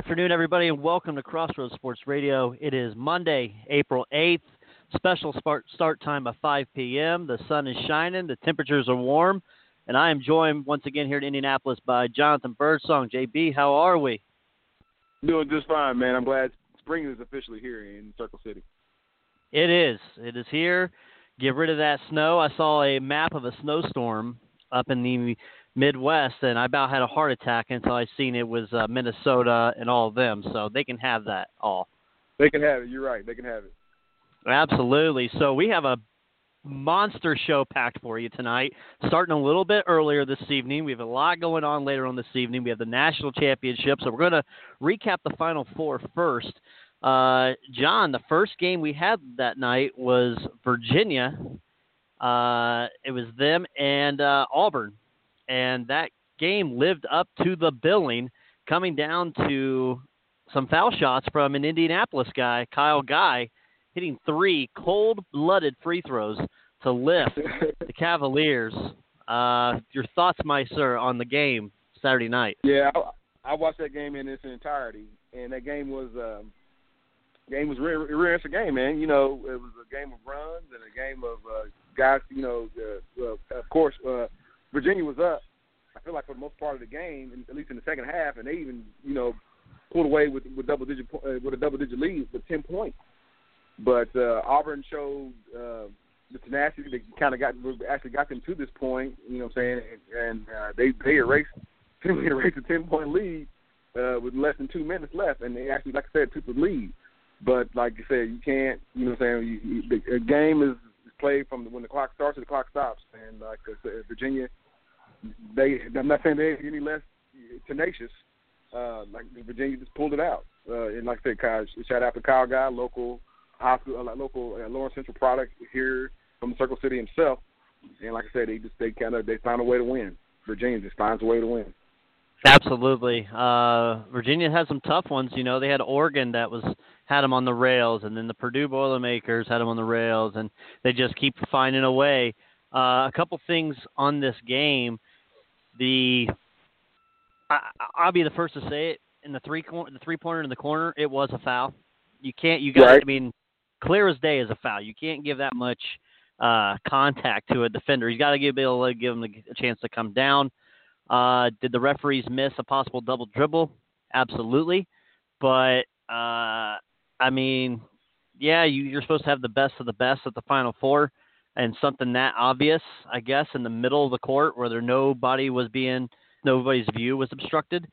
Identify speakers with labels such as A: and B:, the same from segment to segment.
A: afternoon, everybody, and welcome to Crossroads Sports Radio. It is Monday, April 8th. Special start time of 5 p.m. The sun is shining, the temperatures are warm, and I am joined once again here in Indianapolis by Jonathan Birdsong. JB, how are we?
B: Doing just fine, man. I'm glad spring is officially here in Circle City.
A: It is. It is here. Get rid of that snow. I saw a map of a snowstorm up in the Midwest, and I about had a heart attack until I seen it was uh, Minnesota and all of them. So they can have that all.
B: They can have it. You're right. They can have it.
A: Absolutely. So we have a monster show packed for you tonight. Starting a little bit earlier this evening. We have a lot going on later on this evening. We have the national championship. So we're going to recap the final four first. Uh, John, the first game we had that night was Virginia. Uh, it was them and uh, Auburn. And that game lived up to the billing, coming down to some foul shots from an Indianapolis guy, Kyle Guy hitting three cold-blooded free throws to lift the Cavaliers. Uh, your thoughts, my sir, on the game Saturday night?
B: Yeah, I, I watched that game in its entirety, and that game was um, game was real, real interesting game, man. You know, it was a game of runs and a game of uh, guys. You know, uh, uh, of course, uh, Virginia was up. I feel like for the most part of the game, at least in the second half, and they even you know pulled away with with double digit uh, with a double digit lead with ten points. But uh, Auburn showed uh, the tenacity that kind of got actually got them to this point. You know what I'm saying? And, and uh, they they erased they erased a ten point lead uh, with less than two minutes left, and they actually, like I said, took the lead. But like you said, you can't. You know what I'm saying? You, you, the, the game is played from when the clock starts to the clock stops. And like I said, Virginia, they I'm not saying they're any less tenacious. Uh, like Virginia just pulled it out. Uh, and like I said, Kyle, shout out to Kyle Guy, local hospital, uh, local uh, Lawrence Central product here from Circle City himself. And like I said, they just they kind of they found a way to win. Virginia just finds a way to win.
A: Absolutely. Uh, Virginia had some tough ones. You know, they had Oregon that was had them on the rails, and then the Purdue Boilermakers had them on the rails, and they just keep finding a way. Uh, a couple things on this game. The I, I'll be the first to say it. In the three the three pointer in the corner, it was a foul. You can't. You got. Right. I mean, clear as day is a foul. You can't give that much uh, contact to a defender. He's got to be able to give him a chance to come down. Uh, did the referees miss a possible double dribble? Absolutely, but uh, I mean, yeah, you, you're supposed to have the best of the best at the final four, and something that obvious, I guess, in the middle of the court where there nobody was being nobody's view was obstructed.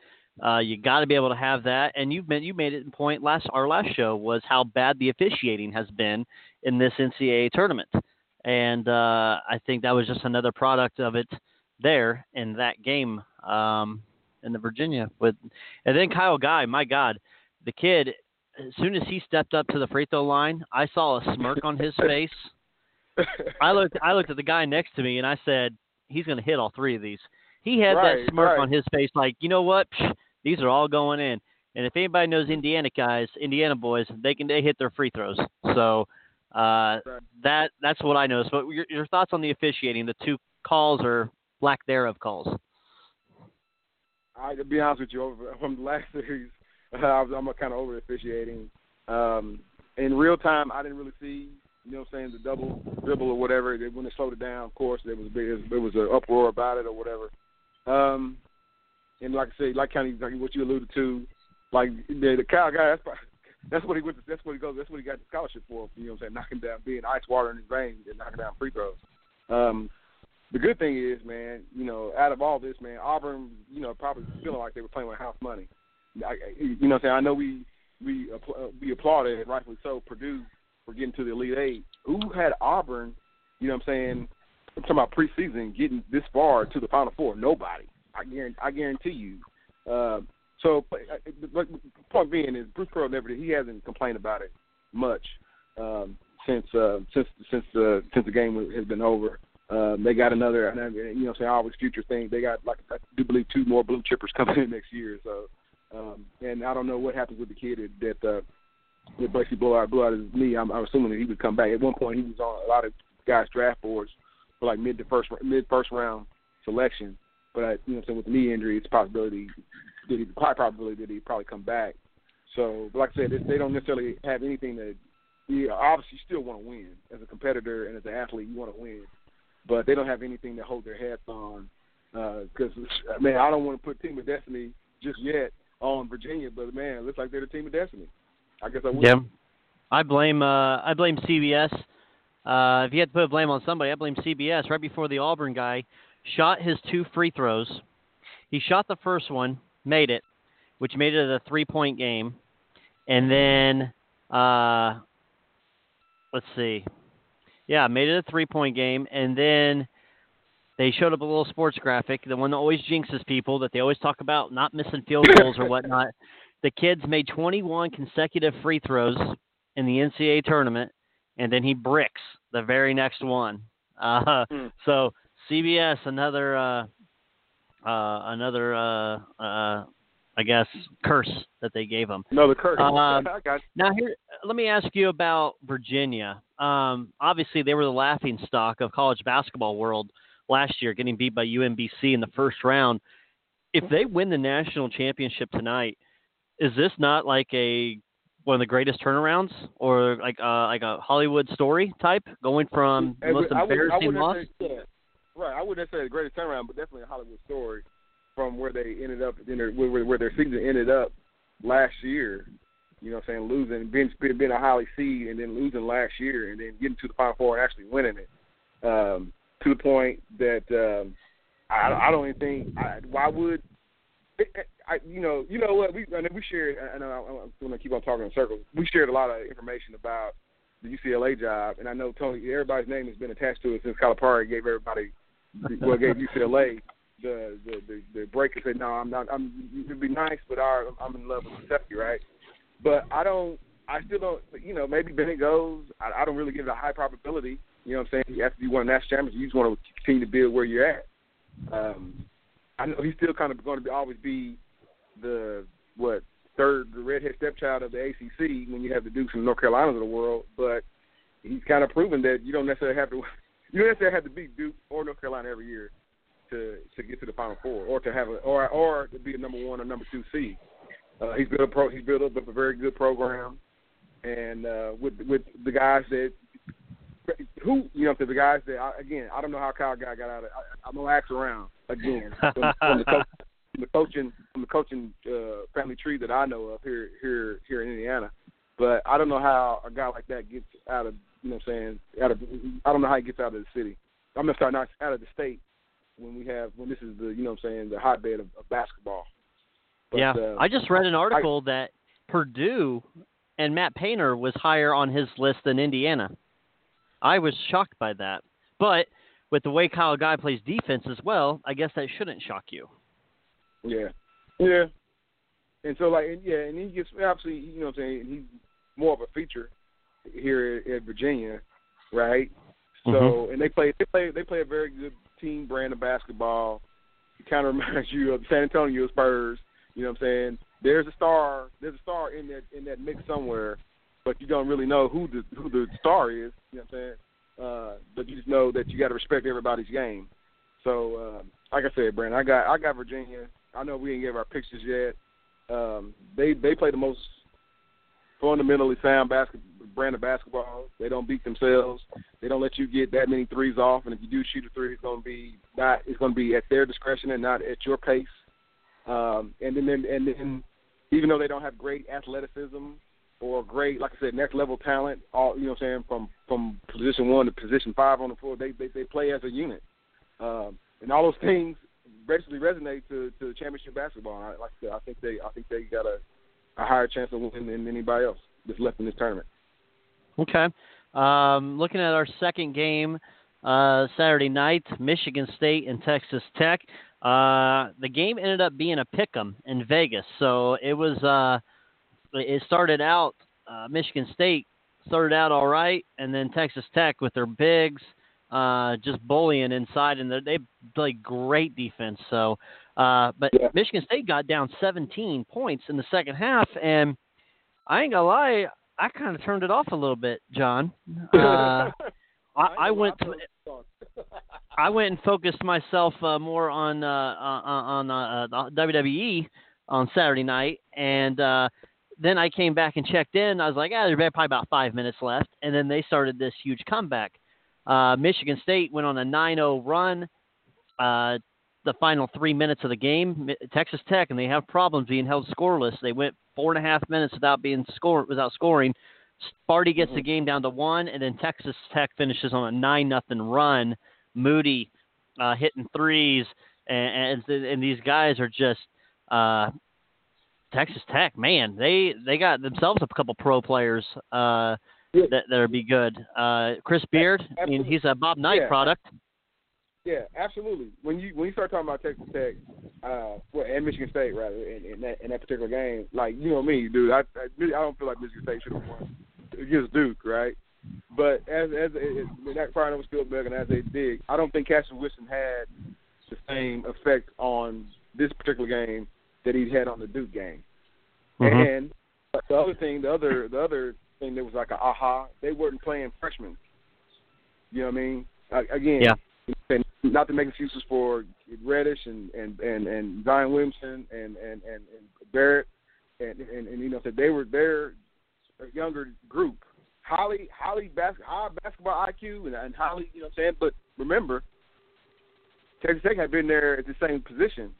A: Uh, you got to be able to have that, and you've been you made it in point last our last show was how bad the officiating has been in this NCAA tournament, and uh, I think that was just another product of it there in that game um, in the Virginia with, and then Kyle Guy, my God, the kid. As soon as he stepped up to the free throw line, I saw a smirk on his face. I looked I looked at the guy next to me and I said, he's going to hit all three of these. He had right, that smirk
B: right.
A: on his face, like you know what, Psh, these are all going in. And if anybody knows Indiana guys, Indiana boys, they can they hit their free throws. So uh, that that's what I noticed. But your, your thoughts on the officiating, the two calls or lack thereof calls.
B: I to be honest with you, over, from the last series, I was, I'm kind of over officiating. Um, in real time, I didn't really see, you know, what I'm saying the double dribble or whatever. They, when they slowed it down, of course, there was a big, there was an uproar about it or whatever. Um, and like I say, like kind of like what you alluded to, like the, the Kyle Guy. That's probably, that's what he went. To, that's what he goes. That's what he got the scholarship for. You know, what I'm saying knocking down, being ice water in his veins and knocking down free throws. Um, the good thing is, man, you know, out of all this, man, Auburn, you know, probably feeling like they were playing with house money. I, you know, what I'm saying I know we we we applauded, rightfully so, Purdue for getting to the Elite Eight. Who had Auburn? You know, what I'm saying. I'm talking about preseason getting this far to the Final Four. Nobody. I guarantee, I guarantee you. Uh, so, but point being is Bruce Pearl never did. He hasn't complained about it much um, since uh, since since uh, since the game has been over. Um, they got another, you know, say always future thing. They got like I do believe two more blue chippers coming in next year. So, um, and I don't know what happens with the kid that, uh, that basically blew out his knee. I'm, I'm assuming that he would come back. At one point, he was on a lot of guys' draft boards for like mid to first mid first round selection. But I, you know, saying with the knee injury, it's a possibility that he high probability that he'd probably come back. So, but like I said, they don't necessarily have anything that. You obviously still want to win as a competitor and as an athlete. You want to win, but they don't have anything to hold their heads on. Because uh, man, I don't want to put Team of Destiny just yet on Virginia, but man, it looks like they're the Team of Destiny. I guess I would.
A: Yeah, I blame uh, I blame CBS. Uh, if you had to put blame on somebody, I blame CBS. Right before the Auburn guy shot his two free throws, he shot the first one, made it, which made it a three-point game, and then uh, let's see, yeah, made it a three point game, and then they showed up a little sports graphic, the one that always jinxes people that they always talk about not missing field goals or whatnot. The kids made 21 consecutive free throws in the NCAA tournament, and then he bricks the very next one. Uh, mm. So CBS, another uh, uh, another uh, uh, I guess, curse that they gave him.
B: No, the curse.
A: Um, now, here, let me ask you about Virginia. Um, obviously, they were the laughing stock of college basketball world last year, getting beat by UMBC in the first round. If they win the national championship tonight, is this not like a one of the greatest turnarounds, or like uh, like a Hollywood story type, going from the most embarrassing loss?
B: Say, yeah. Right, I wouldn't say the greatest turnaround, but definitely a Hollywood story from where they ended up in their where, where their season ended up last year. You know, what I'm saying losing, being being a highly seed, and then losing last year, and then getting to the Final Four and actually winning it. Um, to the point that um, I, I don't even think I, why would I, you know, you know what we I mean, we shared. I know I'm going to keep on talking in circles. We shared a lot of information about the UCLA job, and I know Tony. Everybody's name has been attached to it since Calipari gave everybody well gave UCLA the the the, the breaker said, "No, I'm not. I'm. It'd be nice, but I, I'm in love with Kentucky, right?" But I don't. I still don't. You know, maybe Bennett goes. I, I don't really give it a high probability. You know what I'm saying? You won a national championship, you just want to continue to build where you're at. Um, I know he's still kind of going to be, always be the what third, the redhead stepchild of the ACC when you have the Dukes and North Carolinas of the world. But he's kind of proven that you don't necessarily have to. You don't necessarily have to beat Duke or North Carolina every year to to get to the Final Four or to have a or or to be a number one or number two seed. Uh, he's built a pro. He's built up a very good program, and uh, with with the guys that who you know the guys that I, again I don't know how Kyle Guy got out of. I, I'm gonna ask around again from, from, the, coach, from the coaching from the coaching uh, family tree that I know of here here here in Indiana. But I don't know how a guy like that gets out of you know what I'm saying out of I don't know how he gets out of the city. I'm gonna start not out of the state when we have when this is the you know what I'm saying the hotbed of, of basketball. But,
A: yeah,
B: uh,
A: I just read an article I, that Purdue and Matt Painter was higher on his list than Indiana. I was shocked by that, but with the way Kyle Guy plays defense as well, I guess that shouldn't shock you.
B: Yeah, yeah, and so like and, yeah, and he gets obviously you know what I'm saying he's more of a feature here at, at Virginia, right? So
A: mm-hmm.
B: and they play they play they play a very good team brand of basketball. It kind of reminds you of the San Antonio Spurs. You know what I'm saying? There's a star. There's a star in that in that mix somewhere, but you don't really know who the who the star is. You know what I'm saying? Uh, but you just know that you got to respect everybody's game. So, uh, like I said, Brandon, I got I got Virginia. I know we didn't give our pictures yet. Um, they they play the most fundamentally sound basket, brand of basketball. They don't beat themselves. They don't let you get that many threes off. And if you do shoot a three, it's going to be not. It's going to be at their discretion and not at your pace. Um, and then and then even though they don't have great athleticism or great, like I said, next level talent, all you know, what I'm saying from from position one to position five on the floor, they they, they play as a unit. Um, and all those things basically resonate to to championship basketball. I, like I said, I think they I think they got a a higher chance of winning than anybody else that's left in this tournament.
A: Okay. Um, looking at our second game uh, Saturday night, Michigan State and Texas Tech. Uh, the game ended up being a pick 'em in Vegas, so it was. Uh, it started out uh, Michigan State started out all right, and then Texas Tech with their bigs uh, just bullying inside, and they play great defense. So, uh, but
B: Yeah.
A: Michigan State got down 17 points in the second half, and I ain't gonna lie, I kind of turned it off a little bit, John. Uh, I, I went to, I went and focused myself uh, more on uh, on uh, uh, WWE on Saturday night, and uh, then I came back and checked in. I was like, ah, there's probably about five minutes left, and then they started this huge comeback. Uh, Michigan State went on a 9-0 run. Uh, the final three minutes of the game, Texas Tech, and they have problems being held scoreless. They went four and a half minutes without being score without scoring. Sparty gets the game down to one, and then Texas Tech finishes on a nine nothing run. Mooney uh, hitting threes, and, and and these guys are just uh, Texas Tech. Man, they they got themselves a couple pro players uh,
B: Yeah.
A: that that'll be good. Uh, Chris Beard, I mean, he's a Bob Knight
B: Yeah.
A: product.
B: Yeah, absolutely. When you when you start talking about Texas Tech, uh, well, and Michigan State rather in, in that in that particular game, like you know me, dude, I I, I don't feel like Michigan State should have won against Duke, right? But as as it, it, that firing over Spielberg and as they did, I don't think Cassius Winston had the same effect on this particular game that he had on the Duke game.
A: Mhm.
B: And the other thing, the other the other thing that was like a aha, they weren't playing freshmen. You know what I mean? Uh, again,
A: Yeah.
B: and not to make excuses for Reddish and and and and Zion Williamson and and and, and Barrett and, and and you know so they were they're younger group, highly highly bas- high basketball IQ and, and highly you know what I'm saying. But remember, Texas Tech had been there at the same position,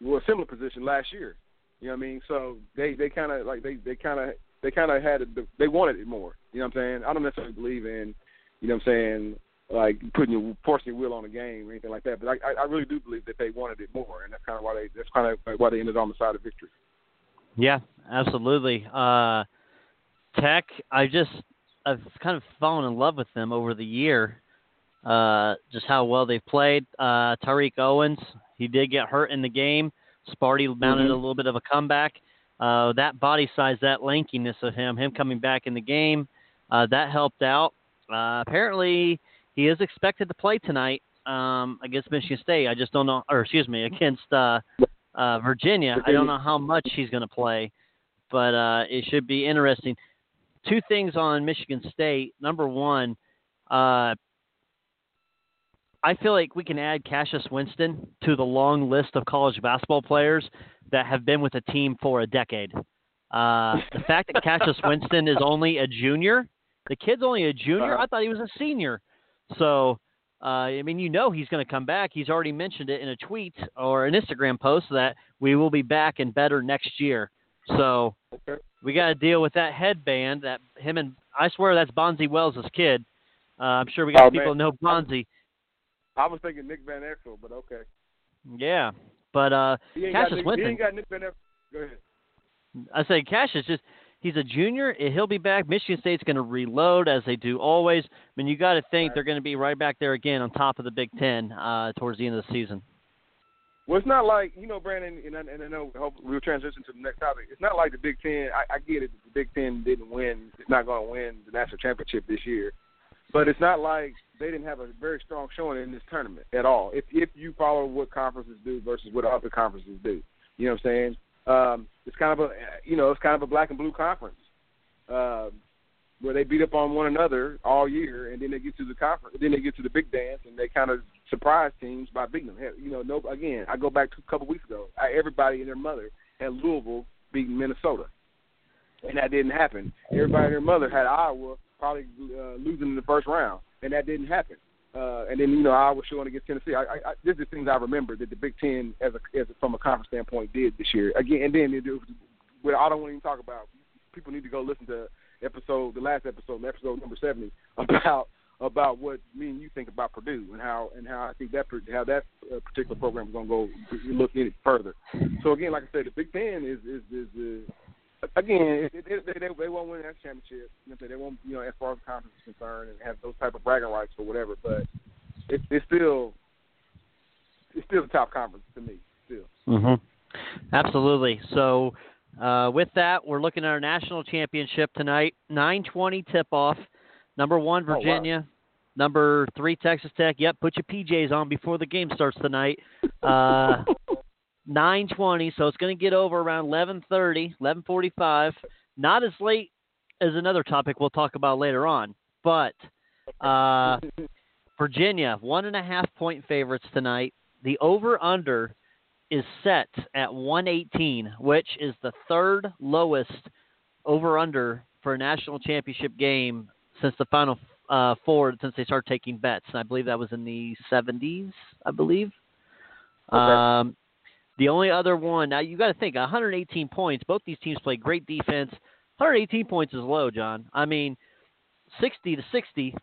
B: well, a similar position last year. You know what I mean? So they they kind of like they they kind of they kind of had it. They wanted it more. You know what I'm saying? I don't necessarily believe in, you know what I'm saying, like putting your forcing your will on the game or anything like that. But I I- really do believe that they wanted it more, and that's kind of why they that's kind of why they ended on the side of victory.
A: Yeah, absolutely. Uh, Tech, I just I've kind of fallen in love with them over the year. Uh, just how well they've played. Uh, Tariq Owens, he did get hurt in the game. Sparty mounted
B: Mhm.
A: a little bit of a comeback. Uh, that body size, that lankiness of him, him coming back in the game, uh, that helped out. Uh, apparently, he is expected to play tonight um, against Michigan State. I just don't know, or excuse me, against uh, uh, Virginia. I don't know how much he's going to play, but uh, it should be interesting. Two things on Michigan State. Number one, uh, I feel like we can add Cassius Winston to the long list of college basketball players that have been with a team for a decade. Uh, the fact that Cassius Winston is only a junior, the kid's only a junior.
B: Uh-huh.
A: I thought he was a senior. So, uh, I mean, you know he's going to come back. He's already mentioned it in a tweet or an Instagram post that we will be back and better next year. So we got to deal with that headband. That him and I swear that's Bonzi Wells' kid. Uh, I'm sure we got
B: Oh,
A: people
B: man.
A: know Bonzi.
B: I was thinking Nick Van Exel, but okay.
A: Yeah, but uh, Cassius
B: Nick,
A: Winston.
B: He ain't got Nick Van Exel. Go ahead.
A: I say Cassius just he's a junior. He'll be back. Michigan State's going to reload as they do always. I mean, you got to think
B: Right.
A: they're going to be right back there again on top of the Big Ten uh, towards the end of the season.
B: Well, it's not like you know, Brandon, and I, and I know hope we'll transition to the next topic. It's not like the Big Ten. I, I get it. The Big Ten didn't win. It's not going to win the national championship this year, but it's not like they didn't have a very strong showing in this tournament at all. If if you follow what conferences do versus what other conferences do, you know what I'm saying? Um, it's kind of a you know it's kind of a black and blue conference. Um, where they beat up on one another all year, and then they get to the conference, then they get to the big dance, and they kind of surprise teams by beating them. You know, no. Again, I go back to a couple weeks ago. I, everybody and their mother had Louisville beating Minnesota, and that didn't happen. Everybody and their mother had Iowa probably uh, losing in the first round, and that didn't happen. Uh, and then you know Iowa showing against Tennessee. I, I, I, this is things I remember that the Big Ten, as a, as a, from a conference standpoint, did this year. Again, and then it, what I don't want to even talk about. People need to go listen to episode, the last episode, episode number seventy, about about what me and you think about Purdue and how and how I think that how that uh, particular program is going to go look in it further. So again, like I said, the Big Ten is is is. is Again, it, they, they they won't win that championship. You know, they won't, you know, as far as the conference is concerned, and have those type of bragging rights or whatever. But it's it's still it's still the top conference to me. Still.
A: Mm-hmm. Absolutely. So, uh, with that, we're looking at our national championship tonight. 9:20 tip-off. Number one,
B: Oh, wow.
A: Virginia. number three Texas Tech. Yep, put your PJs on before the game starts tonight. Uh, 9:20, so it's going to get over around 11:30, 11:45. Not as late as another topic we'll talk about later on, but uh, Virginia one and a half point favorites tonight. The over under is set at 118, which is the third lowest over under for a national championship game since the final uh, four since they started taking bets. And I believe that was in the 70s. I believe.
B: Okay.
A: Um, the only other one now you got to think 118 points. Both these teams play great defense. 118 points is low, John. I mean, 60 to 60.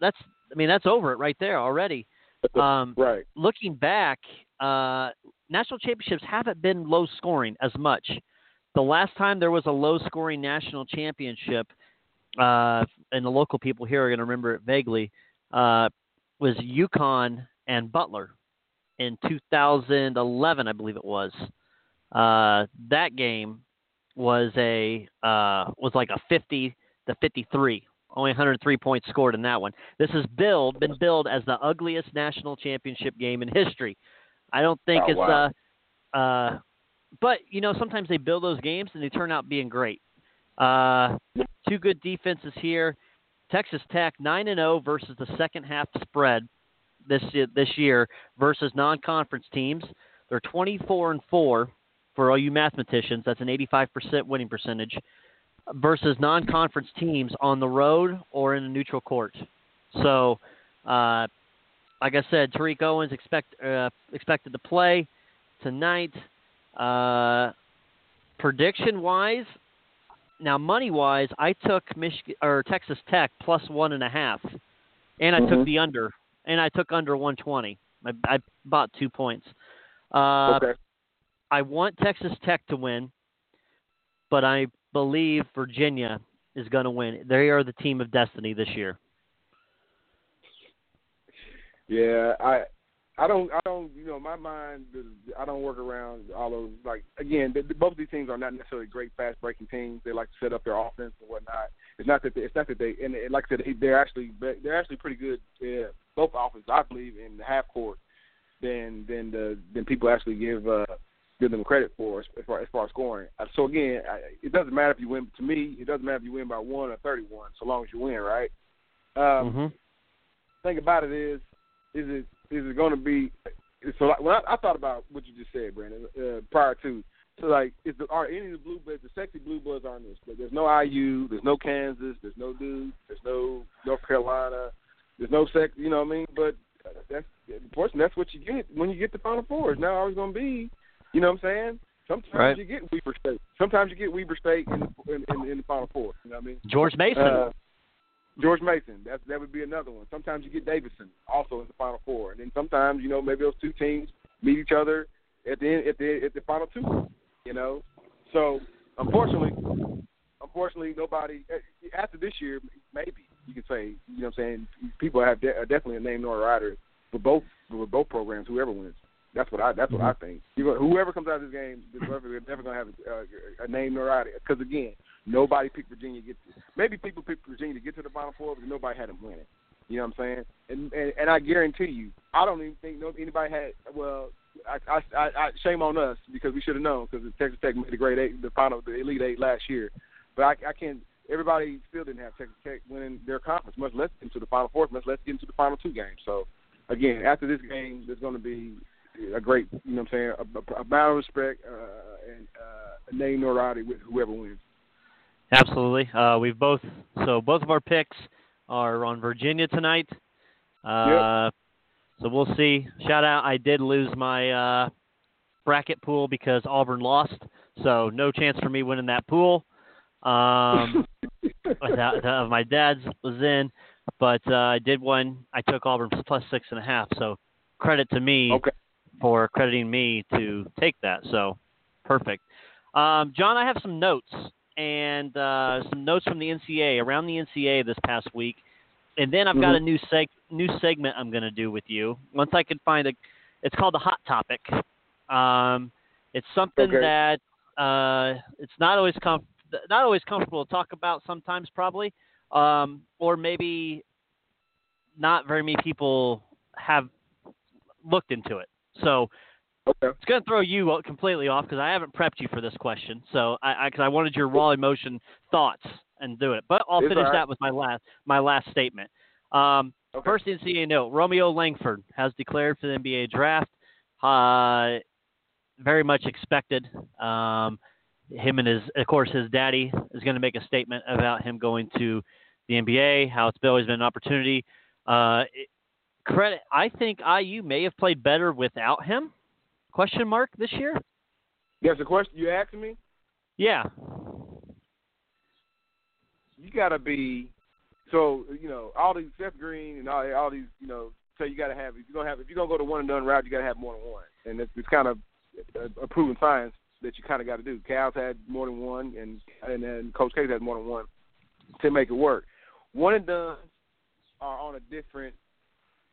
A: That's I mean that's over it right there already. Um,
B: right.
A: looking back, uh, national championships haven't been low scoring as much. The last time there was a low scoring national championship, uh, and the local people here are going to remember it vaguely, uh, was UConn and Butler in 2011, I believe it was. Uh, that game was a uh, was like a 50 to 53. Only 103 points scored in that one. This has billed been billed as the ugliest national championship game in history. I don't think
B: Oh,
A: it's
B: wow.
A: uh uh but you know sometimes they build those games and they turn out being great. Uh two good defenses here. Texas Tech 9 and 0 versus the second half spread this this year versus non-conference teams. They're 24 and 4 for all you mathematicians. That's an 85% winning percentage versus non-conference teams on the road or in a neutral court. So, uh, like I said, Tariq Owens expect uh, expected to play tonight. Uh, prediction wise, now money wise, I took Michigan or Texas Tech plus one and a half, and I took
B: Mhm.
A: the under, and I took under 120. I, I bought two points. Uh,
B: okay.
A: I want Texas Tech to win, but I believe Virginia is going to win. They are the team of destiny this year.
B: Yeah, I I don't I don't you know my mind I don't work around all those like again the, the, both of these teams are not necessarily great fast breaking teams. They like to set up their offense and whatnot. It's not that they, it's not that they and, and like I said they, they're actually they're actually pretty good. Uh, both offenses I believe in the half court than than the than people actually give uh, give them credit for as far as far as scoring. Uh, So again, I, it doesn't matter if you win. To me, it doesn't matter if you win by one or thirty one, so long as you win, right? Um,
A: hmm
B: thing about it is, is it is it going to be? So like, when I, I thought about what you just said, Brandon, uh, prior to, so like, is the, are any of the blue bloods, the sexy blue bloods in this? But there's no IU, there's no Kansas, there's no Duke, there's no North Carolina, there's no sex. You know what I mean? But that's unfortunately that's what you get when you get the Final Four. It's not always going to be. You know what I'm saying? Sometimes
A: Right.
B: you get Weber State. Sometimes you get Weber State in the, in, in, in the Final Four. You know what I mean?
A: George Mason.
B: Uh, George Mason, that that would be another one. Sometimes you get Davidson also in the Final Four, and then sometimes you know maybe those two teams meet each other at the end, at the at the final two. You know, so unfortunately, unfortunately nobody eh, after this year maybe you can say you know what I'm saying people have de- are definitely a name notoriety for both for both programs whoever wins. That's what I that's what I mm-hmm. think. You know, whoever comes out of this game, they're never, going to have a, a name notoriety because again, nobody picked Virginia to get. To, maybe people picked Virginia to get to the Final Four, but nobody had them win it. You know what I'm saying? And and, and I guarantee you, I don't even think no, anybody had. Well, I, I, I, I shame on us because we should have known because Texas Tech made the grade eight, the final, the Elite Eight last year. But I, I can't. Everybody still didn't have Texas Tech winning their conference, much less into the Final Four, much less get into the final two games. So, again, after this game, there's going to be a great, you know what I'm saying, a, a, a amount of respect uh, and uh, a name notoriety with whoever wins.
A: Absolutely. Uh, we've both so both of our picks are on Virginia tonight. Uh, So we'll see. Shout out! I did lose my uh, bracket pool because Auburn lost, so no chance for me winning that pool. Um, that, that my dad's was in, but uh, I did one. I took Auburn plus six and a half. So credit to me
B: Okay.
A: for crediting me to take that. So perfect. Um, John, I have some notes and uh, some notes from the NCA around the NCA this past week, and then I've got a new seg new segment I'm going to do with you once I can find a. It's called the hot topic. Um, it's something
B: Okay.
A: that uh, it's not always com- not always comfortable to talk about sometimes probably, um, or maybe not very many people have looked into it. So
B: Okay.
A: it's going to throw you completely off because I haven't prepped you for this question. So I, because I, wanted your raw emotion thoughts and do it, but I'll
B: It's
A: finish
B: right.
A: that with my last my last statement. Um,
B: Okay.
A: First NCAA note: Romeo Langford has declared for the NBA draft. Uh, very much expected. Um, him and his, of course, his daddy is going to make a statement about him going to the NBA. How it's always been an opportunity. Uh, it- credit. I think IU may have played better without him. Question mark this year?
B: That's the question you asked me.
A: Yeah.
B: You gotta be so you know all these Seth Green and all all these you know so you gotta have if you're gonna have if you're gonna go to one and done route you gotta have more than one and it's, it's kind of a, a proven science that you kind of got to do. Cal's had more than one and and then Coach K had more than one to make it work. One and done are on a different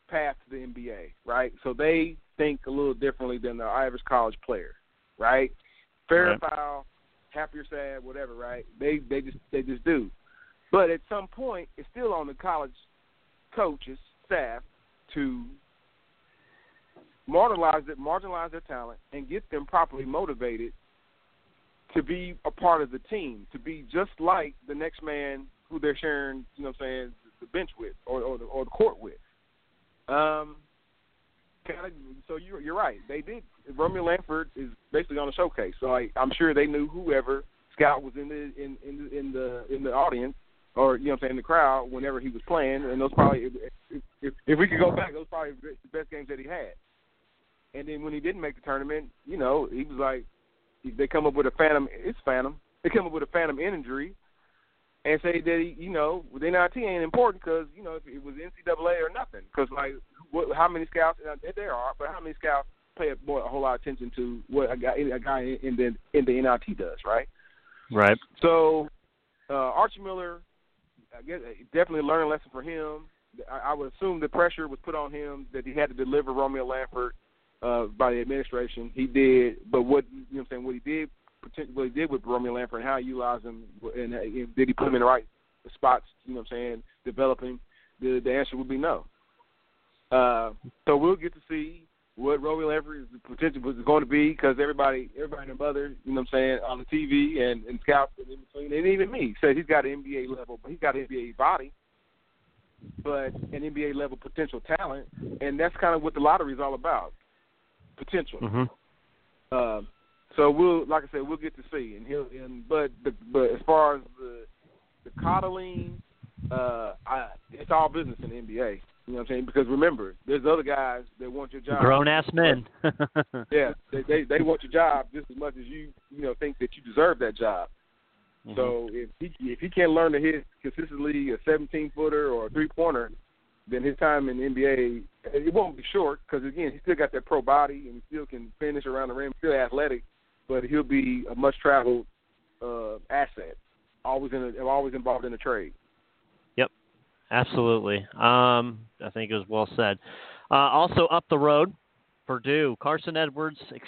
B: path to the NBA, right? So they think a little differently than the average college player, right? Fair
A: Right.
B: foul, happy or sad, whatever, right? They they just they just do. But at some point, it's still on the college coaches staff to marginalize it, marginalize their talent, and get them properly motivated to be a part of the team, to be just like the next man who they're sharing, you know, what I'm saying, the bench with or or the, or the court with. Um, kind of. So you're you're right. They did. Romeo Langford is basically on a showcase. So I, I'm sure they knew whoever scout was in the in in the, in the in the audience or you know what I'm saying the crowd whenever he was playing, and those probably if if, if we could go back, those probably the best games that he had. And then when he didn't make the tournament, you know, he was like, they come up with a phantom. It's phantom. They come up with a phantom injury, and say that you know, the NIT ain't important because you know if it was NCAA or nothing. Because like, what, how many scouts? uh, There are, but how many scouts pay a, boy, a whole lot of attention to what a guy a guy in the in the NIT does, right?
A: Right.
B: So uh, Archie Miller, I guess definitely learned a lesson for him. I, I would assume the pressure was put on him that he had to deliver Romeo Langford uh, by the administration. He did, but what you know, what I'm saying what he did, what he did with Romeo Langford and how he utilized him, and, and did he put him in the right spots? You know what I'm saying? Developing. The the answer would be no. Uh, so we'll get to see what Romeo Langford potential was going to be because everybody, everybody and mother, you know what I'm saying, on the TV and, and scouts and in between, and even me said he's got an NBA level, but he's got an NBA body, but an NBA level potential talent, and that's kind of what the lottery is all about, potential.
A: hmm
B: Um, so we'll, like I said, we'll get to see, and he'll, and but the, but as far as the the coddling, uh, I, it's all business in the NBA. You know what I'm saying? Because remember, there's other guys that want your job.
A: Grown ass men.
B: Yeah, they, they they want your job just as much as you you know think that you deserve that job.
A: Mhm.
B: So if he if he can't learn to hit consistently a 17 footer or a three pointer, then his time in the NBA it won't be short because again he still got that pro body and he still can finish around the rim, still athletic, but he'll be a much traveled uh, asset, always in a, always involved in a trade.
A: Yep, absolutely. Um, I think it was well said. Uh, also, up the road, Purdue. Carson Edwards ex-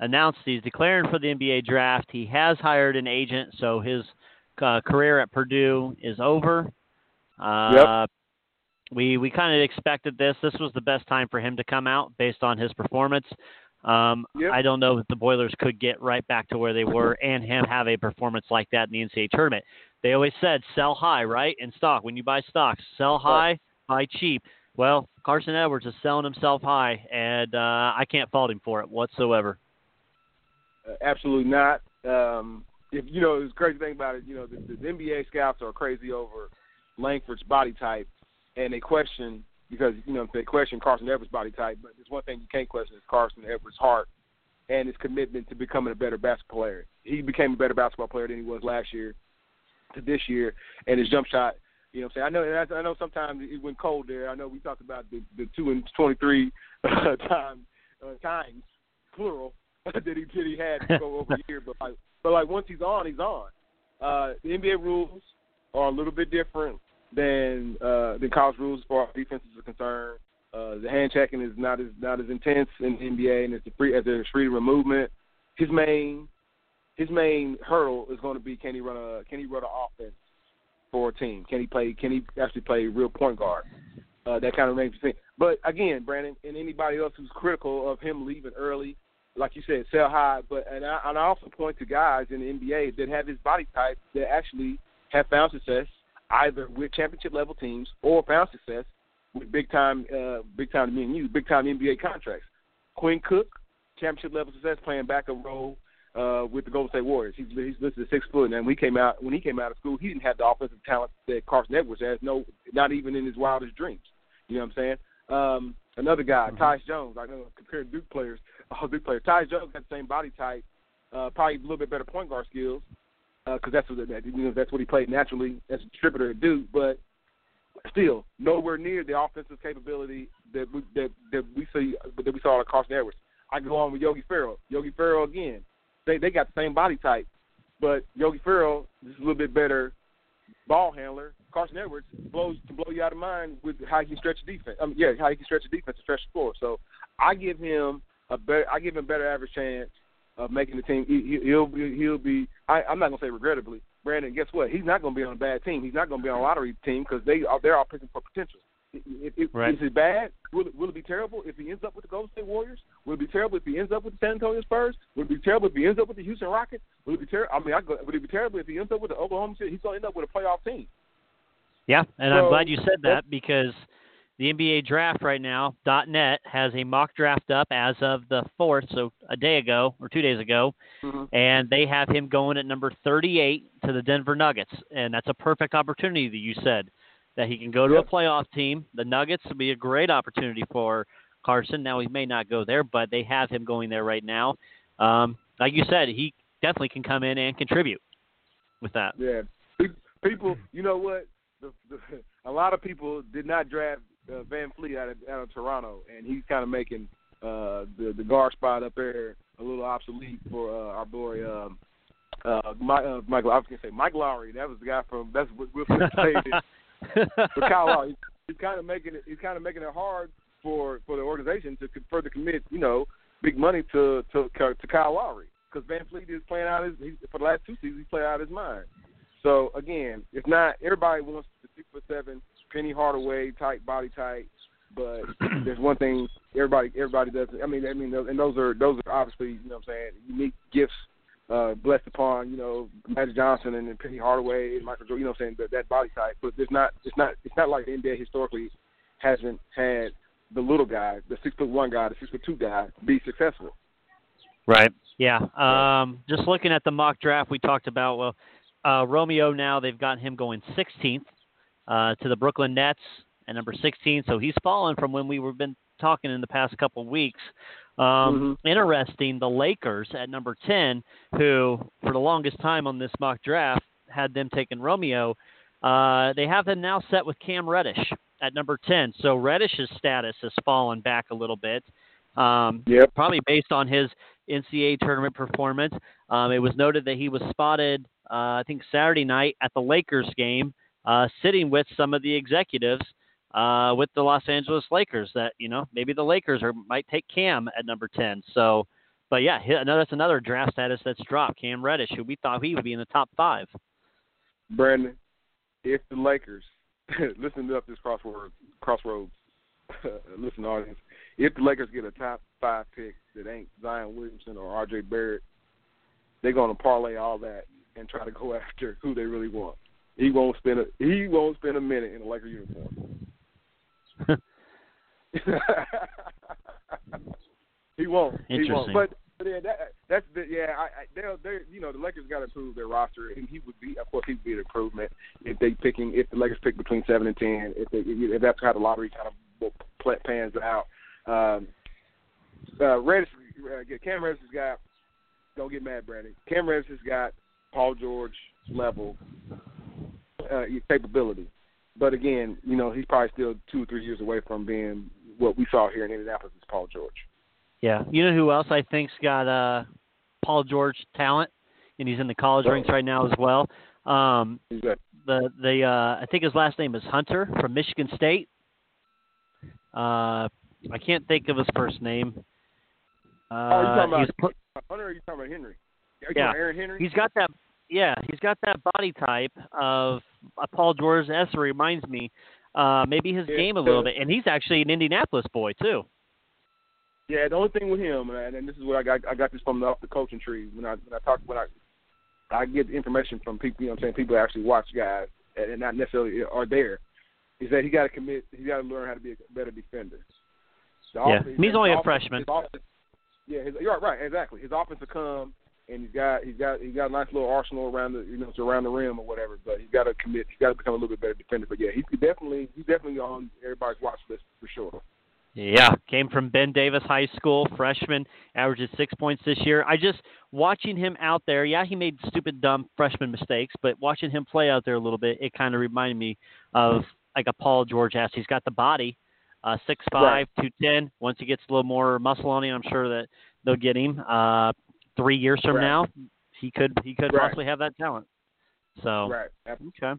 A: announced he's declaring for the NBA draft. He has hired an agent, so his uh, career at Purdue is over. Uh,
B: Yep.
A: We we kind of expected this. This was the best time for him to come out based on his performance. Um,
B: Yep.
A: I don't know if the Boilers could get right back to where they were and him have a performance like that in the NCAA tournament. They always said sell high, right? In stock, when you buy stocks, sell high, buy cheap. Well, Carson Edwards is selling himself high, and uh, I can't fault him for it whatsoever.
B: Uh, absolutely not. Um, if you know, the crazy thing about it, you know, the, the NBA scouts are crazy over Langford's body type, and they question because you know they question Carson Edwards' body type. But there's one thing you can't question is Carson Edwards' heart and his commitment to becoming a better basketball player. He became a better basketball player than he was last year to this year, and his jump shot. You know, what I'm saying I know. I know sometimes it went cold there. I know we talked about the, the two and twenty-three uh, times uh, times plural that he that he had to go over year, but like but like once he's on, he's on. Uh, the NBA rules are a little bit different than uh, than college rules as far as defenses are concerned. Uh, the hand checking is not as not as intense in the NBA, and it's a free as there's freedom of movement. His main his main hurdle is going to be can he run a can he run an offense for a team? Can he play? Can he actually play real point guard? uh, that kind of makes me think. But again, Brandon, and anybody else who's critical of him leaving early, like you said, sell high. But and I, and I also point to guys in the NBA that have his body type that actually have found success either with championship level teams or found success with big time, uh, big time me and you, big time NBA contracts. Quinn Cook, championship level success, playing back a role uh, with the Golden State Warriors. He's he's listed at six foot, and when he came out when he came out of school, he didn't have the offensive talent that Carson Edwards has. No, not even in his wildest dreams. You know what I'm saying? Um, another guy, mm-hmm. Tyus Jones. I know comparing Duke players, all Duke players. Tyus Jones got the same body type, uh, probably a little bit better point guard skills because uh, that's what you know that's what he played naturally as a distributor at Duke, but still nowhere near the offensive capability that we that that we see that we saw at Carson Edwards. I go on with Yogi Ferrell. Yogi Ferrell again. They they got the same body type, but Yogi Ferrell is a little bit better ball handler. Carson Edwards blows to blow you out of mind with how he can stretch the defense. Mean, yeah, how he can stretch the defense and stretch the floor. So I give him a better I give him better average chance of making the team. He, he'll be he'll be. I, I'm not gonna say regrettably, Brandon. Guess what? He's not gonna be on a bad team. He's not gonna be on a lottery team because they are they're all picking for potential. If, if,
A: right.
B: Is it bad? Will it, will it be terrible if he ends up with the Golden State Warriors? Will it be terrible if he ends up with the San Antonio Spurs? Will it be terrible if he ends up with the Houston Rockets? Will it be terrible? I mean, I go, would it be terrible if he ends up with the Oklahoma City? He's going to end up with a playoff team.
A: Yeah, and so, I'm glad you said that because the NBA draft right now, .net has a mock draft up as of the 4th, so a day ago or two days ago,
B: mm-hmm.
A: and they have him going at number 38 to the Denver Nuggets, and that's a perfect opportunity that you said that he can go to
B: yep.
A: a playoff team. The Nuggets would be a great opportunity for Carson. Now he may not go there, but they have him going there right now. Um, like you said, he definitely can come in and contribute with that.
B: Yeah, people, you know what? The, the, a lot of people did not draft uh, VanVleet out of, out of Toronto, and he's kind of making uh, the the guard spot up there a little obsolete for uh, our boy um, uh, Mike, uh, Michael. I was gonna say Mike Lowry. That was the guy from that's what Will Smith played. but Kyle Lowry, he's kind of making it. He's kind of making it hard for for the organization to further commit, you know, big money to to to Kyle Lowry because VanVleet is playing out his he's, for the last two seasons. He's playing out his mind. So again, it's not everybody wants the six foot seven Penny Hardaway type body type. But there's one thing everybody everybody does. I mean, I mean, and those are those are obviously you know what I'm saying unique gifts uh, blessed upon you know Magic Johnson and, and Penny Hardaway and Michael Jordan. You know what I'm saying that, that body type. But there's not it's not it's not like the NBA historically hasn't had the little guy, the six foot one guy, the six foot two guy be successful.
A: Right. Yeah. Um, just looking at the mock draft we talked about. Well, uh, Romeo now they've got him going 16th uh, to the Brooklyn Nets at number 16. So he's fallen from when we were been talking in the past couple of weeks. Um,
B: mm-hmm.
A: Interesting, the Lakers at number 10, who for the longest time on this mock draft had them taking Romeo. Uh, they have them now set with Cam Reddish at number 10. So Reddish's status has fallen back a little bit. Um,
B: yep.
A: Probably based on his NCAA tournament performance. Um, it was noted that he was spotted, uh, I think, Saturday night at the Lakers game uh, sitting with some of the executives uh, with the Los Angeles Lakers. That you know maybe the Lakers are might take Cam at number ten. So, but yeah, another that's another draft status that's dropped. Cam Reddish, who we thought he would be in the top five.
B: Brandon, if the Lakers listen up this crossword crossroads, listen audience, if the Lakers get a top five pick that ain't Zion Williamson or R.J. Barrett, they're going to parlay all that and try to go after who they really want. He won't spend a he won't spend a minute in a Laker uniform. he won't. He won't. But, but yeah, that, that's the yeah. I, I, they'll they you know the Lakers got to improve their roster, and he would be of course he would be an improvement if they picking if the Lakers pick between seven and ten if they if that's how the lottery kind of pans out. Um, uh, Reddish, uh, Cam Reddish has got. Don't get mad, Brandon. Cam Reddish has got Paul George level uh, capability. But again, you know, he's probably still two or three years away from being what we saw here in Indianapolis is Paul George.
A: Yeah, you know who else I think's got uh, Paul George talent, and he's in the college
B: oh.
A: ranks right now as well. Um,
B: that?
A: The the uh, I think his last name is Hunter from Michigan State. Uh, I can't think of his first name. Uh,
B: oh, you talking about put, Hunter? Or are you talking about Henry? Are you
A: yeah,
B: Aaron Henry.
A: He's got that yeah, he's got that body type of uh, Paul George. As reminds me uh, maybe his
B: Yeah,
A: game a little bit. And he's actually an Indianapolis boy too.
B: Yeah, the only thing with him, and and this is what I got. I got this from the, off the coaching tree when I when I talk when I I get information from people. You know, what I'm saying people actually watch guys and and not necessarily are there. Is that he got to commit? He got to learn how to be a better defender. The
A: Yeah.
B: offense-
A: He's only a freshman.
B: his offense- yeah, his, you're right, right, exactly. His offense will come, and he's got he's got he's got a nice little arsenal around the you know to around the rim or whatever. But he's got to commit. He's got to become a little bit better defender. But yeah, he's definitely he's definitely on everybody's watch list for sure.
A: Yeah, came from Ben Davis High School, freshman, averages six points this year. I just watching him out there. Yeah, he made stupid, dumb freshman mistakes, but watching him play out there a little bit, it kind of reminded me of like a Paul George ass. He's got the body, uh, six five, two ten. Once he gets a little more muscle on him, I'm sure that they'll get him. Uh, three years from
B: Right.
A: now, he could he could
B: Right.
A: possibly have that talent. So
B: Right.
A: Okay.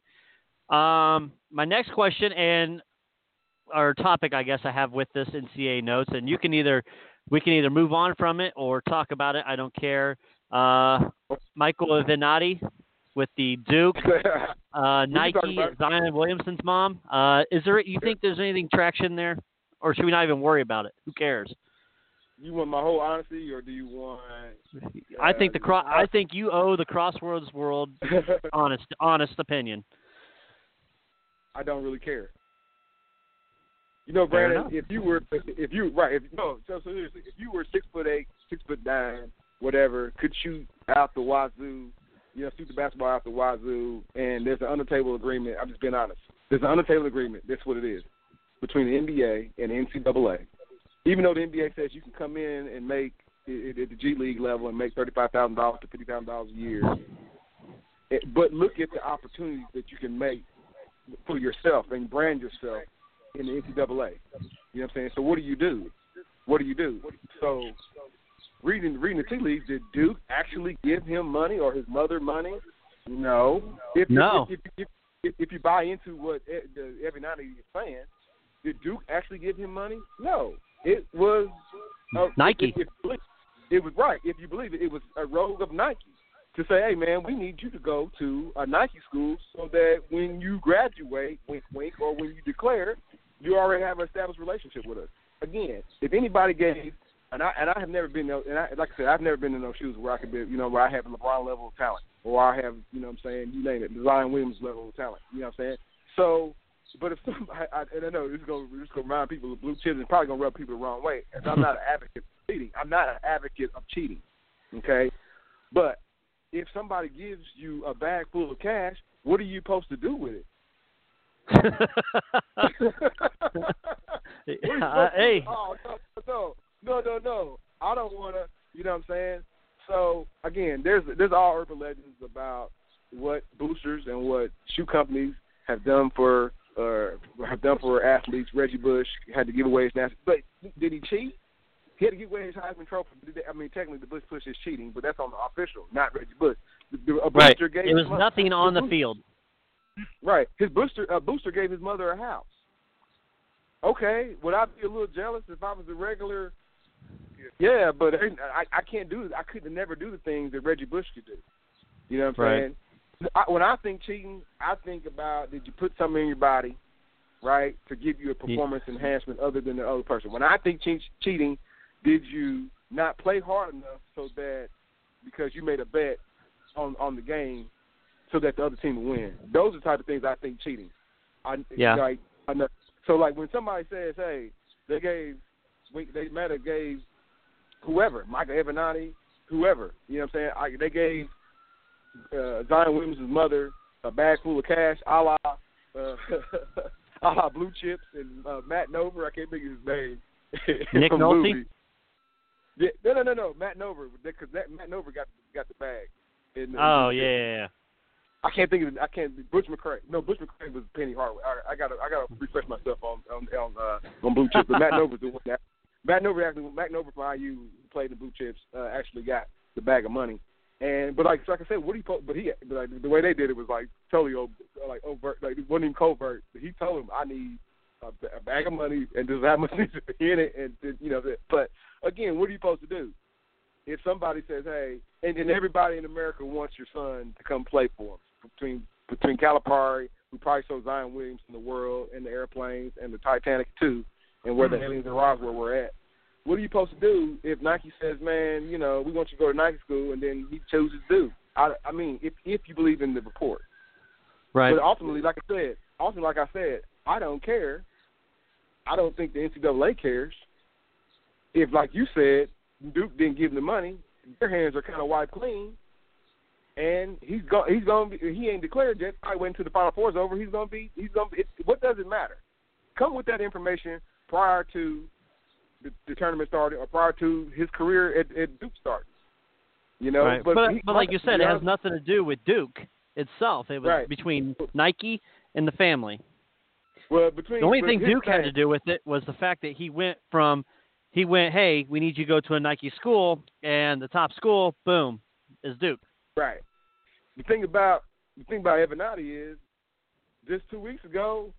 A: Um, my next question and our topic, I guess, I have with this NCAA notes, and you can either we can either move on from it or talk about it. I don't care. Uh, Michael Avenatti with the Duke, uh, Nike. Zion Williamson's mom. Uh, is there? You think there's anything traction there, or should we not even worry about it? Who cares?
B: You want my whole honesty, or do you want?
A: I think the
B: Uh,
A: cro- I think you owe the Crossroads world honest honest opinion.
B: I don't really care. You know, Brandon, if you were, if you right, if no, so, seriously, if you were six foot eight, six foot nine, whatever, could shoot out the wazoo, you know, shoot the basketball out the wazoo, and there's an under table agreement. I'm just being honest. There's an under table agreement. That's what it is between the NBA and the NCAA. Even though the NBA says you can come in and make it, at the G League level and make thirty five thousand dollars to fifty thousand dollars a year, it, but look at the opportunities that you can make for yourself and brand yourself in the NCAA. You know what I'm saying? So what do you do? What do you do? So reading reading the tea leaves, did Duke actually give him money or his mother money? No. If
A: No.
B: If, if, if, if you buy into what Avenatti is saying, did Duke actually give him money? No. It was uh,
A: Nike.
B: If, if, it was right. If you believe it, it was a rogue of Nike to say, "Hey, man, we need you to go to a Nike school so that when you graduate, wink, wink, or when you declare, you already have an established relationship with us." Again, if anybody gave, and I and I have never been, there and I, like I said, I've never been in those shoes where I could be, you know, where I have a LeBron level of talent, or I have, you know, what I'm saying, you name it, Zion Williams level of talent. You know what I'm saying? So. But if somebody, I, and I know this is gonna this is gonna remind people of blue chips and probably gonna rub people the wrong way. And I'm not an advocate of cheating. I'm not an advocate of cheating. Okay, but if somebody gives you a bag full of cash, what are you supposed to do with it?
A: Uh, hey,
B: Oh no, no, no, no, no. I don't want to. You know what I'm saying? So again, there's there's all urban legends about what boosters and what shoe companies have done for uh, have done for athletes. Reggie Bush had to give away his national, but did he cheat? He had to give away his Heisman Trophy. I mean, technically, the Bush push is cheating, but that's on the official, not Reggie Bush. The, the, a
A: right.
B: gave
A: It was
B: his
A: nothing on the
B: booster-
A: field.
B: Right. His booster uh, booster gave his mother a house. Okay, would I be a little jealous if I was a regular? Yeah, but I I can't do I could never do the things that Reggie Bush could do. You know what I'm
A: Right.
B: saying? I, when I think cheating, I think about did you put something in your body, right, to give you a performance enhancement other than the other person. When I think che- cheating, did you not play hard enough so that because you made a bet on on the game so that the other team will win? Those are the type of things I think cheating. I,
A: Yeah.
B: Like, I know, so like when somebody says, "Hey, they gave, we- they might have gave whoever, Michael Avenatti, whoever, you know what I'm saying? I, they gave uh, Zion Williams' mother a bag full of cash, a la, uh, a la Blue Chips and uh, Matt Nover. I can't think of his name.
A: Nick Nolte?
B: Yeah, no, no, no, no. Matt Nover, because that Matt Nover got got the bag. In, the
A: Oh
B: Blue
A: yeah,
B: Chips.
A: yeah, yeah.
B: I can't think of it. I can't. Butch McRae. No, Butch McRae was Penny Hardaway. I, I gotta, I gotta refresh myself on on on, uh, on Blue Chips. But Matt Nover's the one that Matt Nover actually. Matt Nover from IU played in Blue Chips. Uh, actually got the bag of money. And but like so like I said, what he but he but like the way they did it was like totally like overt. Like it wasn't even covert. But he told him I need a, a bag of money and there's that much in it and, and you know. that- But again, what are you supposed to do? If somebody says, "Hey," and, and everybody in America wants your son to come play for them between between Calipari, who probably showed Zion Williams in the world and the airplanes and the Titanic too, and where the mm-hmm. aliens and Roswell were at. What are you supposed to do if Nike says, "Man, you know, we want you to go to Nike school," and then he chooses to? I, I mean, if if you believe in the report,
A: Right.
B: but ultimately, like I said, ultimately, like I said, I don't care. I don't think the NCAA cares. If, like you said, Duke didn't give them the money, their hands are kind of wiped clean, and he's go he's going to he ain't declared yet. I went to the Final Four's over. He's going to be he's going to be. It, what does it matter? Come with that information prior to the, the tournament started or prior to his career at, at Duke starting. You know,
A: right.
B: but
A: but,
B: he-
A: but like you said, it has nothing to do with Duke itself. It was
B: Right.
A: between Nike and the family.
B: Well, between
A: The only thing Duke had to do with it was the fact that he went from he went, hey, we need you to go to a Nike school, and the top school, boom, is Duke.
B: Right. The thing about the thing about Avenatti is, just two weeks ago,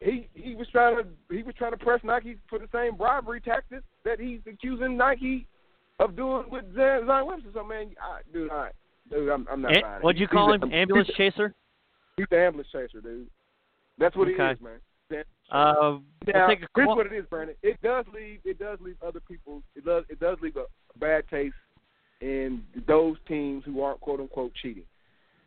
B: he he was trying to he was trying to press Nike for the same bribery tactics that he's accusing Nike of doing with Zion Williamson. So man, I, dude, I, dude, I'm, I'm not
A: An-
B: buying it.
A: what'd you
B: He's
A: call
B: a-
A: him? Ambulance
B: he's,
A: chaser.
B: He's the ambulance chaser, dude. That's what he is, man. That-
A: Uh,
B: now,
A: a
B: here's
A: call.
B: what it is, Brandon. It does leave it does leave other people it does it does leave a bad taste in those teams who aren't quote unquote cheating.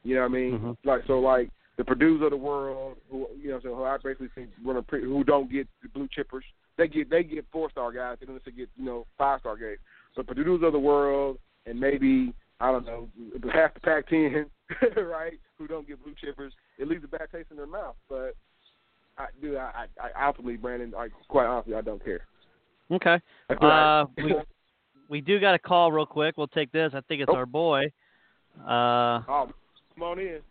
B: You know what I mean?
A: Mhm.
B: Like so, like the Purdue's of the world, who you know, so who I basically think run a pre- who don't get the blue chippers. They get they get four star guys. They don't necessarily get you know five star guys. But Purdue's of the world, and maybe I don't know half the Pac-10, right? Who don't get blue chippers. It leaves a bad taste in their mouth. But I, do. I, I, I ultimately, Brandon, like quite honestly, I don't care.
A: Okay.
B: I-
A: Uh, we we do got a call real quick. We'll take this. I think it's
B: Oh.
A: our boy, uh,
B: oh, come on in.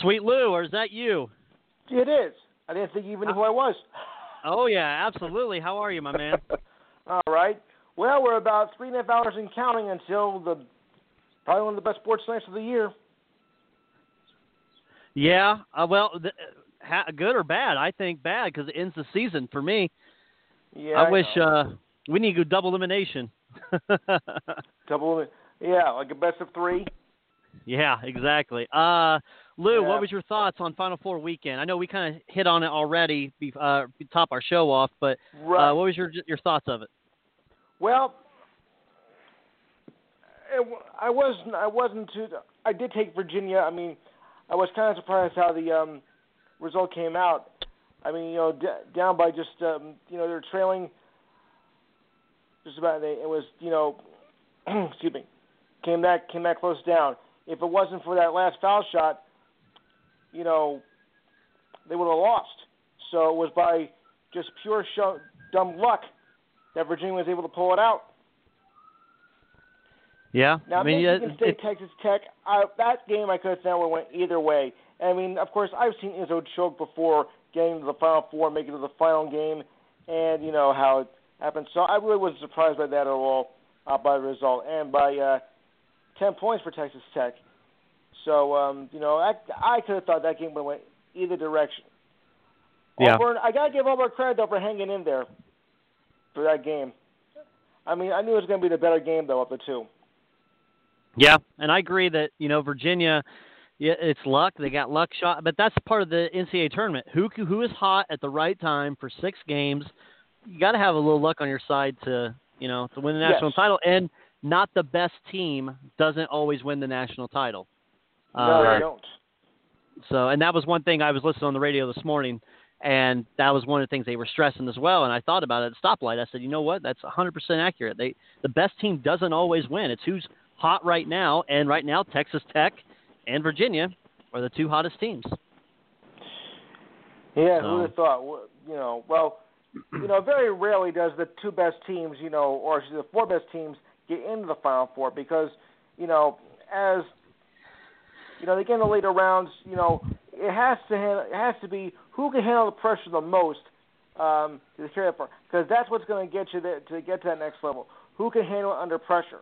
A: Sweet Lou, or is that you?
C: It is. I didn't think you even knew who I was.
A: Oh yeah, absolutely. How are you, my man?
C: All right. Well, we're about three and a half hours and counting until the probably one of the best sports nights of the year.
A: Yeah. Uh, well, th- ha- good or bad? I think bad because it ends the season for me.
C: Yeah.
A: I wish
C: know.
A: uh, we need to go double elimination.
C: double. Yeah, like a best of three.
A: yeah, exactly. Uh, Lou,
C: Yeah.
A: what was your thoughts on Final Four weekend? I know we kind of hit on it already, uh, to top our show off, but
C: Right.
A: uh, what was your your thoughts of it?
C: Well, it, I wasn't. I wasn't too. I did take Virginia. I mean, I was kind of surprised how the um, result came out. I mean, you know, d- down by just um, you know they're trailing. Just about they, it was you know, excuse me, came back came back close down. If it wasn't for that last foul shot, you know, they would have lost. So it was by just pure show, dumb luck that Virginia was able to pull it out.
A: Yeah,
C: Now,
A: I mean,
C: Michigan State,
A: it-
C: Texas Tech, I, that game I could have thought went either way. I mean, of course, I've seen Izzo choke before getting to the Final Four, making it to the final game, and you know how it happened. So I really wasn't surprised by that at all, uh, by the result, and by uh, 10 points for Texas Tech. So, um, you know, I, I could have thought that game would have went either direction.
A: Yeah.
C: Auburn, I got to give Auburn credit, though, for hanging in there for that game. I mean, I knew it was going to be the better game, though, of the two.
A: Yeah, and I agree that you know Virginia, yeah, it's luck. They got luck shot, but that's part of the NCAA tournament. Who who is hot at the right time for six games? You got to have a little luck on your side to you know to win the national
C: Yes.
A: title. And not the best team doesn't always win the national title.
C: No,
A: Uh,
C: they don't.
A: so, and that was one thing I was listening on the radio this morning, and that was one of the things they were stressing as well. And I thought about it at stoplight. I said, you know what? That's 100% accurate. They the best team doesn't always win. It's who's hot right now, and right now Texas Tech and Virginia are the two hottest teams.
C: Yeah,
A: So-
C: who would have thought? You know, well, you know, very rarely does the two best teams, you know, or the four best teams get into the Final Four because, you know, as you know, they get in the later rounds. You know, it has to handle, it has to be who can handle the pressure the most um, to carry that far because that's what's going to get you there, to get to that next level. Who can handle it under pressure?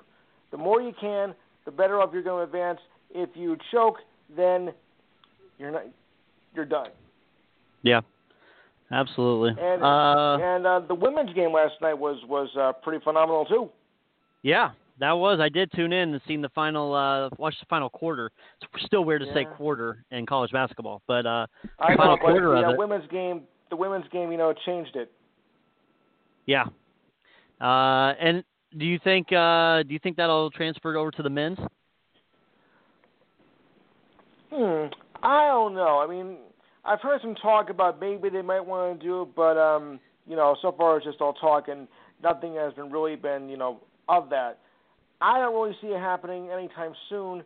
C: The more you can, the better off you're going to advance. If you choke, then you're not you're done.
A: Yeah, absolutely.
C: And
A: uh,
C: and uh, the women's game last night was was uh, pretty phenomenal too.
A: yeah, that was. I did tune in and seen the final, uh, watch the final quarter. It's still weird to say quarter in college basketball, but uh,
C: I
A: final
C: know,
A: quarter
C: the
A: of
C: uh,
A: it.
C: women's game, the women's game, you know, changed it.
A: yeah. Uh, and do you think, uh, do you think that'll transfer over to the men's?
C: Hmm. I don't know. I mean, I've heard some talk about maybe they might want to do it, but um, you know, so far it's just all talk and nothing has been really been, you know, of that. I don't really see it happening anytime soon.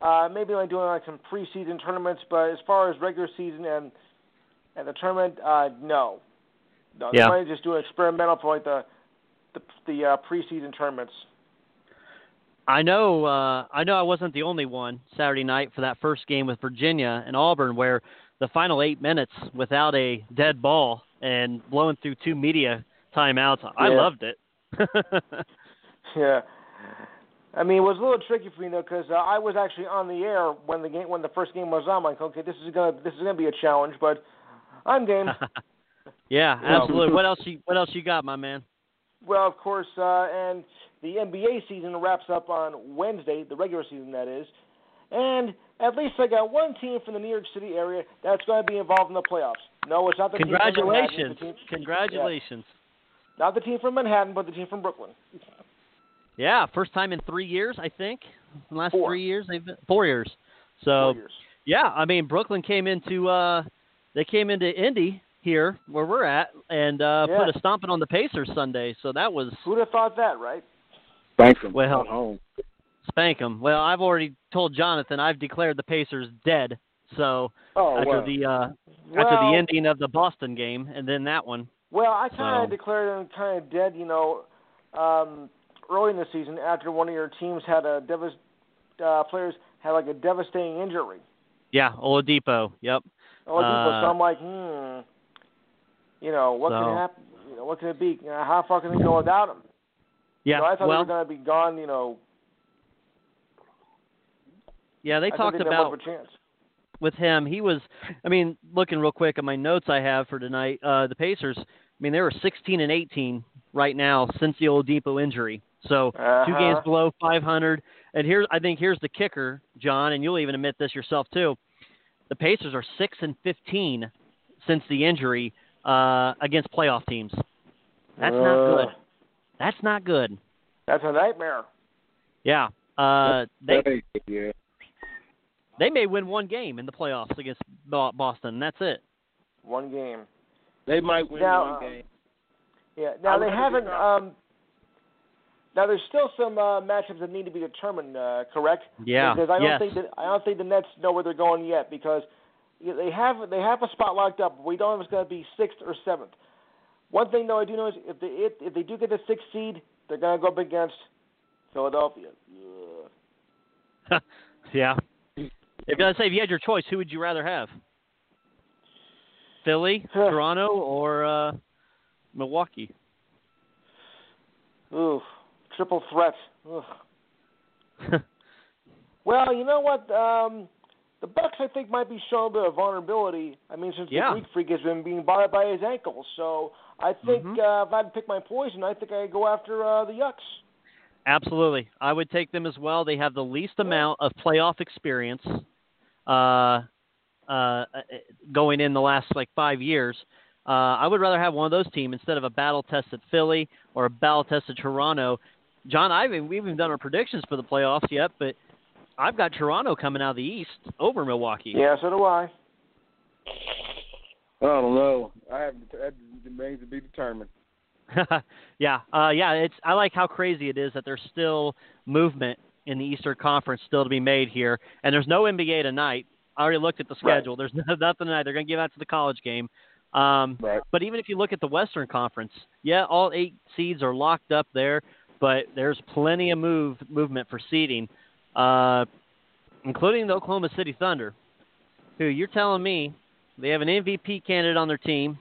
C: Uh, maybe like doing like some preseason tournaments, but as far as regular season and and the tournament, uh, no, no. They might just do an experimental for like the the the uh, preseason tournaments.
A: I know, uh, I know, I wasn't the only one Saturday night for that first game with Virginia and Auburn, where the final eight minutes without a dead ball and blowing through two media timeouts. I
C: Yeah.
A: loved it.
C: Yeah. I mean, it was a little tricky for me though, because uh, I was actually on the air when the game when the first game was on. I'm like, okay, this is gonna this is gonna be a challenge, but I'm game.
A: yeah,
C: Yeah.
A: absolutely. what else? You, what else you got, my man?
C: well, of course, uh, and the NBA season wraps up on Wednesday, the regular season that is, and at least I got one team from the New York City area that's going to be involved in the playoffs. No, it's not the team from Manhattan.
A: Congratulations!
C: The team,
A: Congratulations!
C: not the team from Manhattan, but the team from Brooklyn.
A: Yeah, first time in three years, I think. The last
C: Four.
A: three years, they've been four years. So
C: Warriors.
A: yeah, I mean Brooklyn came into uh they came into Indy here where we're at and uh
C: Yeah.
A: put a stomping on the Pacers Sunday. So that was
C: Who'd have thought that, right?
B: Thank them.
A: Well,
B: at home.
A: spank 'em. Well, I've already told Jonathan I've declared the Pacers dead. So
B: Oh,
A: after
B: wow.
A: the uh
C: Well,
A: after the ending of the Boston game and then that one.
C: Well, I kind of
A: So-
C: declared them kind of dead, you know, um, early in the season after one of your teams had a devas- uh, players had like a devastating injury.
A: Yeah, Oladipo. Yep.
C: Oh,
A: Uh,
C: so I'm like, hmm, you know, what
A: So-
C: can happen? You know, what can it be? You know, how far can they go without him?
A: Yeah.
C: You know, I thought
A: well,
C: they were going to be gone. You know,
A: yeah, they
C: I
A: talked
C: they
A: about
C: much of a chance.
A: with him, he was. I mean, looking real quick at my notes I have for tonight, uh, the Pacers. I mean, they were 16 and 18 right now since the Oladipo injury. So two
C: Uh-huh.
A: games below 500. And here's, I think, here's the kicker, John, and you'll even admit this yourself too. The Pacers are six and 15 since the injury uh, against playoff teams. That's not
C: Uh,
A: good. That's not good.
C: That's a nightmare.
A: Yeah. Uh, they
B: yeah.
A: they may win one game in the playoffs against Boston. And that's it.
C: One game.
B: They might win
C: Now,
B: one
C: uh,
B: game.
C: Yeah. Now
B: would
C: they haven't. Um, now there's still some uh, matchups that need to be determined. Uh, correct?
A: Yeah.
C: Because I don't
A: yes.
C: think that I don't think the Nets know where they're going yet because they have they have a spot locked up. We don't know if it's going to be sixth or seventh. One thing though I do know is if they if, if they do get the sixth seed, they're going to go up against Philadelphia. Ugh.
A: yeah. If I say if you had your choice, who would you rather have? Philly, Toronto, or uh, Milwaukee?
C: Ooh, triple threat. Well, you know what? Um, the Bucks, I think, might be showing a bit of vulnerability. I mean, since
A: Yeah.
C: the Greek Freak has been being bothered by his ankles, so I think
A: Mhm.
C: uh, if I had to pick my poison, I think I'd go after uh, the Yucks.
A: Absolutely, I would take them as well. They have the least amount of playoff experience, uh, uh, going in the last like five years. Uh, I would rather have one of those teams instead of a battle-tested Philly or a battle-tested Toronto. John, I haven't, we haven't done our predictions for the playoffs yet, but I've got Toronto coming out of the East over Milwaukee.
C: Yeah, so do I.
B: I don't know. I haven't. That remains to be determined.
A: yeah, uh, yeah. It's I like how crazy it is that there's still movement in the Eastern Conference still to be made here, and there's no NBA tonight. I already looked at the
C: Right.
A: schedule. There's no, nothing tonight. They're going to give out to the college game. Um,
B: Right.
A: but even if you look at the Western Conference, yeah, all eight seeds are locked up there, but there's plenty of move movement for seeding, uh, including the Oklahoma City Thunder, who you're telling me they have an MVP candidate on their team,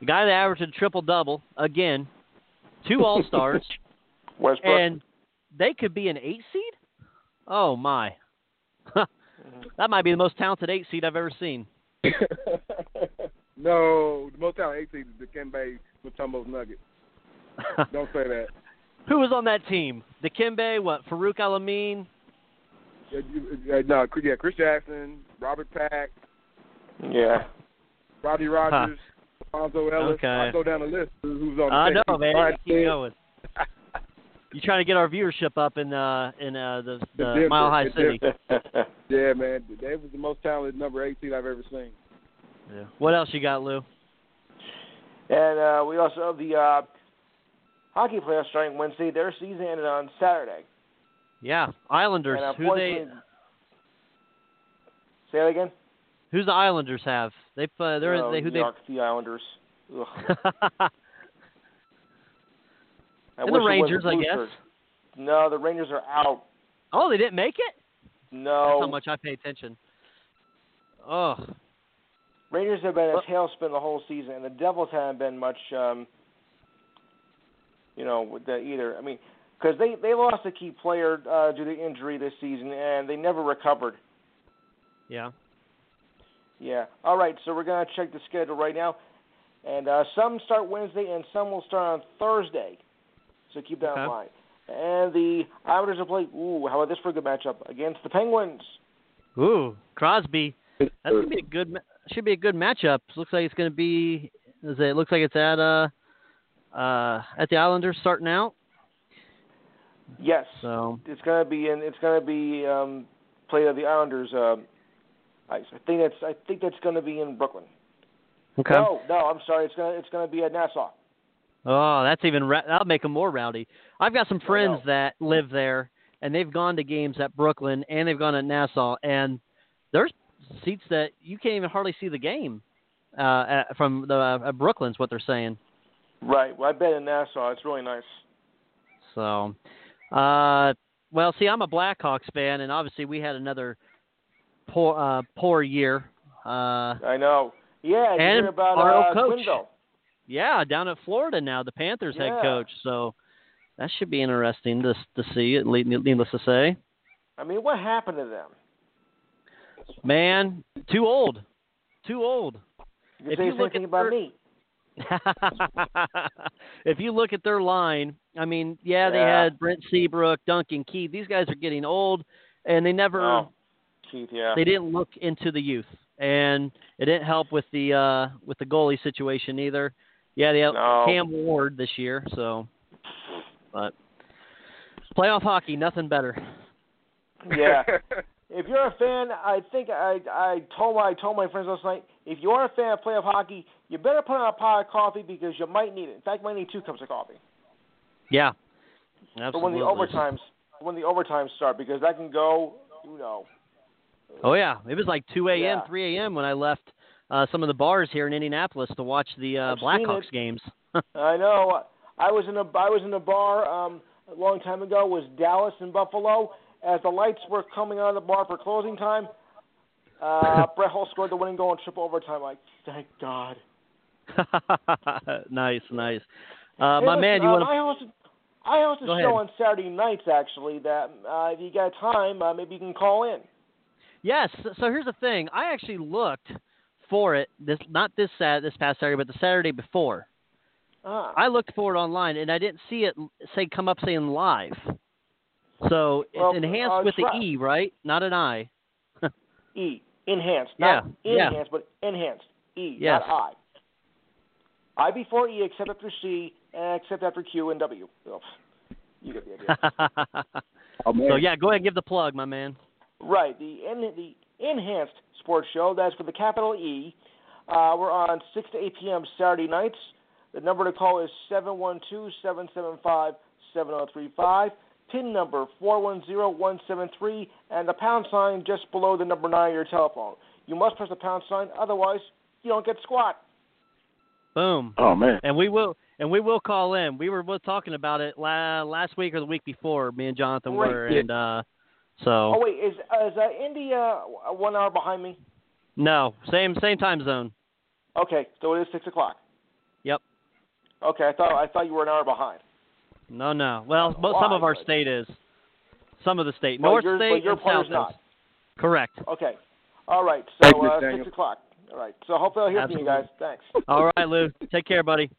A: the guy that averaged a triple double again, two All Stars, and they could be an eight seed. Oh my, that might be the most talented eight seed I've ever seen.
B: no, the most talented eight seed is the Kembe Mutombo's Nugget. Don't say that.
A: Who was on that team? Dikembe, what? Farouk Alameen?
B: Uh, uh, no, yeah, Chris Jackson, Robert Pack,
C: Yeah.
B: Rodney Rogers, LaPhonso Ellis.
A: Okay.
B: I go down the list. Who's on the
A: I
B: team.
A: know, man.
B: Brian
A: Keep
B: Smith,
A: going. You trying to get our viewership up in uh in uh the, the
B: Denver,
A: Mile High
B: in
A: City?
B: Yeah, man. They was the most talented number 18 I've ever seen.
A: Yeah. What else you got, Lou?
C: and uh, we also have the uh, hockey playoffs starting Wednesday. Their season ended on Saturday.
A: Yeah, Islanders.
C: And
A: Who they?
C: Say that again.
A: Who's the Islanders have? They uh, they're
C: No,
A: they who
C: New
A: they.
C: York, the Islanders.
A: And the
C: wish it was
A: Rangers, I guess.
C: No, the Rangers are out.
A: oh, they didn't make it. That's
C: No,
A: how much I pay attention. Oh,
C: Rangers have been a tailspin the whole season, and the Devils haven't been much, um, you know, with that either. I mean, because they they lost a key player uh, due to injury this season, and they never recovered.
A: yeah.
C: Yeah. All right. So we're gonna check the schedule right now, and uh, some start Wednesday, and some will start on Thursday. So keep that
A: Okay.
C: in mind. And the Islanders will play. Ooh, how about this for a good matchup against the Penguins?
A: Ooh, Crosby. That's gonna be a good. Should be a good matchup. Looks like it's gonna be. Is it? Looks like it's at uh, uh, at the Islanders starting out.
C: Yes.
A: So
C: It's gonna be in. It's gonna be um, played at the Islanders. Um, ice. I think that's. I think that's gonna be in Brooklyn.
A: okay.
C: No, no. I'm sorry. It's gonna. It's gonna be at Nassau.
A: Oh, that's even ra- that'll make them more rowdy. I've got some friends that live there, and they've gone to games at Brooklyn and they've gone at Nassau, and there's seats that you can't even hardly see the game uh, at, from the uh, Brooklyn's what they're saying.
C: Right. Well, I bet in Nassau. It's really nice.
A: So, uh, well, see, I'm a Blackhawks fan, and obviously we had another poor uh, poor year. Uh,
C: I know. Yeah.
A: And
C: about
A: our
C: uh,
A: coach.
C: Quenneville?
A: yeah, down at Florida now, the Panthers head coach. So that should be interesting to to see. Needless to say.
C: I mean, what happened to them?
A: Man, too old. Too old.
C: You can
A: If you look at
C: about me.
A: if you look at their line, I mean, yeah, they
C: Yeah.
A: had Brent Seabrook, Duncan Keith. These guys are getting old, and they never
C: Oh, Keith. Yeah.
A: they didn't look into the youth, and it didn't help with the uh with the goalie situation either. Yeah, they have
C: No.
A: Cam Ward this year, so but playoff hockey, nothing better.
C: Yeah. if you're a fan, I think I I told my I told my friends last night. If you are a fan of playoff hockey, you better put on a pot of coffee because you might need it. In fact, you might need two cups of coffee
A: Yeah, absolutely.
C: when the overtimes when the overtimes start because that can go. You know.
A: Oh yeah, it was like 2 a.m.,
C: Yeah.
A: 3 a.m. when I left uh some of the bars here in Indianapolis to watch the uh Blackhawks games.
C: I know. I was in a I was in a bar um, a long time ago. Was Dallas and Buffalo. As the lights were coming out of the bar for closing time, uh, Brett Hull scored the winning goal in triple overtime. Like, thank God.
A: nice, nice. Uh,
C: Hey,
A: my
C: listen,
A: man, you
C: um,
A: want
C: I host I host a
A: Go
C: show
A: ahead.
C: on Saturday nights actually. That uh, if you got time, uh, maybe you can call in.
A: Yes. So here's the thing. I actually looked for it this not this Sat this past Saturday, but the Saturday before.
C: Ah,
A: I looked for it online and I didn't see it say come up saying live. So it's
C: Well,
A: enhanced
C: uh,
A: with the E, right? Not an I.
C: E enhanced,
A: Yeah,
C: not
A: yeah.
C: enhanced, but enhanced. E,
A: Yes.
C: not I. I before E, except after C, except after Q and W. Oh, you get the idea.
B: oh, man.
A: so yeah, go ahead and give the plug, my man.
C: Right. The en- the enhanced sports show. That's for the capital E. Uh, we're on six to eight p.m. Saturday nights. The number to call is seven one two seven seven five seven zero three five. Pin number four one zero one seven three, and the pound sign just below the number nine of your telephone. You must press the pound sign, otherwise you don't get squat.
A: Boom.
B: Oh man.
A: And we will and we will call in. We were both talking about it la- last week or the week before. Me and Jonathan
C: Right.
A: were,
B: Yeah.
A: and uh, so
C: Oh wait, is uh, is uh, India one hour behind me?
A: no, same same time zone.
C: Okay, so it is six o'clock.
A: Yep.
C: Okay, I thought I thought you were an hour behind.
A: No, no. Well, mo- some
C: Why?
A: of our state is. Some of the state,
C: But
A: North
C: your-
A: State
C: but your
A: and South
C: is not.
A: is. Correct.
C: Okay. All right. So
B: you,
C: uh, six o'clock. All right. So hopefully I'll hear from you guys. Thanks.
A: All right, Lou. Take care, buddy.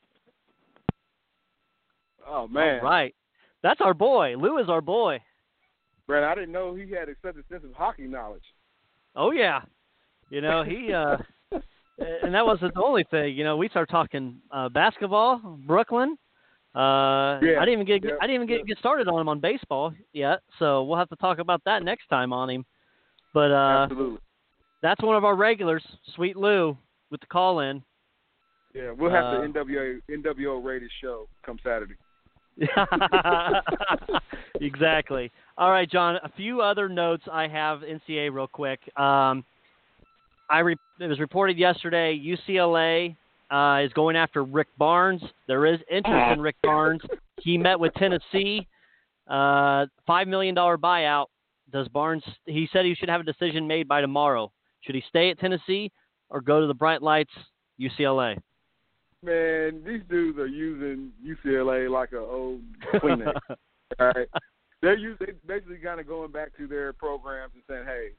B: Oh man.
A: All right. That's our boy. Lou is our boy.
B: Brad, I didn't know he had such a sense of hockey knowledge.
A: Oh yeah, you know he, uh and that wasn't the only thing. You know, we started talking uh basketball, Brooklyn. Uh
B: Yeah,
A: I didn't even get
B: yeah,
A: I didn't even get
B: yeah.
A: get started on him on baseball yet, so we'll have to talk about that next time on him. But uh
B: Absolutely.
A: That's one of our regulars, Sweet Lou, with the call in.
B: Yeah, we'll have
A: uh,
B: the NWA NWO rated show come Saturday.
A: exactly. All right, John. A few other notes I have NCAA real quick. Um, I re- it was reported yesterday UCLA uh, is going after Rick Barnes. There is interest in Rick Barnes. He met with Tennessee. Uh, Five million dollar buyout. Does Barnes? He said he should have a decision made by tomorrow. Should he stay at Tennessee or go to the Bright Lights UCLA?
B: Man, these dudes are using UCLA like a old Kleenex. all right, they're using they basically kind of going back to their programs and saying, "Hey,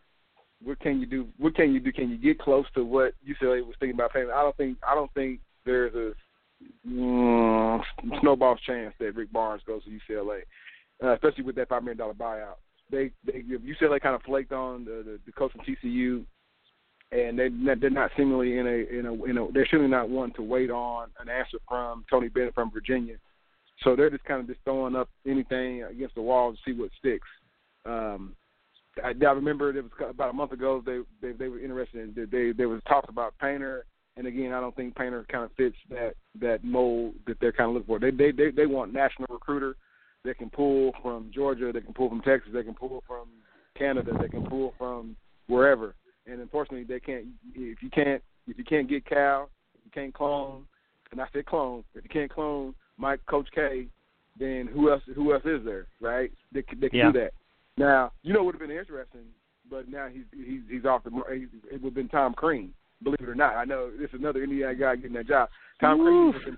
B: what can you do? What can you do? Can you get close to what UCLA was thinking about paying?" I don't think I don't think there's a mm, snowball's chance that Rick Barnes goes to UCLA, uh, especially with that five million dollar buyout. They they UCLA kind of flaked on the, the, the coach from TCU and they they're not seemingly in a in a in a they're surely not one to wait on an answer from Tony Bennett from Virginia. So they're just kind of just throwing up anything against the wall to see what sticks. Um, I, I remember it was about a month ago they they, they were interested in they, there was talks about Painter, and again I don't think Painter kind of fits that that mold that they're kind of looking for. They they they, they want national recruiter that can pull from Georgia, they can pull from Texas, they can pull from Canada, they can pull from wherever and unfortunately they can't. If you can't, if you can't get Cal, if you can't clone, and I said clone. If you can't clone Mike, Coach K, then who else? Who else is there, right? They can, they can
A: Yeah.
B: do that. Now you know would have been interesting, but now he's he's he's off the. He's, it would have been Tom Crean. Believe it or not, I know this is another Indiana guy getting that job. Tom Crean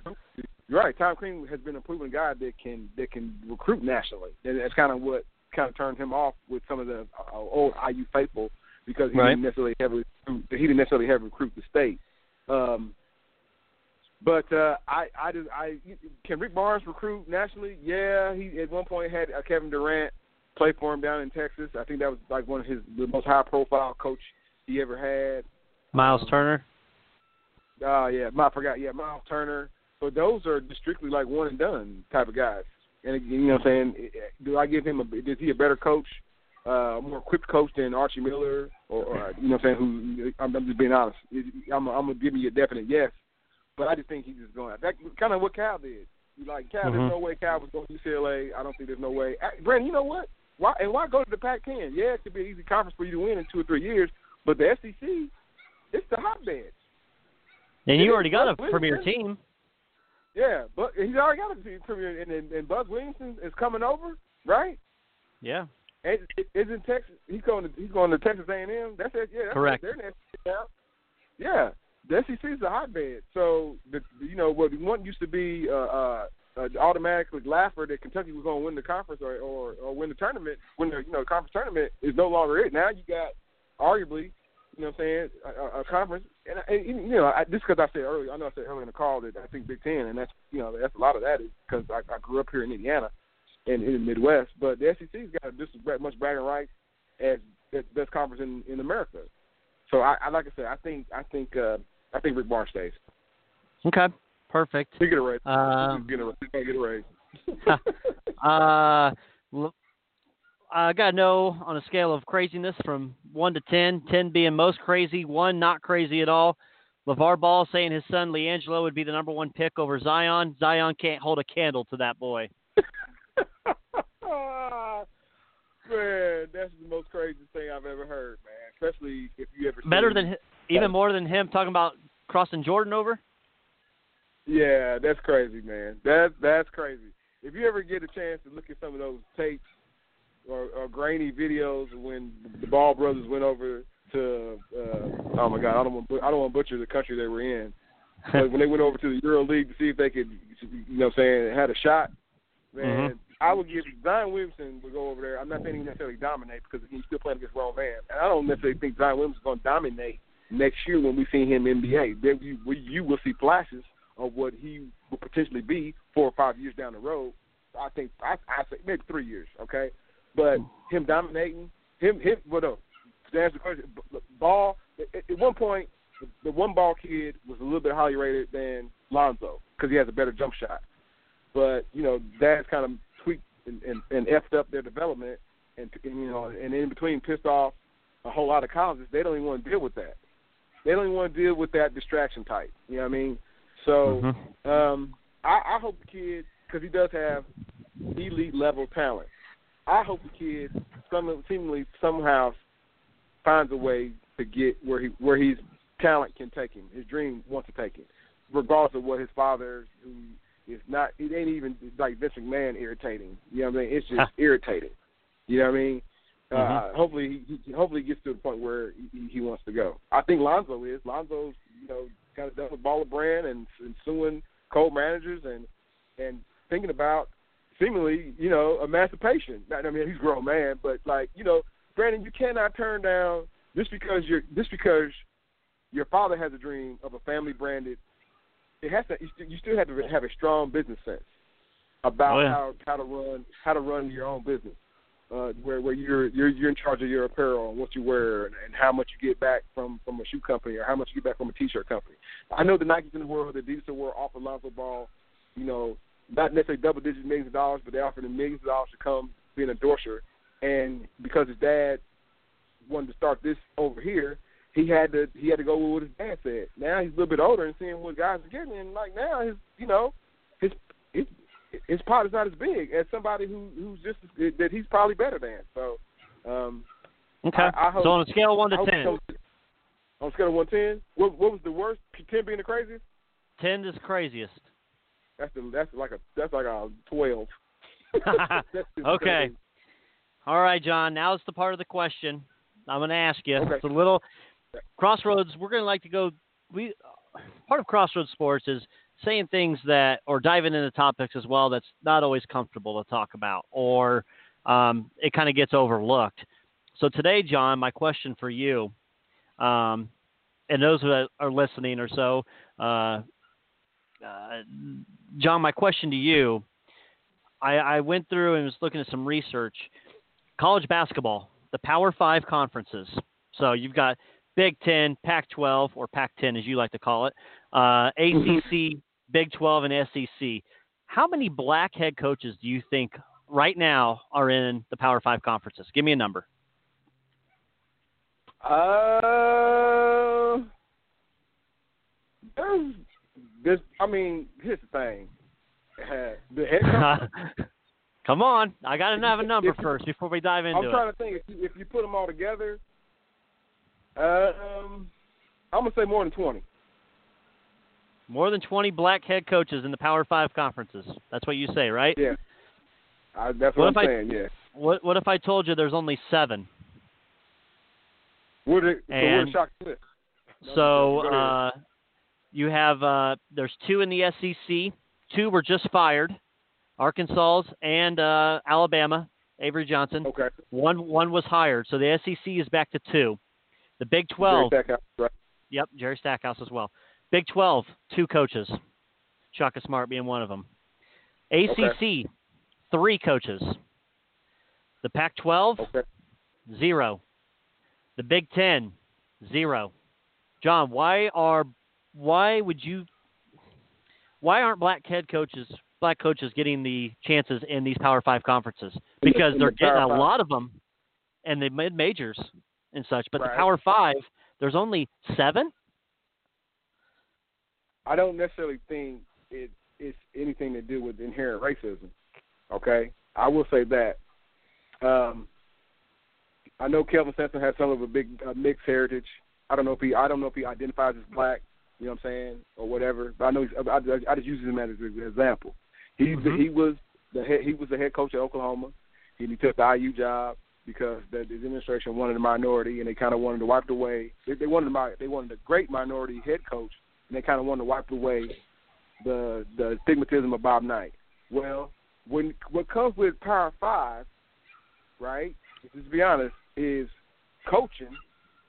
B: you're right. Tom Crean has been a proven guy that can that can recruit nationally, and that's kind of what kind of turned him off with some of the uh, old IU faithful because he
A: Right.
B: didn't necessarily have recruit, he didn't necessarily have recruit the state. Um, but uh, I I just I can Rick Barnes recruit nationally? Yeah, he at one point had uh, Kevin Durant play for him down in Texas. I think that was like one of his the most high profile coach he ever had.
A: Myles Turner.
B: Uh yeah, I forgot. Yeah, Myles Turner. But those are just strictly like one and done type of guys. And you know what I'm saying? Do I give him a? Is he a better coach, uh, more equipped coach than Archie Miller, or, or you know what I'm saying? Who? I'm, I'm just being honest. I'm, I'm gonna give you a definite yes. But I just think he's just going. That kind of what Cal did. Like Cal,
A: Mhm.
B: there's no way Cal was going to UCLA. I don't think there's no way. Brandon, you know what? Why and why go to the Pac-10? Yeah, it could be an easy conference for you to win in two or three years. But the SEC, it's the hotbed.
A: And you already got a premier team.
B: Yeah, but he's already got a premier, and, and, and Buzz Williamson is coming over, right?
A: Yeah.
B: And it- it's in Texas. He's going to he's going to Texas A&M. That's it. Yeah, that's
A: Correct.
B: They're in the SEC now. Yeah, the SEC is a hotbed. So the you know what one used to be uh, uh, uh, automatically laugher that Kentucky was going to win the conference or, or or win the tournament, win the you know conference tournament is no longer it. Now you got arguably. You know what I'm saying? A, a- a conference, and, and you know, I, just because I said earlier, I know I said earlier in the call that I think Big Ten, and that's you know, that's a lot of that is because I, I grew up here in Indiana, and in the Midwest. But the SEC's got just as much bragging rights as the best conference in in America. So I, I like I said, I think I think uh, I think Rick Barnes stays.
A: Okay. Perfect.
B: You get a raise.
A: Um,
B: He's gonna he's gonna get a raise.
A: Uh, I got to know on a scale of craziness from 1 to 10, 10 being most crazy, 1 not crazy at all. LeVar Ball saying his son LiAngelo would be the number one pick over Zion. Zion can't hold a candle to that boy.
B: man, that's the most craziest thing I've ever heard, man. Especially if you ever
A: Better than hi- even more than him talking about crossing Jordan over.
B: Yeah, that's crazy, man. That's that's crazy. If you ever get a chance to look at some of those tapes or, or grainy videos when the Ball brothers went over to uh, oh my god, I don't want I don't want to butcher the country they were in, but when they went over to the Euro League to see if they could, you know, what I'm saying had a shot, man.
A: Mhm.
B: I would give Zion Williamson would go over there. I'm not saying he necessarily dominate because he's still playing against grown man, and I don't necessarily think Zion Williamson's going to dominate next year when we see him in NBA. There you, you will see flashes of what he will potentially be four or five years down the road. I think I I say maybe three years. Okay, but him dominating him him no to answer the question ball at, at one point the, one ball kid was a little bit highly rated than Lonzo because he has a better jump shot. But you know that's kind of and, and, and effed up their development, and, and you know, and in between pissed off a whole lot of colleges. They don't even want to deal with that. They don't even want to deal with that distraction type. You know what I mean? So
A: Mhm.
B: um, I, I hope the kid, because he does have elite level talent. I hope the kid some seemingly somehow finds a way to get where he where his talent can take him. His dream wants to take him, regardless of what his father, who is not, it ain't even like Vince McMahon irritating. You know what I mean? It's just irritating. You know what I mean? Uh,
A: Mhm.
B: hopefully, he, he hopefully he gets to the point where he, he wants to go. I think Lonzo is. Lonzo's, you know, kind of done with Baller Brand and, and suing co managers and and thinking about seemingly, you know, emancipation. I mean, he's a grown man, but like, you know, Brandon, you cannot turn down just because you're just because your father has a dream of a family branded. It has to. You still, you still have to have a strong business sense about
A: Oh, yeah.
B: how how to run how to run your own business. Uh, where where you're you're you're in charge of your apparel and what you wear and, and how much you get back from from a shoe company or how much you get back from a t-shirt company. I know the Nikes in the world, the Adidas in the world offer Lonzo Ball, you know, not necessarily double digit millions of dollars, but they offer him millions of dollars to come be an endorser. And because his dad wanted to start this over here, he had to he had to go with what his dad said. Now he's a little bit older and seeing what guys are getting, and like now his you know his his, his pot is not as big as somebody who who's just as, that he's probably better than. So um,
A: Okay.
B: I- I hope-
A: so on a scale of one to ten,
B: on a scale of one to ten, what what was the worst? Ten being the craziest?
A: ten is craziest.
B: That's the, that's like a that's like a twelve.
A: Okay.
B: crazy.
A: All right, John. Now it's the part of the question I'm going to ask you.
B: Okay.
A: It's a little crossroads. We're going to like to go. We part of crossroads sports is saying things that or diving into topics as well that's not always comfortable to talk about or um, it kind of gets overlooked. So today, John, my question for you, um, and those that are listening or so, uh, uh, John, my question to you. I, I went through and was looking at some research. College basketball, the Power Five conferences. So you've got Big Ten, Pac 12, or Pac 10 as you like to call it, uh, ACC, Big 12, and SEC. How many black head coaches do you think right now are in the Power Five conferences? Give me a number.
B: Uh, there's, there's, I mean, here's the thing. Uh, the head coach,
A: Come on, I got to have a number
B: If-
A: first before we dive into it.
B: I'm
A: it.
B: trying to think if you, if you put them all together. Um, I'm gonna say more than twenty.
A: More than 20 black head coaches in the Power Five conferences. That's what you say, right?
B: Yeah, I, that's
A: What
B: what,
A: if
B: I'm
A: I-
B: saying. Yeah.
A: What What if I told you there's only seven?
B: What it, so
A: And-
B: shock list.
A: So uh, you have uh, there's two in the SEC. Two were just fired, Arkansas's and uh, Alabama. Avery Johnson.
B: Okay.
A: One one was hired, so the SEC is back to two. The Big Twelve.
B: Jerry Stackhouse, right.
A: Yep, Jerry Stackhouse as well. Big 12, two coaches. Shaka Smart being one of them. ACC, three coaches. The Pac 12,
B: Okay.
A: zero. The Big 10, zero. John, why are why would you why aren't black head coaches black coaches getting the chances in these Power 5 conferences? Because they're
B: the
A: getting a lot of them and the mid majors and such, but
B: Right.
A: the Power 5 there's only 7?
B: I don't necessarily think it it's anything to do with inherent racism. Okay, I will say that. Um, I know Kelvin Sampson has some of a big uh, mixed heritage. I don't know if he I don't know if he identifies as black. You know what I'm saying, or whatever. But I know he's, I, I, I just use him as an example. He
A: Mhm.
B: he was the head, he was the head coach at Oklahoma. He, he took the IU job because the, the administration wanted a minority, and they kind of wanted to wipe away. They, they wanted my they wanted a great minority head coach, and they kind of wanted to wipe away the the stigmatism of Bob Knight. Well, when what comes with Power Five, right? Just to be honest, is coaching,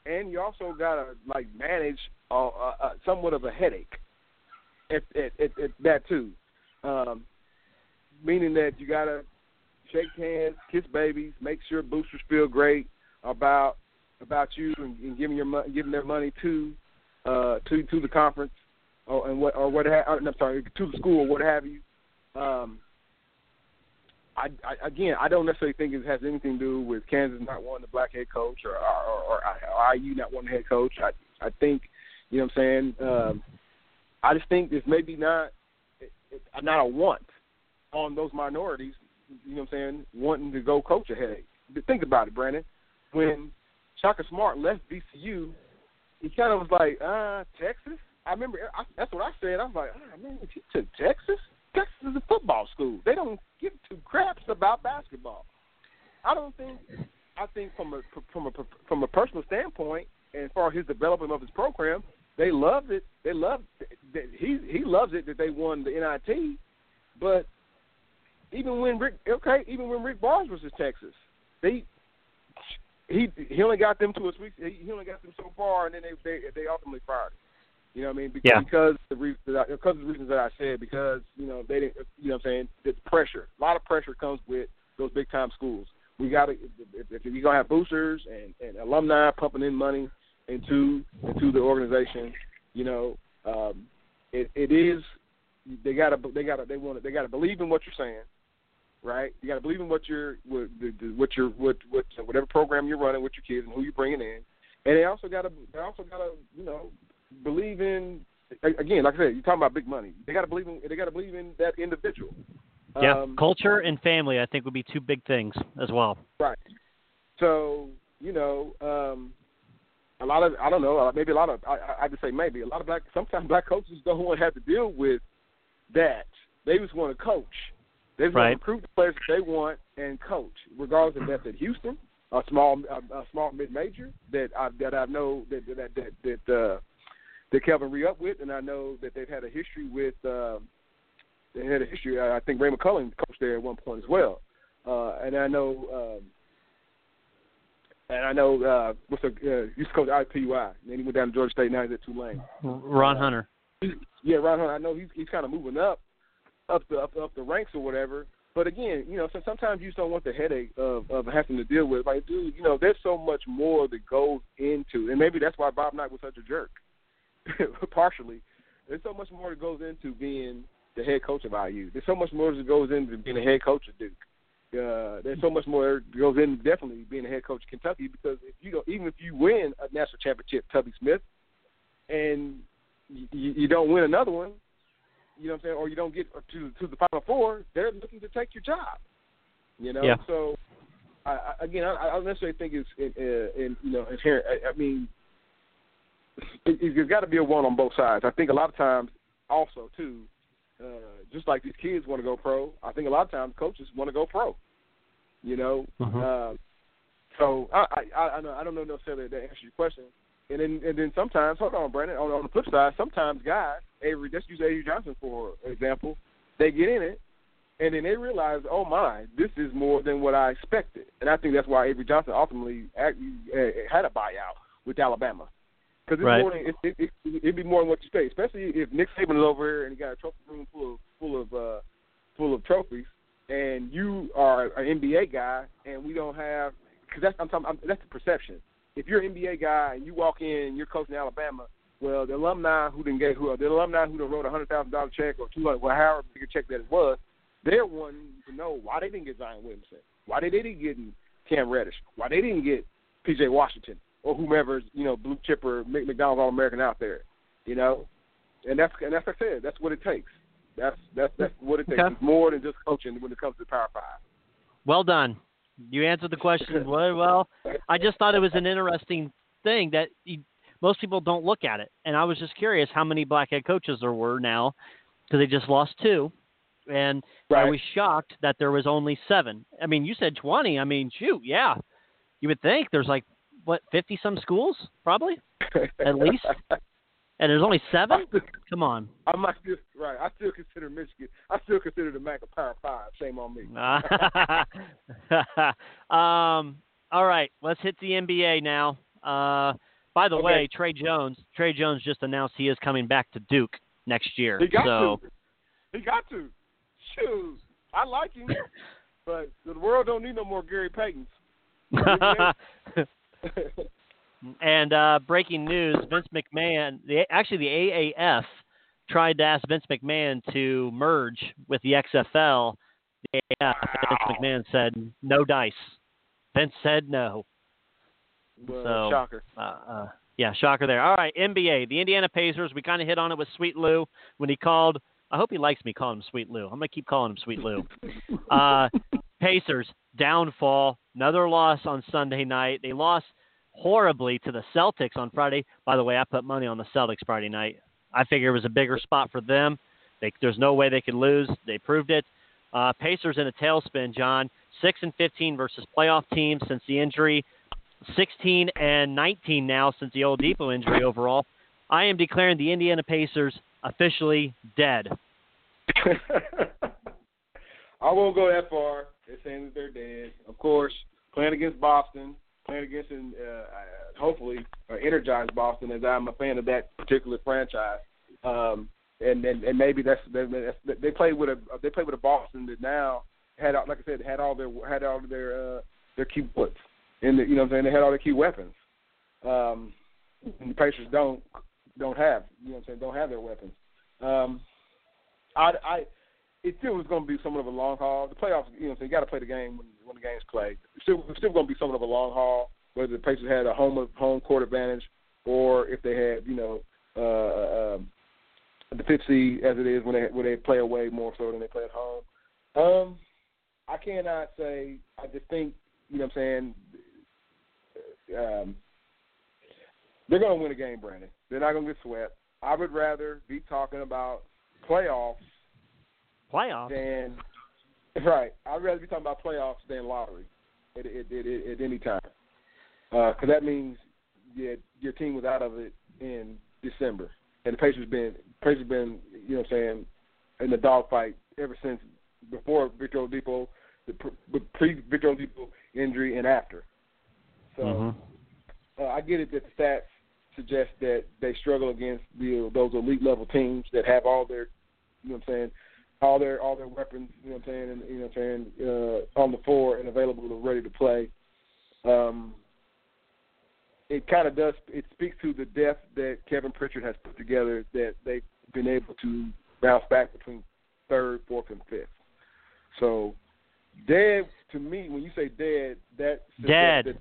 B: and you also gotta like manage uh, uh, uh, somewhat of a headache. At, at, at, at that too, um, meaning that you gotta shake hands, kiss babies, make sure boosters feel great about about you and, and giving your giving their money to uh, to to the conference or and what or what ha- I'm sorry to the school or what have you. Um, I, I again, I don't necessarily think it has anything to do with Kansas not wanting the black head coach or or, or, or IU not wanting the head coach. I I think you know what I'm saying. Um, I just think it's maybe not it, it, not a want on those minorities. You know what I'm saying, wanting to go coach a headache. Think about it, Brandon. When Shaka Smart left VCU, he kind of was like, uh, Texas. I remember I, that's what I said. I was like, oh man, he took Texas. Texas is a football school. They don't give two craps about basketball. I don't think. I think from a from a from a personal standpoint, and far his development of his program, they loved it. They loved that he he loves it that they won the NIT. But even when Rick okay, even when Rick Barnes was in Texas, they he he only got them to a sweet. He only got them so far, and then they they they ultimately fired him. You know what I mean? Because,
A: yeah.
B: because the reasons that because of the reasons that I said because you know they didn't you know what I'm saying it's pressure. A lot of pressure comes with those big time schools. We got to if, if you're gonna have boosters and, and alumni pumping in money into into the organization, you know, um, it it is they gotta they gotta they want they gotta believe in what you're saying, right? You gotta believe in what you're what, what you're what what whatever program you're running with your kids and who you're bringing in, and they also gotta they also gotta you know believe in again, like I said, you're talking about big money. They got to believe in they got to believe in that individual.
A: Yeah,
B: um,
A: culture and family, I think, would be two big things as well.
B: Right. So you know, um, a lot of I don't know, uh, maybe a lot of I, I just say maybe a lot of black sometimes black coaches don't want to have to deal with that. They just want to coach. They just
A: right.
B: want to recruit the players that they want and coach, regardless if that's at Houston, a small a, a small mid major that I that I know that that that, that uh, that Kelvin re up with, and I know that they've had a history with. Uh, they had a history. I think Ray McClellan coached there at one point as well, uh, and I know. Um, and I know uh, what's the uh, used to coach IUPUI. And then he went down to Georgia State. Now he's at Tulane.
A: Ron Hunter.
B: Yeah, Ron Hunter. I know he's he's kind of moving up, up the up, up the ranks or whatever. But again, you know, so sometimes you just don't want the headache of of having to deal with. Like, dude, you know, there's so much more that goes into, and maybe that's why Bob Knight was such a jerk. partially. There's so much more that goes into being the head coach of IU. There's so much more that goes into being a head coach of Duke. Uh, there's so much more that goes into definitely being a head coach of Kentucky because if you don't, even if you win a national championship, Tubby Smith, and you, you don't win another one, you know what I'm saying, or you don't get to to the Final Four, they're looking to take your job. You know,
A: yeah.
B: so I, again, I, I don't necessarily think it's in, in, in you know inherent. I, I mean, it, it's got to be a one on both sides. I think a lot of times, also too, uh, just like these kids want to go pro, I think a lot of times coaches want to go pro. You know,
A: uh-huh.
B: uh, so I I I, know, I don't know necessarily to answer your question. And then and then sometimes, hold on, Brandon. On, on the flip side, sometimes guys, Avery, let's use Avery Johnson for example. They get in it, and then they realize, oh my, this is more than what I expected. And I think that's why Avery Johnson ultimately uh, had a buyout with Alabama because it's
A: right.
B: more than it, it, it, it'd be more than what you say, especially if Nick Saban is over here and he got a trophy room full of full of uh, full of trophies, and you are an NBA guy, and we don't have because that's I'm talking I'm, that's the perception. If you're an NBA guy and you walk in, and you're coaching Alabama. Well, the alumni who didn't get who the alumni who done wrote a hundred thousand dollar check or two hundred, well, however big a check that it was, they're wanting to know why they didn't get Zion Williamson, why they didn't get Cam Reddish, why they didn't get P.J. Washington, or whomever's you know blue chipper McDonald's All American out there, you know, and that's and that's like I said, that's what it takes. That's that's that's what it takes.
A: Okay.
B: It's more than just coaching when it comes to Power Five.
A: Well done. You answered the question well. Well, I just thought it was an interesting thing that you, most people don't look at it, and I was just curious how many black head coaches there were now because they just lost two, and
B: right.
A: I was shocked that there was only seven. I mean, you said twenty. I mean, shoot, yeah, you would think there's like what fifty some schools probably at least, and there's only seven. Come on.
B: I might just, right. I still consider Michigan. I still consider the MAC a Power Five. Shame on me.
A: um. All right, let's hit the NBA now. Uh, by the
B: okay.
A: way, Tre Jones. Tre Jones just announced he is coming back to Duke next year.
B: He got
A: so,
B: to. He got to. Shoot. I like him, but the world don't need no more Gary Paytons.
A: and uh, breaking news: Vince McMahon, the, actually the AAF, tried to ask Vince McMahon to merge with the XFL. The AAF, Vince McMahon said no dice. Vince said no.
B: Well,
A: so
B: shocker.
A: Uh, uh, yeah, shocker there. All right, NBA, the Indiana Pacers. We kind of hit on it with Sweet Lou when he called. I hope he likes me calling him Sweet Lou. I'm gonna keep calling him Sweet Lou. uh, Pacers downfall. Another loss on Sunday night. They lost horribly to the Celtics on Friday. By the way, I put money on the Celtics Friday night. I figure it was a bigger spot for them. They, there's no way they could lose. They proved it. Uh, Pacers in a tailspin, John. Six and 15 versus playoff teams since the injury. 16 and 19 now since the Oladipo injury overall. I am declaring the Indiana Pacers officially dead.
B: I won't go that far. They're saying that they're dead. Of course, playing against Boston, playing against and uh, hopefully uh, energize Boston, as I'm a fan of that particular franchise. Um, and, and and maybe that's, that's they played with a they played with a Boston that now had like I said had all their had all their uh, their key points in the you know I'm saying they had all the key weapons. Um, and the Pacers don't don't have you know what I'm saying don't have their weapons. Um, I I it still was going to be somewhat of a long haul. The playoffs, you know, so you got to play the game when when the game's played. It's still it's still going to be somewhat of a long haul. Whether the Pacers had a home home court advantage, or if they had, you know, uh, um, the fifth seed as it is when they when they play away more so than they play at home. Um, I cannot say. I just think you know what I'm saying. Um, they're going to win a game, Brandon. They're not going to get swept. I would rather be talking about playoffs
A: Playoffs.
B: Than right, I'd rather be talking about playoffs than lottery at, at, at, at any time, because uh, that means yeah, your team was out of it in December, and the Pacers been Pacers been you know what I'm saying in the dogfight ever since before Victor Oladipo, the pre Victor Oladipo injury, and after. So
A: mm-hmm.
B: uh, I get it that the stats suggest that they struggle against the, those elite level teams that have all their you know what I'm saying all their all their weapons, you know what I'm saying, and you know what I'm saying, uh, on the floor and available and ready to play. Um, it kind of does. It speaks to the depth that Kevin Pritchard has put together. That they've been able to bounce back between third, fourth, and fifth. So, dead to me. When you say dead, that
A: dead.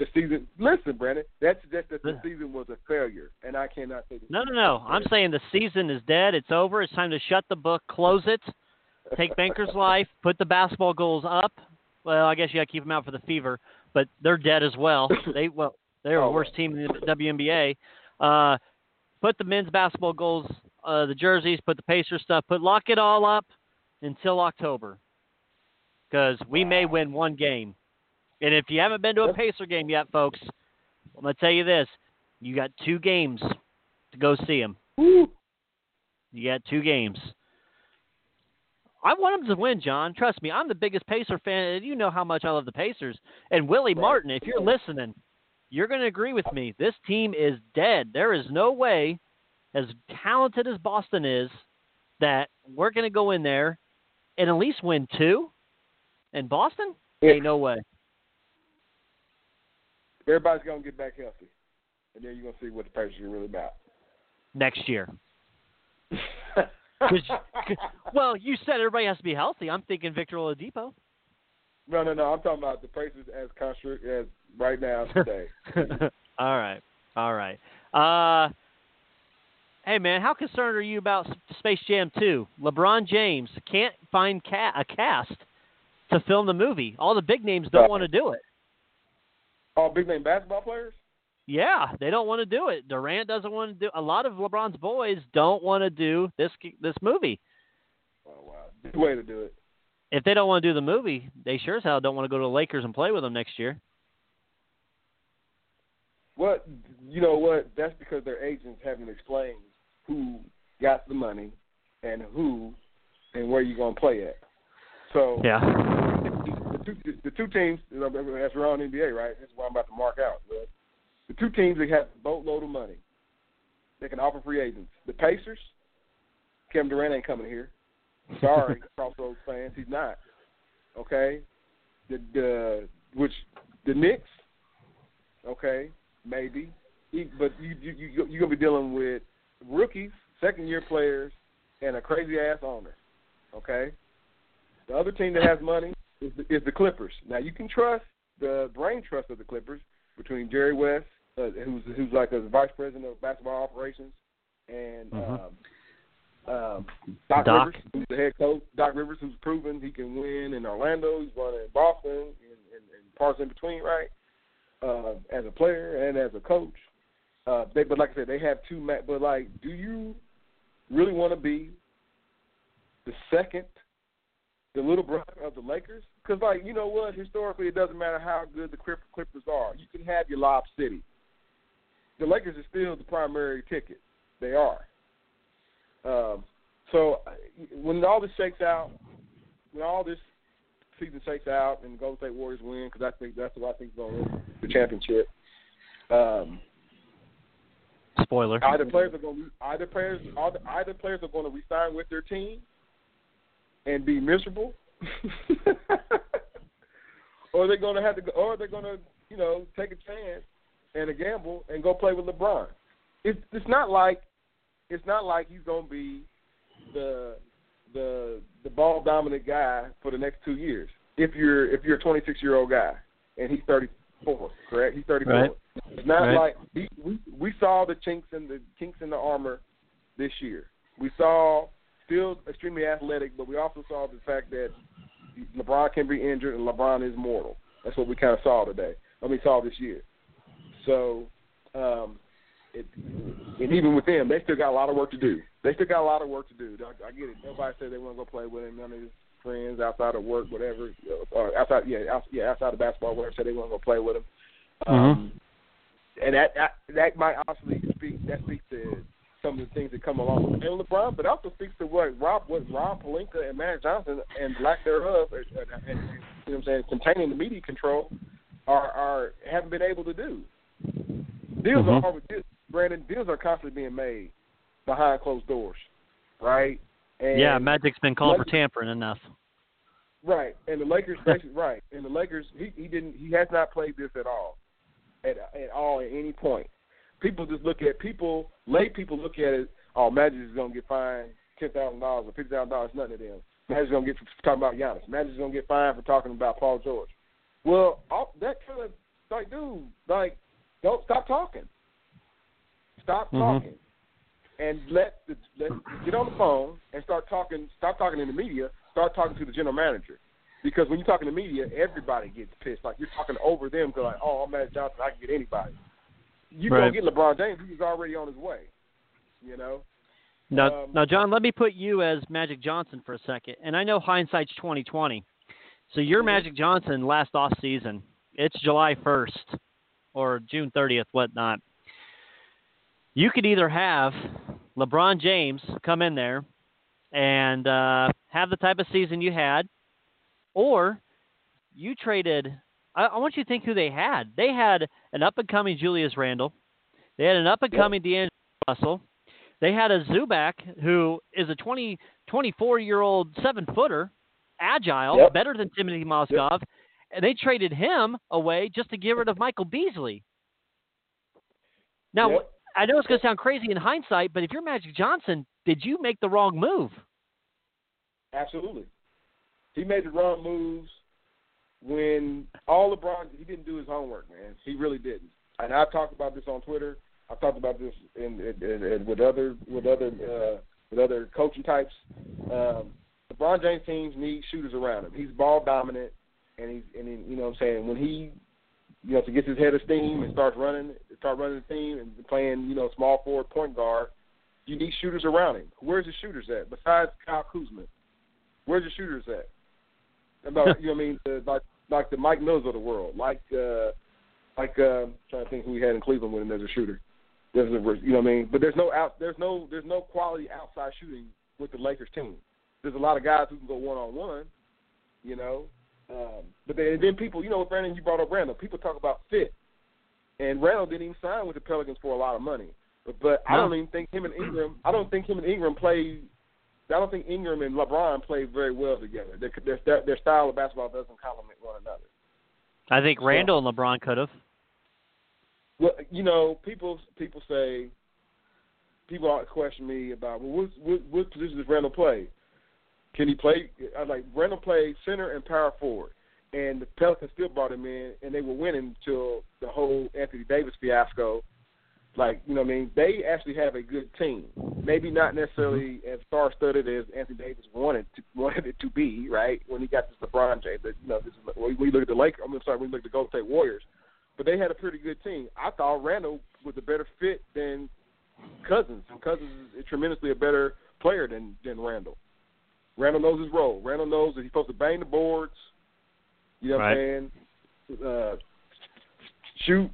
B: The season. Listen, Brandon, that suggests that the season was a failure, and I cannot say.
A: No, no, no. I'm saying the season is dead. It's over. It's time to shut the book, close it, take Banker's Life, put the basketball goals up. Well, I guess you got to keep them out for the fever, but they're dead as well. They well, they're
B: oh,
A: the worst team in the WNBA. Uh, put the men's basketball goals, uh, the jerseys, put the Pacer stuff, put lock it all up until October, because we may win one game and if you haven't been to a Pacer game yet, folks, I'm going to tell you this. You got two games to go see them.
B: Woo.
A: You got two games. I want them to win, John. Trust me, I'm the biggest Pacer fan, and you know how much I love the Pacers. And Willie Martin, if you're listening, you're going to agree with me. This team is dead. There is no way, as talented as Boston is, that we're going to go in there and at least win two. And Boston, ain't no way
B: everybody's gonna get back healthy, and then you're gonna see what the Pacers are really about
A: next year. because well, you said everybody has to be healthy. I'm thinking Victor Oladipo.
B: No, no, no. I'm talking about the Pacers as construct as right now today.
A: all right, all right. Uh, hey man, how concerned are you about Space Jam 2? LeBron James can't find ca- a cast to film the movie. All the big names don't want to do it.
B: All big name basketball players?
A: Yeah, they don't want to do it. Durant doesn't want to do. A lot of LeBron's boys don't want to do this this movie.
B: Oh wow, good way to do it.
A: If they don't want to do the movie, they sure as hell don't want to go to the Lakers and play with them next year.
B: What you know? What that's because their agents haven't explained who got the money and who and where you're gonna play at. So
A: yeah,
B: two the two teams that's around NBA, right? This is what I'm about to mark out. But the two teams that have a boatload of money, they can offer free agents. The Pacers, Kevin Durant ain't coming here. Sorry, Crossroads fans, he's not. Okay, the the which the Knicks, okay, maybe, he, but you you you you're gonna be dealing with rookies, second year players, and a crazy ass owner. Okay, the other team that has money is the, is the Clippers. Now you can trust the brain trust of the Clippers between Jerry West, uh, who's who's like a vice president of basketball operations, and
A: Mhm.
B: um, um, Doc,
A: Doc.
B: Rivers, who's the head coach. Doc Rivers, who's proven he can win in Orlando. He's won in Boston and, and, and parts in between, right? Uh, as a player and as a coach. Uh, they, but like I said, they have two. Ma- but like, do you really want to be the second, the little brother of the Lakers? Because like, you know what? Historically, it doesn't matter how good the Clippers are. You can have your Lob City. The Lakers are still the primary ticket. They are. Um, so when all this shakes out, when all this season shakes out and the Golden State Warriors win, because I think that's what I think is going to win the championship. Um,
A: Spoiler.
B: either players are going to either players either, either players are going to resign with their team and be miserable, or they're going to have to, or they're going to you know take a chance and a gamble and go play with LeBron. It's it's not like it's not like he's going to be the the the ball dominant guy for the next two years. If you're if you're a 26 year old guy and he's 34, correct? He's 34.
A: Right.
B: It's not
A: Right.
B: like we, we we saw the chinks in the kinks in the armor this year. We saw still extremely athletic, but we also saw the fact that LeBron can be injured and LeBron is mortal. That's what we kind of saw today. I mean, saw this year. So, um, it, and even with them, they still got a lot of work to do. They still got a lot of work to do. I, I get it. Nobody said they want to go play with him. None of his friends outside of work, whatever, or outside, yeah, out, yeah, outside of basketball, whatever, said they want to go play with him. Um, and that, that that might obviously speak that speaks to some of the things that come along with and LeBron, but also speaks to what Rob what Rob Pelinka and Magic Johnson and lack thereof, and, and, and you know what I'm saying, containing the media control, are are haven't been able to do. Deals
A: Mhm.
B: are always Brandon. Deals are constantly being made behind closed doors, right? And
A: yeah, Magic's been called for tampering enough.
B: Right, and the Lakers, right, and the Lakers, he he didn't, he has not played this at all, at at all at any point. People just look at people, lay people look at it. Oh, Magic is gonna get fined ten thousand dollars or fifty thousand dollars, nothing to them. Magic's gonna get for talking about Giannis. Magic's gonna get fined for talking about Paul George. Well, all, that kind of like, dude, like, don't stop talking. Stop
A: Mhm.
B: talking, and let the let get on the phone and start talking. Stop talking in the media. Start talking to the general manager, because when you're talking to media, everybody gets pissed. Like you're talking over them. Like, oh, I'm Magic Johnson. I can get anybody. You
A: Right.
B: gonna get LeBron James? He's already on his way. You know.
A: Now,
B: Um,
A: now, John, let me put you as Magic Johnson for a second. And I know hindsight's twenty twenty. So you're. Magic Johnson last off season. It's July first or June thirtieth, whatnot. You could either have LeBron James come in there and uh, have the type of season you had, or you traded. I, I want you to think who they had. They had an up and coming Julius Randle. They had an up and coming D'Angelo Russell. They had a Zubac who is a 20, 24 year old seven footer, agile,
B: Yep.
A: better than Timofey Mozgov, and they traded him away just to get rid of Michael Beasley. Now,
B: Yep.
A: I know it's going to sound crazy in hindsight, but if you're Magic Johnson, did you make the wrong move?
B: Absolutely. He made the wrong moves when all LeBron he didn't do his homework, man. He really didn't. And I've talked about this on Twitter. I've talked about this in, in, in with other with other uh, with other coaching types. Um, LeBron James teams need shooters around him. He's ball dominant, and he's and he, you know what I'm saying when he you know to get his head of steam and starts running start running the team and playing you know small forward point guard, you need shooters around him. Where's the shooters at besides Kyle Kuzma? Where's the shooters at? About you know what I mean the, like like the Mike Mills of the world, like uh, like uh, I'm trying to think who we had in Cleveland when there's a shooter. There's a you know what I mean, but there's no out there's no there's no quality outside shooting with the Lakers team. There's a lot of guys who can go one on one, you know. Um, but then, then people, you know, Brandon, you brought up Randle. People talk about fit, and Randle didn't even sign with the Pelicans for a lot of money. But but I don't even think him and Ingram. I don't think him and Ingram played I don't think Ingram and LeBron play very well together. Their, their, their style of basketball doesn't complement one another.
A: I think Randle and LeBron could have.
B: Well, you know, people people say people always question me about well, what what, what position does Randle play? Can he play? I like Randle played center and power forward, and the Pelicans still brought him in, and they were winning until the whole Anthony Davis fiasco. Like you know, what I mean, they actually have a good team. Maybe not necessarily as star-studded as Anthony Davis wanted to, wanted it to be, right? When he got this LeBron James, but, you know, this is, when we look at the Lakers. I'm sorry, we look at the Golden State Warriors, but they had a pretty good team. I thought Randle was a better fit than Cousins, and Cousins is tremendously a better player than than Randle. Randle knows his role. Randle knows that he's supposed to bang the boards. You know what
A: right.
B: I'm saying? Uh, shoot.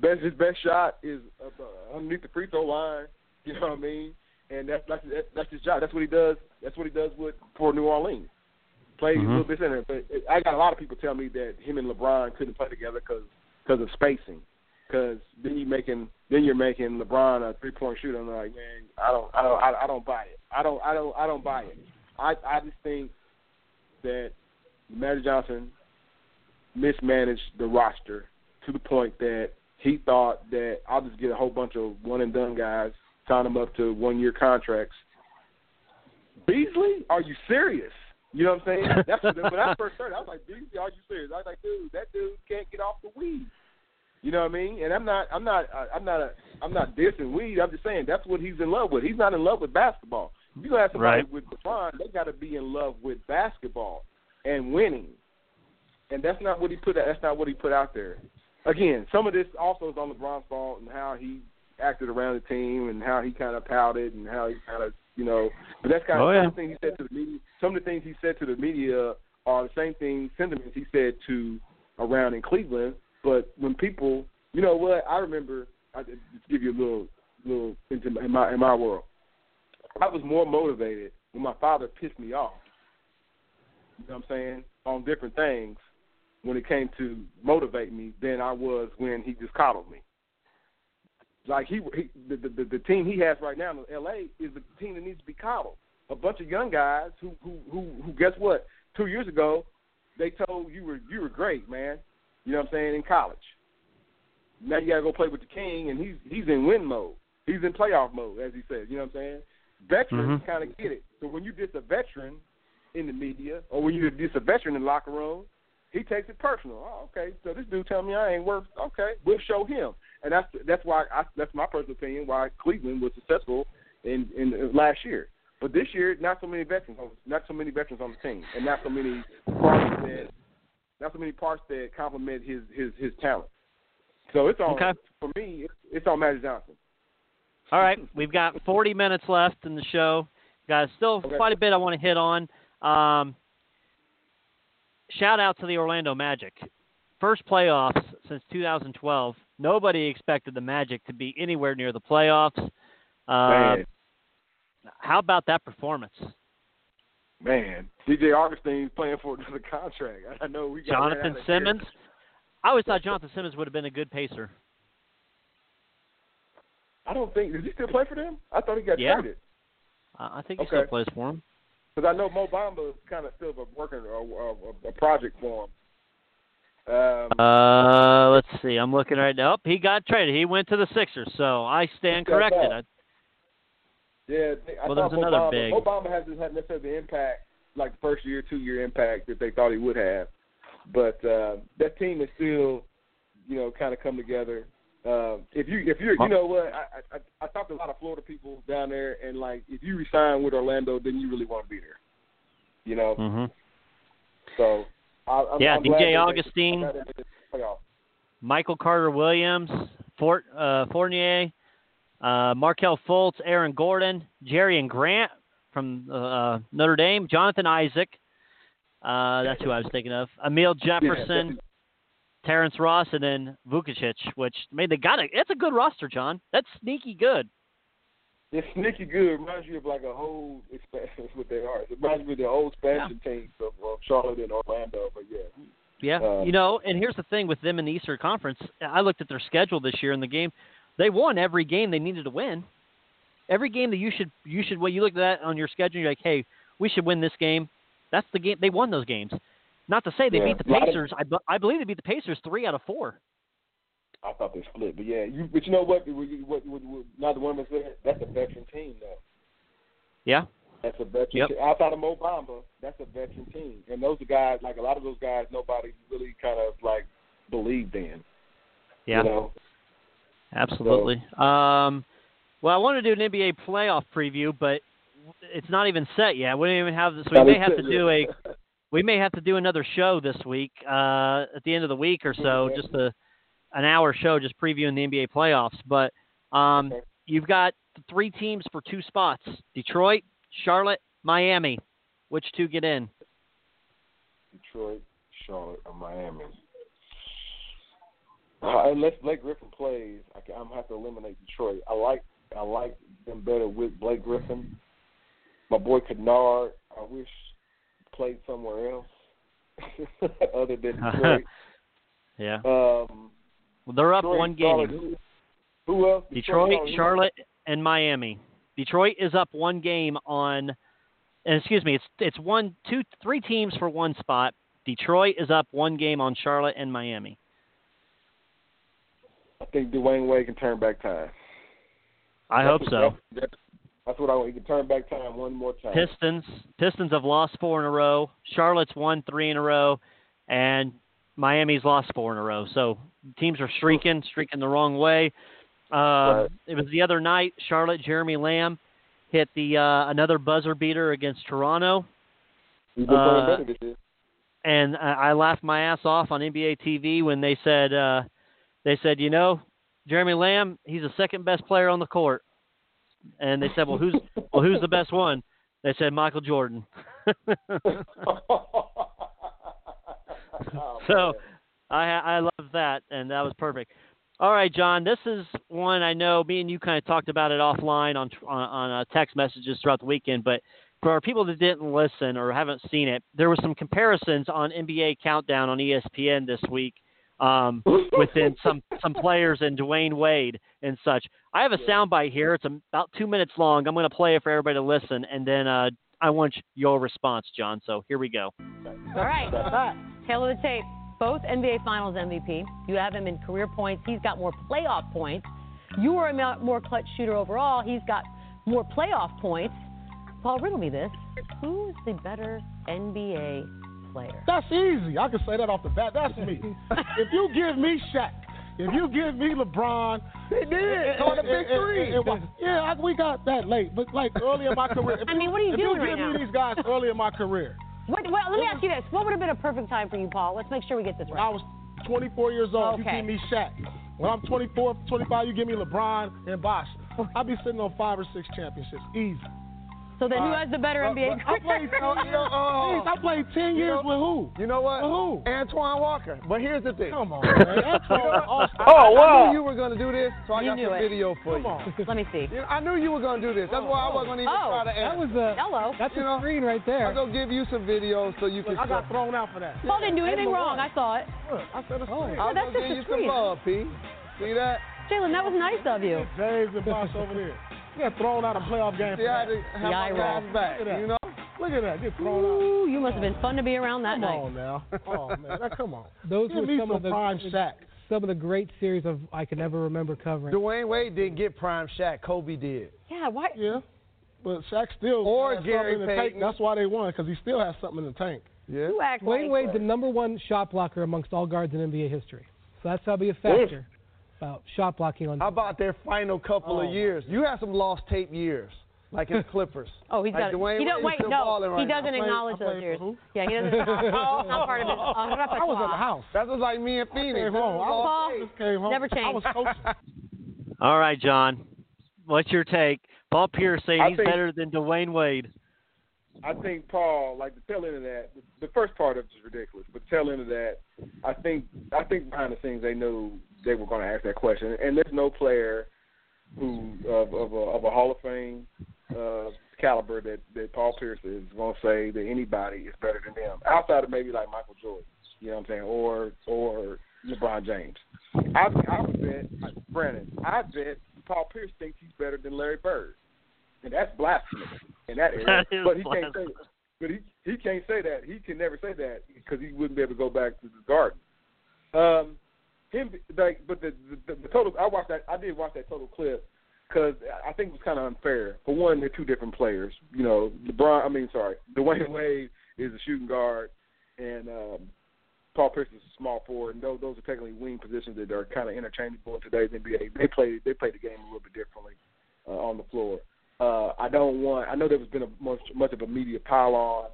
B: Best his best shot is uh, underneath the free throw line. You know what I mean? And that's that's that's his job. That's what he does. That's what he does with for New Orleans. Plays
A: mm-hmm.
B: a little bit center, but I got a lot of people tell me that him and LeBron couldn't play together because because of spacing. Because then you making then you're making LeBron a three point shooter. I'm like, man, I don't I don't I, I don't buy it. I don't I don't I don't buy it. I I just think that Magic Johnson mismanaged the roster to the point that he thought that I'll just get a whole bunch of one and done guys, sign them up to one year contracts. Beasley, are you serious? You know what I'm saying? That's what, when I first heard, it, I was like, Beasley, are you serious? I was like, dude, that dude can't get off the weed. You know what I mean? And I'm not, I'm not, I'm not, a, I'm not dissing weed. I'm just saying that's what he's in love with. He's not in love with basketball. If you gonna have somebody
A: right.
B: with LeBron, they got to be in love with basketball and winning. And that's not what he put. That's not what he put out there. Again, some of this also is on LeBron's fault and how he acted around the team and how he kind of pouted and how he kind of, you know. But that's kind of
A: oh, yeah.
B: the things he said to the media. Some of the things he said to the media are the same thing sentiments he said to around in Cleveland. But when people, you know what? I remember. I just give you a little, little into in my in my world. I was more motivated when my father pissed me off. You know what I'm saying? On different things when it came to motivate me than I was when he just coddled me. Like he, he the, the the team he has right now in L.A. is the team that needs to be coddled. A bunch of young guys who who who, who guess what? Two years ago, they told you were you were great, man. You know what I'm saying in college. Now you gotta go play with the king, and he's he's in win mode. He's in playoff mode, as he says. You know what I'm saying? Veterans
A: Mhm.
B: kind of get it. So when you diss a veteran in the media, or when you diss a veteran in the locker room, he takes it personal. Oh, okay. So this dude telling me I ain't worth. Okay, we'll show him. And that's that's why I, that's my personal opinion why Cleveland was successful in in last year. But this year, not so many veterans, not so many veterans on the team, and not so many parts that not so many parts that complement his his his talent. So it's on
A: Okay.
B: for me. It's, it's on Magic Johnson.
A: All right, we've got 40 minutes left in the show. Guys, still
B: Okay.
A: quite a bit I want to hit on. Um, shout out to the Orlando Magic. First playoffs since 2012. Nobody expected the Magic to be anywhere near the playoffs. Uh,
B: Man,
A: how about that performance?
B: man, DJ Augustine playing for the contract. I know we got
A: Jonathan
B: of here.
A: Simmons. I always thought Jonathan Simmons would have been a good pacer.
B: I don't think does he still play for them? I thought he got
A: Yeah.
B: traded.
A: Uh, I think he
B: Okay.
A: still plays for him.
B: Because I know Mo Bamba is kind of still working a, a, a project for him. Um,
A: Uh, let's see. I'm looking right now. Oh, he got traded. He went to the Sixers, so I stand corrected. I,
B: yeah, they, I
A: Well,
B: thought
A: there's another
B: Mo Bamba,
A: big-
B: Mo Bamba hasn't had necessarily the impact like the first year, two year impact that they thought he would have. But uh, that team is still, you know, kind of come together. Um, if you if you're you know what I, I I talked to a lot of Florida people down there and like if you resign with Orlando then you really want to be there, you know.
A: hmm
B: So I, I'm,
A: Yeah,
B: I'm
A: DJ Augustine.
B: They, I'm glad they made the playoffs.
A: Michael Carter Williams, Fort uh, Fournier, uh, Markelle Fultz, Aaron Gordon, Jerian Grant from uh, Notre Dame, Jonathan Isaac. Uh, that's who I was thinking of. Amile Jefferson, Terrence Ross, and then Vukic, which I mean they got it. It's a good roster, John. That's sneaky good.
B: It's sneaky good. It reminds you of like a whole expansion. what they are. It reminds me of the old expansion teams of, of Charlotte and Orlando. But yeah,
A: Yeah,
B: Um,
A: you know, and here's the thing with them in the Eastern Conference. I looked at their schedule this year in the game. They won every game they needed to win. every game that you should you should when you look at that on your schedule, you're like, hey, we should win this game. That's the game they won those games. Not to say they
B: Yeah,
A: beat the
B: lot of-
A: Pacers. I, be- I believe they beat the Pacers three out of four.
B: I thought they split, but yeah, you, but you know what? What, what, what, not the women said. That's a veteran team, though.
A: Yeah,
B: That's a veteran.
A: Yep.
B: team. Outside of Mo Bamba, that's a veteran team, and those are guys like a lot of those guys. Nobody really kind of like believed in.
A: yeah,
B: You know?
A: absolutely. Um, well, I want to do an NBA playoff preview, but it's not even set yet. We don't even have this. So We may have to do a we may have to do another show this week uh, at the end of the week or so, just a an hour show just previewing the NBA playoffs. But um,
B: Okay.
A: you've got three teams for two spots: Detroit, Charlotte, Miami. Which two get in?
B: Detroit, Charlotte, or Miami. Uh, unless Blake Griffin plays, I can, I'm gonna have to eliminate Detroit. I like I like them better with Blake Griffin. My boy Kennard, I wish played somewhere else other than Detroit.
A: Yeah,
B: um,
A: well, they're up
B: Detroit,
A: one game.
B: who, who else?
A: Detroit,
B: who-
A: Charlotte, and Miami. Detroit is up one game on, and excuse me, it's it's one, two, three teams for one spot. Detroit is up one game on Charlotte and Miami.
B: I think Dwyane Wade can turn back time.
A: I hope so.
B: That's, that's what I want. You can turn back time one more time.
A: Pistons, Pistons have lost four in a row. Charlotte's won three in a row, and Miami's lost four in a row. So teams are streaking, streaking the wrong way. Um,
B: Right.
A: It was the other night. Charlotte, Jeremy Lamb hit the uh, another buzzer beater against Toronto.
B: He's been playing
A: uh,
B: better this year.
A: and I, I laughed my ass off on NBA TV when they said uh, they said, you know, Jeremy Lamb, he's the second best player on the court. And they said, well, who's well, who's the best one? They said Michael Jordan.
B: Oh,
A: so. I I love that, and that was perfect. All right, John, this is one I know. Me and you kind of talked about it offline on on, on uh, text messages throughout the weekend, but for our people that didn't listen or haven't seen it, there were some comparisons on NBA Countdown on ESPN this week um, within some some players and Dwyane Wade and such. I have a soundbite here. It's about two minutes long. I'm going to play it for everybody to listen, and then uh, I want your response, John. So here we go.
D: All right. Tail of the tape. Both NBA Finals MVP. You have him in career points. He's got more playoff points. You are a more clutch shooter overall. He's got more playoff points. Paul, riddle me this. Who's the better NBA player?
E: That's easy. I can say that off the bat. That's me. if you give me Shaq, if you give me LeBron,
C: They did on the big three.
E: yeah, I, we got that late, but like early in my career. If
D: I mean, what are you
E: if
D: doing
E: you
D: right
E: give
D: now?
E: me these guys early in my career,
D: What, well, let me ask you this. What would have been a perfect time for you, Paul? Let's make sure we get this
E: when I was 24 years old,
D: Okay.
E: you give me Shaq. When I'm 24, 25, you give me LeBron and Bosh. I'll be sitting on five or six championships, easy.
D: So then, who
E: Uh,
D: has the better
E: But-
D: NBA
E: but I played,
D: career?
E: you know,
C: Oh.
E: Jeez, I played 10 years with who?
C: You know what?
E: With who?
C: Antoine Walker. But here's the thing.
E: Come on, man. That's all. all-
C: I,
B: Oh, wow.
C: I knew you were going to do this, so I
D: You
C: got
D: knew
C: some
D: it.
C: video for
E: Come
C: you.
E: on.
D: Let me see.
C: You know, I knew you were going to do this. That's why I wasn't going to even
D: Oh,
C: trying to
F: That was a
D: Hello.
F: that's
C: You
F: a
C: know,
F: screen right there.
C: I'm
F: there.
C: going to give you some videos so you can
E: I got thrown out for that.
D: Paul didn't do anything wrong. I saw it.
E: Look, I said a screen.
C: I was
D: that's
C: going to
D: just
C: give
D: a
C: you some
D: screen.
C: love, P. See that?
D: Jalen, that was nice of you.
E: James and Boss over there. You got thrown out of playoff games.
C: See, I had to have
D: Yeah,
C: my guys back.
E: Look at that.
C: You know?
E: Look at that. Get thrown out.
D: Ooh, you must have been fun to be around that
E: Come
D: night.
E: on now. Oh man, now, come on.
F: Those
E: Give
F: were
E: me
F: some
E: some
F: of the
E: prime Shaq.
F: some of the great series of I can never remember covering.
C: Dwyane Wade didn't get prime Shaq. Kobe did.
D: Yeah, why?
E: Yeah, but Shaq still
C: Or
E: has
C: Gary
E: something in the tank.
C: Payton.
E: That's why they won because he still has something in the tank.
C: Yeah.
D: You act
F: Dwayne
D: like
F: Wade, the number one shot blocker amongst all guards in NBA history. So that's how be a factor about shot blocking on.
C: How about their final couple
E: Oh.
C: of years? You had some lost tape years, like in Clippers.
D: Oh, he's
C: Like
D: got.
C: Dwayne
D: He don't wait. No,
C: right
D: he doesn't
E: I played-
D: acknowledge
E: I
D: those years.
E: who?
D: Yeah, he doesn't. It's not part of it. Oh,
E: I was at the house.
C: That was like me and Phoenix.
E: Came home. I
C: lost
D: Paul,
E: just came home.
D: Never changed.
E: I was coaching.
A: All right, John. What's your take? Paul Pierce saying he's
B: think-
A: better than Dwyane Wade.
B: I think Paul, like the tail end of that, the first part of it is ridiculous, but the tail end of that, I think, I think behind the scenes they knew they were going to ask that question, and there's no player who of of a, of a Hall of Fame uh, caliber that that Paul Pierce is going to say that anybody is better than them, outside of maybe like Michael Jordan, you know what I'm saying, or or LeBron James. I I would bet, Brandon, I bet Paul Pierce thinks he's better than Larry Bird. and that's blasphemous in that area.
A: That
B: but he can't say, but he he can't say that. He can never say that because he wouldn't be able to go back to the garden. Um, him like, but the, the the total. I watched that. I did watch that total clip because I think it was kind of unfair. For one, they're two different players. You know, LeBron. I mean, sorry, Dwyane Wade is a shooting guard, and um, Paul Pierce is a small forward, and those those are technically wing positions that are kind of interchangeable in today's NBA. They play they play the game a little bit differently uh, on the floor. Uh, I don't want. I know there's been a much much of a media pile on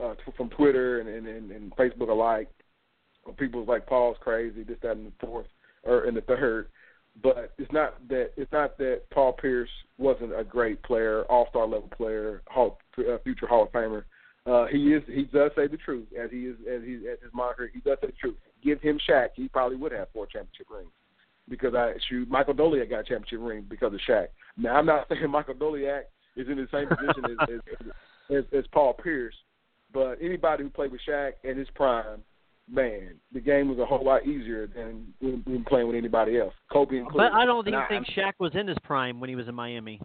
B: uh, from Twitter and, and, and Facebook alike. When people's like Paul's crazy, this, that, and the fourth, or in the third. But it's not that it's not that Paul Pierce wasn't a great player, All Star level player, Hall, uh, future Hall of Famer. Uh, he is. He does say the truth, as he is as he as his moniker. He does say the truth. Give him Shaq, he probably would have four championship rings. Because I shoot, Michael Doleac got a championship ring because of Shaq. Now I'm not saying Michael Doleac is in the same position as, as, as as Paul Pierce, but anybody who played with Shaq in his prime, man, the game was a whole lot easier than when, when playing with anybody else. Kobe
A: But I don't even think Shaq was in his prime when he was in Miami.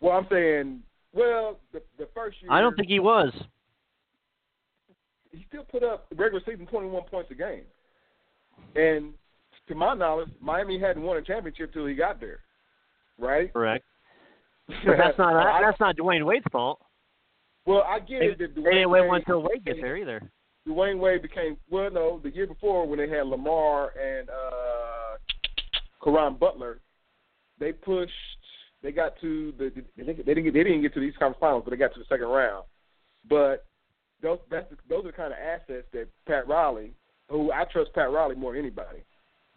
B: Well, I'm saying, well, the the first year
A: I don't think he was.
B: he still put up regular season 21 points a game. And to my knowledge, Miami hadn't won a championship till he got there, right?
A: Correct. But that's not that's not Dwyane Wade's fault.
B: well, I get
A: They,
B: it. That
A: they
B: Dwayne
A: didn't win until Wade gets there either.
B: Dwyane Wade became well, no, the year before when they had Lamar and uh Caron Butler, they pushed. They got to the. They didn't they didn't get, to the East Conference Finals, but they got to the second round. But those that's the, those are the kind of assets that Pat Riley, who I trust Pat Riley more than anybody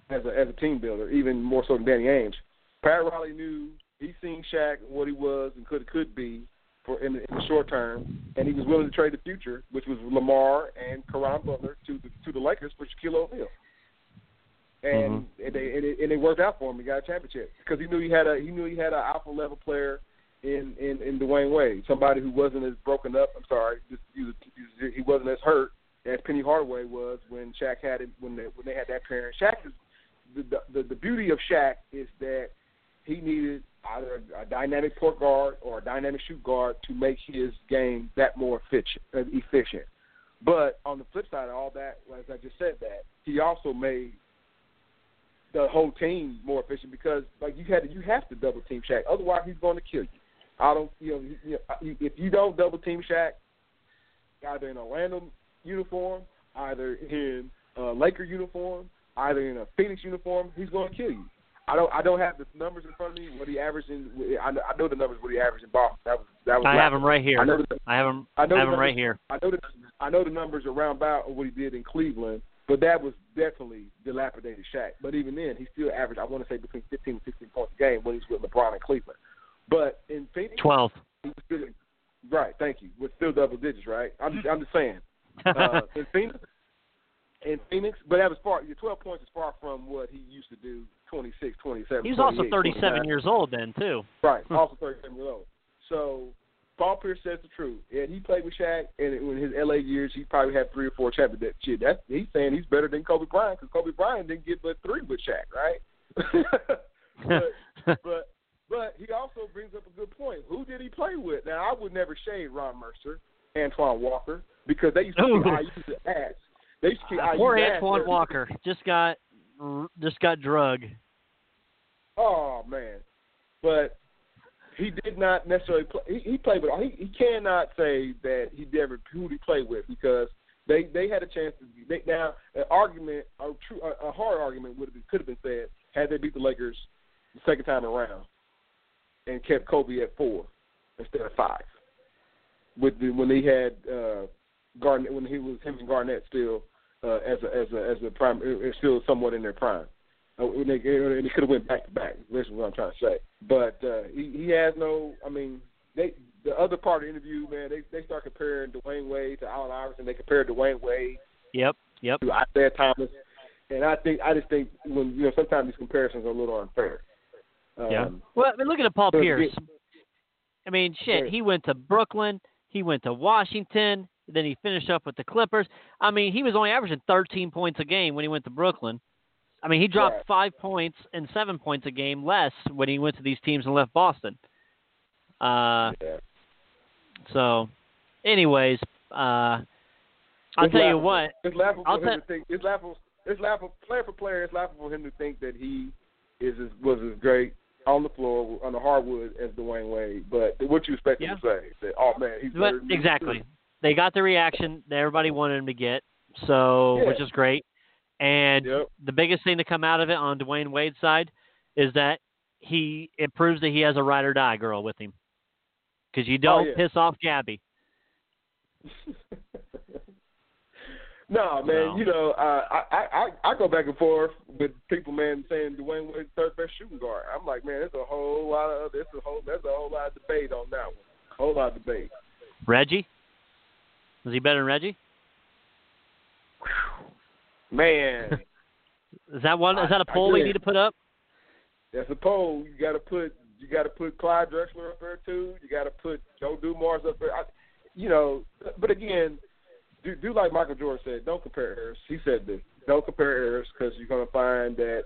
B: as a as a team builder, even more so than Danny Ainge. Pat Riley knew he seen Shaq what he was and could could be for in the, in the short term, and he was willing to trade the future, which was Lamar and Caron Butler to the to the Lakers for Shaquille O'Neal. And, mm-hmm. and they and it, and it worked out for him. He got a championship because he knew he had a he knew he had an alpha level player in in in Dwyane Wade, somebody who wasn't as broken up. I'm sorry, just he, was, he was- he wasn't as hurt as Penny Hardaway was when Shaq had it when they when they had that pair. Shaq is the the, the beauty of Shaq is that he needed either a dynamic point guard or a dynamic shoot guard to make his game that more efficient. uh, efficient. But on the flip side of all that, as I just said, that he also made the whole team more efficient because like you had to, you have to double team Shaq, otherwise he's going to kill you. I don't, you know, if you don't double team Shaq, either in Orlando uniform, either in a Laker uniform, either in a Phoenix uniform, he's going to kill you. I don't. I don't have the numbers in front of me. What he averaged in. I know, I know the numbers. What he averaged in Boston. That was. That was.
A: I have him right here.
B: I know. The,
A: I have him.
B: I know
A: I have him right here.
B: I know the. I know the numbers around about what he did in Cleveland, but that was definitely dilapidated Shaq. But even then, he still averaged. I want to say between 15 and 16 points a game when he's with LeBron in Cleveland. But in Phoenix,
A: Twelve.
B: he was still. Right. Thank you. With still double digits, right? I'm just. I'm just saying. Uh, in Phoenix, in Phoenix, but that was far. Your 12 points is far from what he used to do. 26, 27.
A: He was also 37
B: 29.
A: years old then too.
B: Right,
A: Hmm.
B: also 37 years old. So Paul Pierce says the truth. And he played with Shaq, and in his LA years, he probably had three or four championships. Shit, that's he's saying he's better than Kobe Bryant because Kobe Bryant didn't get but three with Shaq, right? but but but he also brings up a good point. Who did he play with? Now I would never shade Ron Mercer, Antoine Walker, because they used to
A: Ooh.
B: keep IU's ass. They used to keep IU's
A: Poor Antoine Walker just got just got drug.
B: Oh man, but he did not necessarily play. He, he played with. He, he cannot say that he never who he played with because they they had a chance to. They, now an argument, a true, a, a hard argument would have could have been said had they beat the Lakers the second time around and kept Kobe at four instead of five. With the, when he had uh, Garnett, when he was him and Garnett still uh, as a as a as a prime, uh, still somewhat in their prime. Uh, and they, and they could have went back to back. That's what I'm trying to say. But uh, he he has no. I mean, they the other part of the interview, man, they they start comparing Dwyane Wade to Allen Iverson. They compare Dwyane Wade
A: Yep. Yep.
B: to Isaiah Thomas, and I think I just think when you know sometimes these comparisons are a little unfair. Um,
A: Yeah. Well, I mean, look at Paul
B: but
A: Pierce.
B: it-
A: I mean, shit. He went to Brooklyn. He went to Washington. Then he finished up with the Clippers. I mean, he was only averaging 13 points a game when he went to Brooklyn. I mean, he dropped
B: Right.
A: five points and seven points a game less when he went to these teams and left Boston. Uh,
B: Yeah.
A: so, anyways, uh, I'll
B: It's
A: tell you what.
B: It's laughable
A: I'll
B: for him to think. It's laughable. It's laughable. Player for player, it's laughable for him to think that he is as, was as great on the floor on the hardwood as Dwyane Wade. But what you expect him to say? That oh man, he's
A: But
B: better than me.
A: exactly, they got the reaction that everybody wanted him to get, so
B: Yeah.
A: which is great. And
B: Yep.
A: the biggest thing to come out of it on Dwyane Wade's side is that he it proves that he has a ride or die girl with him because you don't
B: Oh, yeah.
A: piss off Gabby.
B: no, man.
A: No.
B: You know, uh, I, I I I go back and forth with people, man, saying Dwyane Wade's third best shooting guard. I'm like, man, there's a whole lot of there's a whole there's a whole lot of debate on that one. A whole lot of debate.
A: Reggie, is he better than Reggie?
B: Man,
A: Is that one? Is that a poll we need to put up?
B: that's a poll. You got to put you got to put Clyde Drexler up there too. You got to put Joe Dumars up there. I, you know, but again, do do like Michael Jordan said. Don't compare errors. He said this. Don't compare errors because you're gonna find that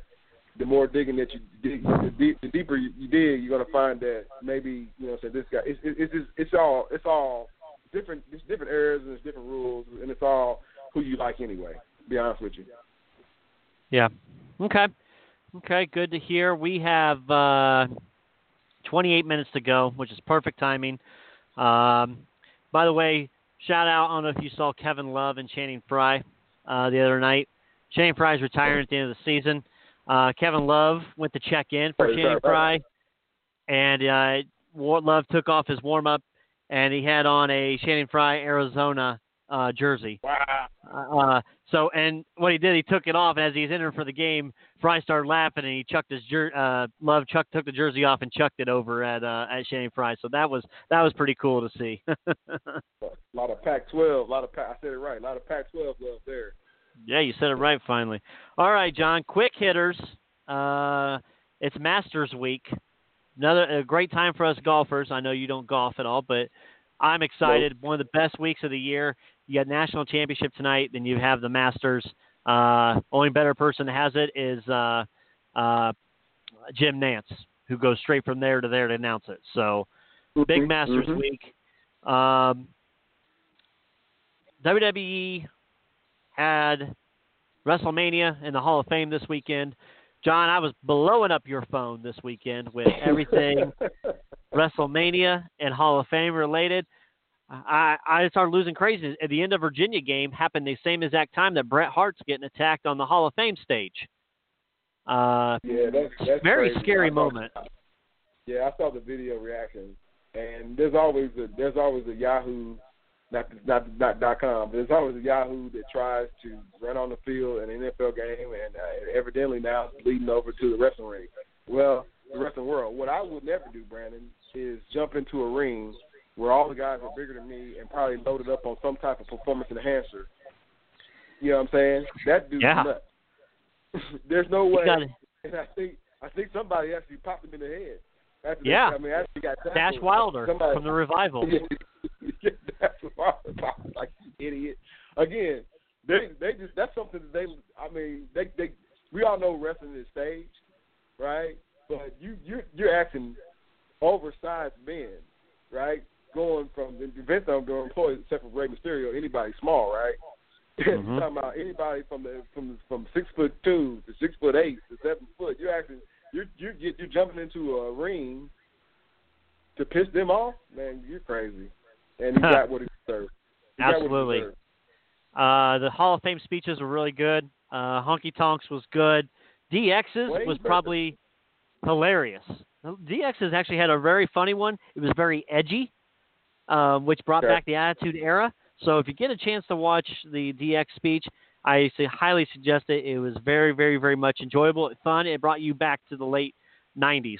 B: the more digging that you dig, the, deep, the deeper you, you dig, you're gonna find that maybe you know, say this guy. It's it's it's, it's all it's all different. It's different errors and it's different rules, and it's all who you like anyway. Be honest with you.
A: Yeah. Okay. Okay, good to hear. We have uh, 28 minutes to go, which is perfect timing. Um, by the way, shout out. I don't know if you saw Kevin Love and Channing Frye uh, the other night. Channing Frye's retiring at the end of the season. Uh, Kevin Love went to check in for
B: Oh,
A: Channing Frye, and uh, Love took off his warm up, and he had on a Channing Frye Arizona uh, jersey.
B: Wow.
A: So, and what he did, he took it off, and as he's entering for the game, Frye started laughing, and he chucked his jer- uh, Love Chuck took the jersey off and chucked it over at uh, at Shane Frye. So that was that was pretty cool to see.
B: A lot of Pac-12. A lot of Pac. I said it right. A lot of Pac-12 love there.
A: yeah, you said it right finally. All right, John, quick hitters. Uh, it's Masters Week. Another a great time for us golfers. I know you don't golf at all, but I'm excited. One of the best weeks of the year. You got national championship tonight, then you have the Masters. Uh, only better person that has it is uh, uh, Jim Nantz, who goes straight from there to there to announce it. So big
B: Mhm,
A: Masters
B: mhm.
A: week. Um, WWE had WrestleMania in the Hall of Fame this weekend. John, I was blowing up your phone this weekend with everything WrestleMania and Hall of Fame related. I I started losing crazy. At the end of Virginia game happened the same exact time that Bret Hart's getting attacked on the Hall of Fame stage. Uh,
B: yeah, that's, that's
A: very
B: crazy.
A: scary
B: I saw-
A: moment.
B: Yeah, I saw the video reaction, and there's always a there's always a Yahoo, not not not dot com, but there's always a Yahoo that tries to run on the field in an NFL game, and uh, evidently now it's leading over to the wrestling ring. Well, the wrestling world. What I would never do, Brandon, is jump into a ring where all the guys are bigger than me and probably loaded up on some type of performance enhancer. You know what I'm saying? That dude's
A: Yeah.
B: nuts. There's no way. and I think I think somebody actually popped him in the head. After
A: Yeah.
B: I mean, he got tackled,
A: Dash Wilder
B: somebody,
A: from the revival.
B: Dash Wilder, I was like idiot. Again, they they just that's something that they. I mean, they they we all know wrestling is staged, right? But you you you're acting oversized men, right? Going from the Vince don't go employ except for Rey Mysterio, anybody small, right?
A: Mhm.
B: talking about anybody from the from from six foot two to six foot eight to seven foot. You're acting you're you're get- you're jumping into a ring to piss them off, man. You're crazy, and he got what he deserved. He got what he
A: Absolutely. Uh, the Hall of Fame speeches were really good. Uh, Honky Tonks was good. DX's was probably hilarious. DX's actually had a very funny one. It was very edgy, um, which brought
B: Okay.
A: back the Attitude Era. So if you get a chance to watch the DX speech, I highly suggest it. It was very, very, very much enjoyable, fun. It brought you back to the late '90s.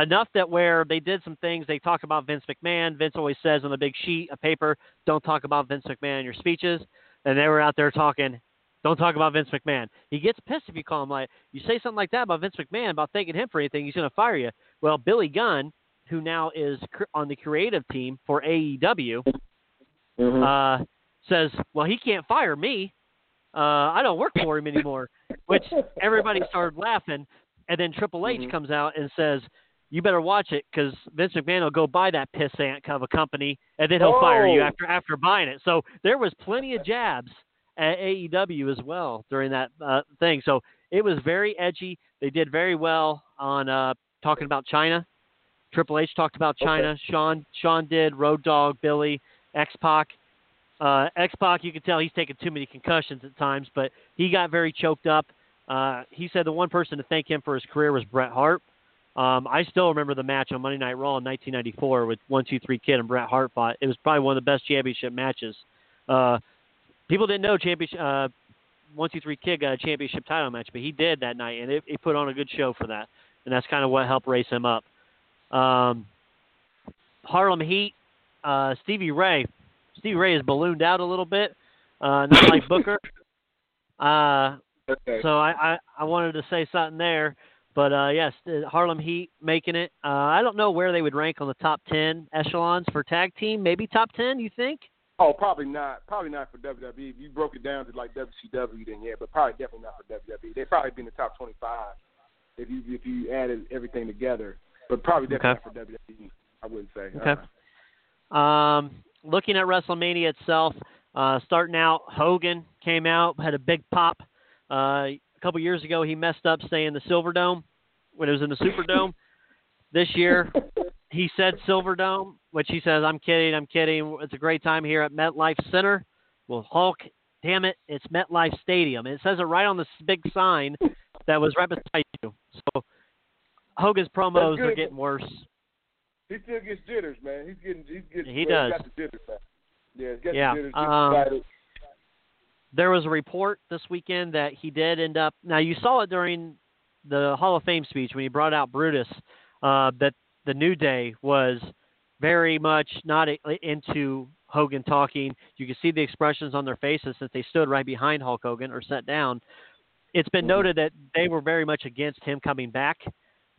A: Enough that where they did some things, they talk about Vince McMahon. Vince always says on a big sheet of paper, "Don't talk about Vince McMahon in your speeches." And they were out there talking, "Don't talk about Vince McMahon." He gets pissed if you call him like you say something like that about Vince McMahon about thanking him for anything. He's going to fire you. Well, Billy Gunn, who now is cr- on the creative team for AEW,
B: Mhm.
A: uh, says, "Well, he can't fire me. Uh, I don't work for him anymore." Which everybody started laughing, and then Triple H
B: Mhm.
A: comes out and says, you better watch it because Vince McMahon will go buy that pissant of a company and then he'll
B: Oh.
A: fire you after after buying it. So there was plenty of jabs at AEW as well during that uh, thing. So it was very edgy. They did very well on uh, talking about China. Triple H talked about China. Shawn Shawn did. Road Dog, Billy, X Pac. Uh, X Pac, you can tell he's taken too many concussions at times, but he got very choked up. Uh, he said the one person to thank him for his career was Bret Hart. Um, I still remember the match on Monday Night Raw in 1994 with One Two Three Kid and Bret Hart fought. It was probably one of the best championship matches. Uh, people didn't know championship. Uh, One Two Three Kid got a championship title match, but he did that night, and it, he put on a good show for that, and that's kind of what helped raise him up. Um, Harlem Heat, uh, Stevie Ray. Stevie Ray is ballooned out a little bit, uh, not like Booker. Uh,
B: Okay.
A: so I, I, I wanted to say something there. But uh, yes, Harlem Heat making it. Uh, I don't know where they would rank on the top ten echelons for tag team. Maybe top ten. You think?
B: Oh, probably not. Probably not for WWE. If you broke it down to like WCW, then yeah, but probably definitely not for WWE. They'd probably be in the top twenty-five if you if you added everything together. But probably definitely not for WWE. I wouldn't say.
A: Okay.
B: Uh-uh.
A: Um, looking at WrestleMania itself, uh, starting out, Hogan came out, had a big pop. Uh, a couple years ago, he messed up saying the Silver Dome when it was in the Superdome. this year, he said Silver Dome, which he says, "I'm kidding, I'm kidding. It's a great time here at MetLife Center." Well, Hulk, damn it, it's MetLife Stadium. It says it right on this big sign that was right beside you. So Hogan's promos are getting worse.
B: He still gets jitters, man. He's getting he's getting.
A: He
B: well,
A: does.
B: Got the jitters. Yeah, he's got
A: Yeah,
B: the jitters.
A: um, there was a report this weekend that he did end up. Now you saw it during the Hall of Fame speech when he brought out Brutus. Uh, that the New Day was very much not into Hogan talking. You could see the expressions on their faces since they stood right behind Hulk Hogan or sat down. It's been noted that they were very much against him coming back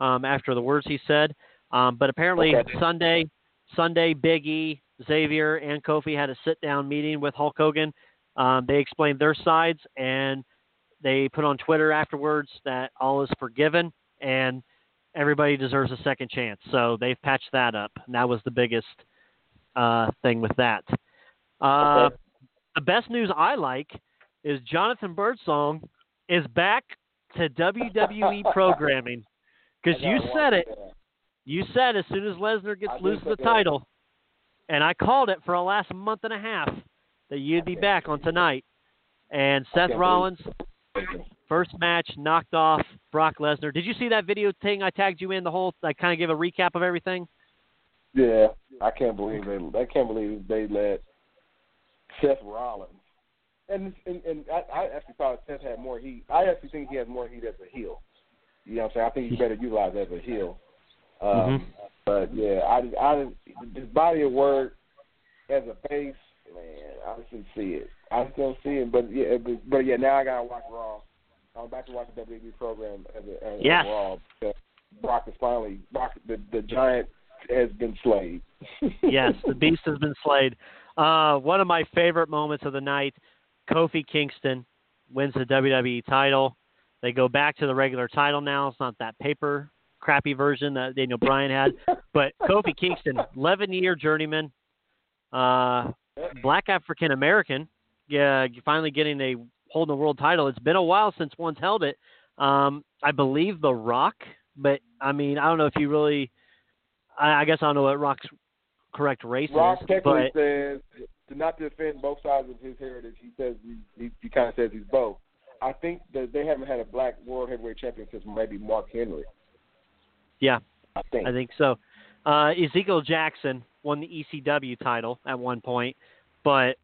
A: um, after the words he said. Um, but apparently
B: Okay.
A: Sunday, Sunday, Big E, Xavier, and Kofi had a sit-down meeting with Hulk Hogan. Um, they explained their sides, and they put on Twitter afterwards that all is forgiven and everybody deserves a second chance. So they've patched that up. And that was the biggest uh, thing with that. Uh,
B: Okay.
A: The best news I like is Jonathan Birdsong is back to WWE programming because you said it. You said as soon as Lesnar gets
B: I did
A: loses the title, and I called it for the last month and a half that you'd be back on tonight. And Seth Rollins, first match knocked off Brock Lesnar. Did you see that video thing I tagged you in? The whole I kind of give a recap of everything.
B: Yeah, I can't believe they. I can't believe they let Seth Rollins. And and, and I, I actually thought Seth had more heat. I actually think he has more heat as a heel. You know what I'm saying? I think he's better utilized as a heel. Um,
A: Mhm.
B: But yeah, I I didn't- body of work as a face, man, I just didn't see it. I just don't see it. But yeah, but, but yeah, now I gotta watch Raw. I'm back to watch the WWE program as a as,
A: Yes.
B: as Raw Brock is finally Brock the the giant has been slayed.
A: yes, the beast has been slayed. Uh, one of my favorite moments of the night: Kofi Kingston wins the WWE title. They go back to the regular title now. It's not that paper crappy version that Daniel Bryan had, but Kofi Kingston, 11 year journeyman, uh, black African American, yeah, finally getting a holding a world title. It's been a while since one's held it. Um, I believe The Rock, but I mean, I don't know if you really. I, I guess I don't know what Rock's correct race
B: Rock
A: is,
B: technically
A: but
B: says to not defend both sides of his heritage. He says he, he, he kind of says he's both. I think that they haven't had a black world heavyweight champion since maybe Mark Henry.
A: yeah,
B: I think.
A: I think so. Uh, Ezekiel Jackson won the ECW title at one point, but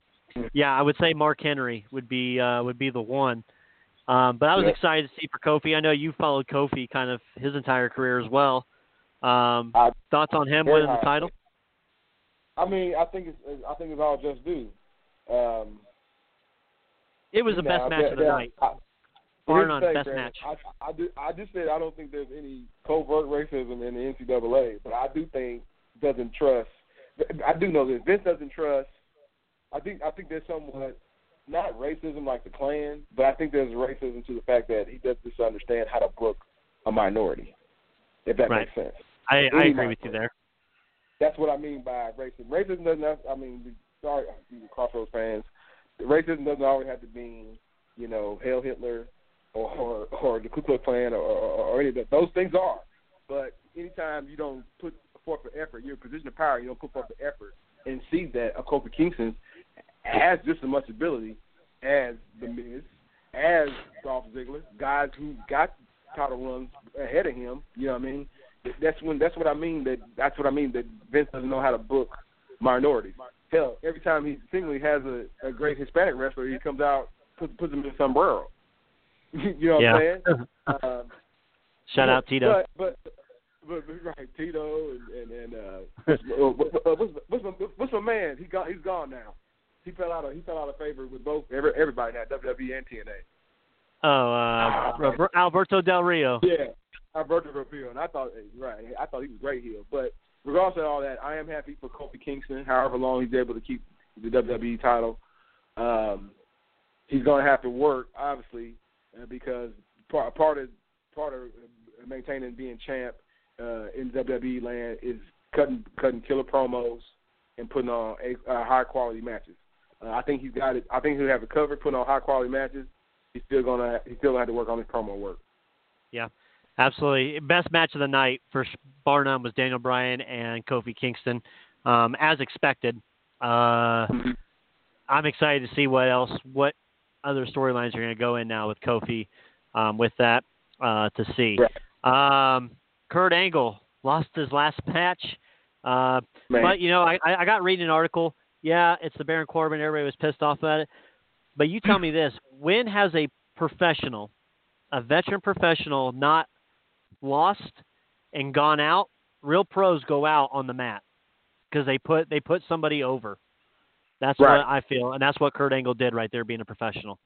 A: yeah, I would say Mark Henry would be uh, would be the one. Um, but I was
B: Yeah.
A: excited to see for Kofi. I know you followed Kofi kind of his entire career as well. Um,
B: I-
A: thoughts on him winning the title?
B: I mean, I think it's I think it's all just due. Um,
A: It was the best match of the
B: there-
A: night.
B: I,
A: Bar none, best
B: Brandon.
A: match.
B: I, I, do, I just said I don't think there's any covert racism in the NCAA, but I do think doesn't trust. I do know this. Vince doesn't trust. I think I think there's somewhat not racism like the Klan, but I think there's racism to the fact that he doesn't just understand how to book a minority. If that
A: Right.
B: makes sense.
A: I, I agree with you there.
B: That's what I mean by racism. Racism doesn't. I mean, sorry, you Crossroads fans. Racism doesn't always have to mean, you know, Hail Hitler, or or, or the Ku Klux Klan, or, or, or any of that. Those things are. But anytime you don't put forth the effort, you're in a position of power. You don't put forth the effort and see that a Kofi Kingston has just as much ability as the Miz, as Dolph Ziggler, guys who got title runs ahead of him. You know what I mean? That's when that's what I mean. That that's what I mean. That Vince doesn't know how to book minorities. Hell, every time he seemingly has a, a great Hispanic wrestler, he comes out puts puts him in a sombrero. you know what
A: yeah.
B: I'm saying? Um,
A: Shout out Tito.
B: But, but, but, but right, Tito and and, and uh, what's, uh, uh, what's, what's my what's my man? He got he's gone now. He fell out of he fell out of favor with both every, everybody now, WWE and TNA.
A: Oh, uh, Robert- Alberto Del Rio.
B: Yeah, Alberto Del Rio, and I thought right, I thought he was great heel. But regardless of all that, I am happy for Kofi Kingston. However long he's able to keep the WWE title, um, he's going to have to work obviously uh, because part part of part of maintaining being champ uh, in WWE land is cutting cutting killer promos and putting on a, uh, high quality matches. Uh, I think he's got it. I think he'll have it covered, putting on high quality matches. He's still gonna he's still gonna have to work on his promo work.
A: Yeah, absolutely. Best match of the night for bar none was Daniel Bryan and Kofi Kingston, um, as expected. Uh, I'm excited to see what else, what other storylines are going to go in now with Kofi. Um, with that, uh, to see. Um, Kurt Angle lost his last match, uh, but you know, I, I I got reading an article. Yeah, it's the Baron Corbin. Everybody was pissed off at it. But you tell me this: when has a professional, a veteran professional, not lost and gone out? Real pros go out on the mat because they put they put somebody over. That's
B: Right.
A: what I feel, and that's what Kurt Angle did right there, being a professional.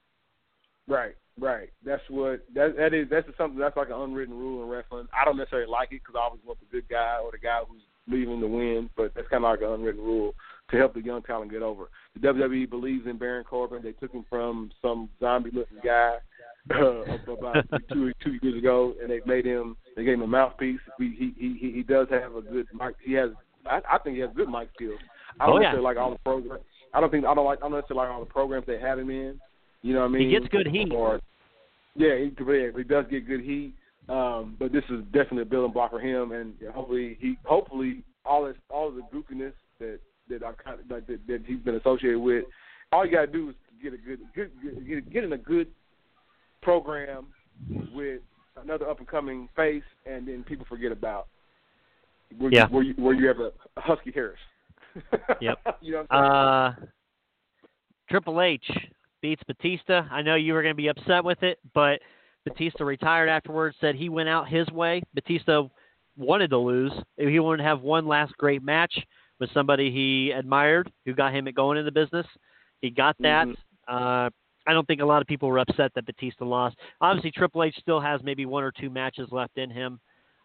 B: Right, right. That's what that that is. That's something that's like an unwritten rule in wrestling. I don't necessarily like it because I always want the good guy or the guy who's leaving to win, but that's kind of like an unwritten rule to help the young talent get over. The WWE believes in Baron Corbin. They took him from some zombie-looking guy uh, about two two years ago, and they made him. They gave him a mouthpiece. He he he, he does have a good mic. He has. I, I think he has good mic skills. I don't
A: Oh, yeah.
B: like all the programs. I don't think I don't like. I don't necessarily like all the programs they have him in. You know what I mean?
A: He gets good heat.
B: Or, yeah, he, he does get good heat. Um, but this is definitely a building block for him, and hopefully he, hopefully all this, all of the goofiness that that I kind of like that, that he's been associated with. All you gotta do is get a good, good, good get, get in a good program with another up and coming face, and then people forget about. Were
A: Yeah.
B: you, were you were you ever Husky Harris?
A: Yep.
B: you know?
A: Uh, Triple H beats Batista. I know you were going to be upset with it, but Batista retired afterwards. Said he went out his way. Batista wanted to lose. He wanted to have one last great match with somebody he admired, who got him going in the business. He got that.
B: Mhm.
A: Uh, I don't think a lot of people were upset that Batista lost. Obviously, Triple H still has maybe one or two matches left in him.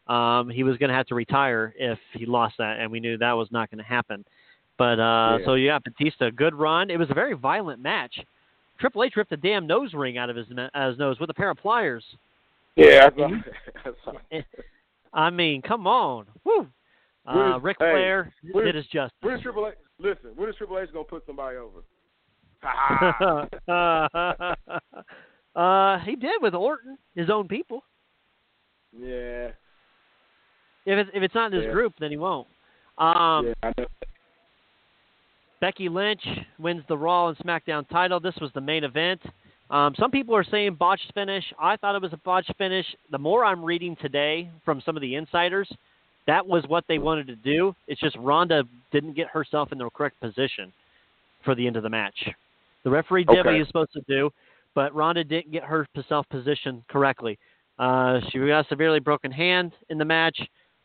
A: Um, he was going to have to retire if he lost that, and we knew that was not going to happen. But uh,
B: Yeah.
A: so yeah, Batista, good run. It was a very violent match. Triple H ripped a damn nose ring out of his, uh, his nose with a pair of pliers.
B: Yeah, I. I
A: mean, come on, woo! Uh,
B: Where's-
A: Ric
B: hey,
A: Flair did his justice.
B: When is Triple H? Listen, when is Triple H gonna put somebody over?
A: Uh, he did with Orton, his own people.
B: yeah,
A: If it's if it's not in his
B: Yeah.
A: group, then he won't. Um,
B: yeah.
A: Becky Lynch wins the Raw and SmackDown title. This was the main event. Um, some people are saying botched finish. I thought it was a botched finish. The more I'm reading today from some of the insiders, that was what they wanted to do. It's just Ronda didn't get herself in the correct position for the end of the match. The referee did what he was supposed to do, but Ronda didn't get herself positioned correctly. Uh, she got a severely broken hand in the match,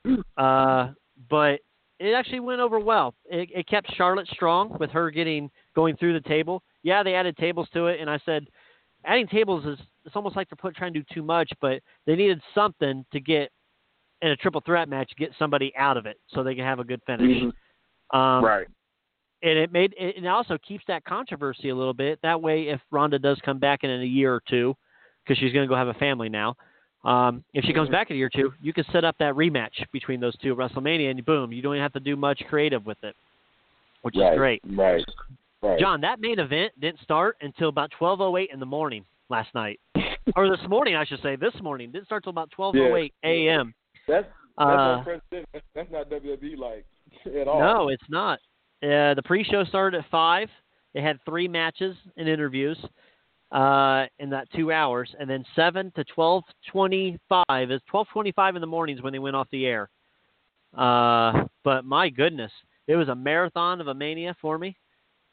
A: uh, but it actually went over well. It, it kept Charlotte strong with her getting going through the table. Yeah, they added tables to it, and I said adding tables is it's almost like they're put, trying to do too much, but they needed something to get in a triple threat match, get somebody out of it so they can have a good finish.
B: Mhm.
A: Um,
B: right.
A: And it made it also keeps that controversy a little bit. That way, if Ronda does come back in, a year or two, because she's going to go have a family now, Um, if she comes
B: Mhm.
A: back in a year or two, you can set up that rematch between those two at WrestleMania, and boom, you don't even have to do much creative with it, which
B: right,
A: is great.
B: Right. Right.
A: John, that main event didn't start until about 12:08 in the morning last night, or this morning, I should say. This morning didn't start till about 12:08 a.m.
B: That's that's
A: Uh,
B: that's not WWE like at all.
A: No, it's not. Uh, the pre-show started at five. They had three matches and interviews uh, in that two hours, and then seven to twelve twenty-five is twelve twenty-five in the mornings when they went off the air. Uh, but my goodness, it was a marathon of a mania for me.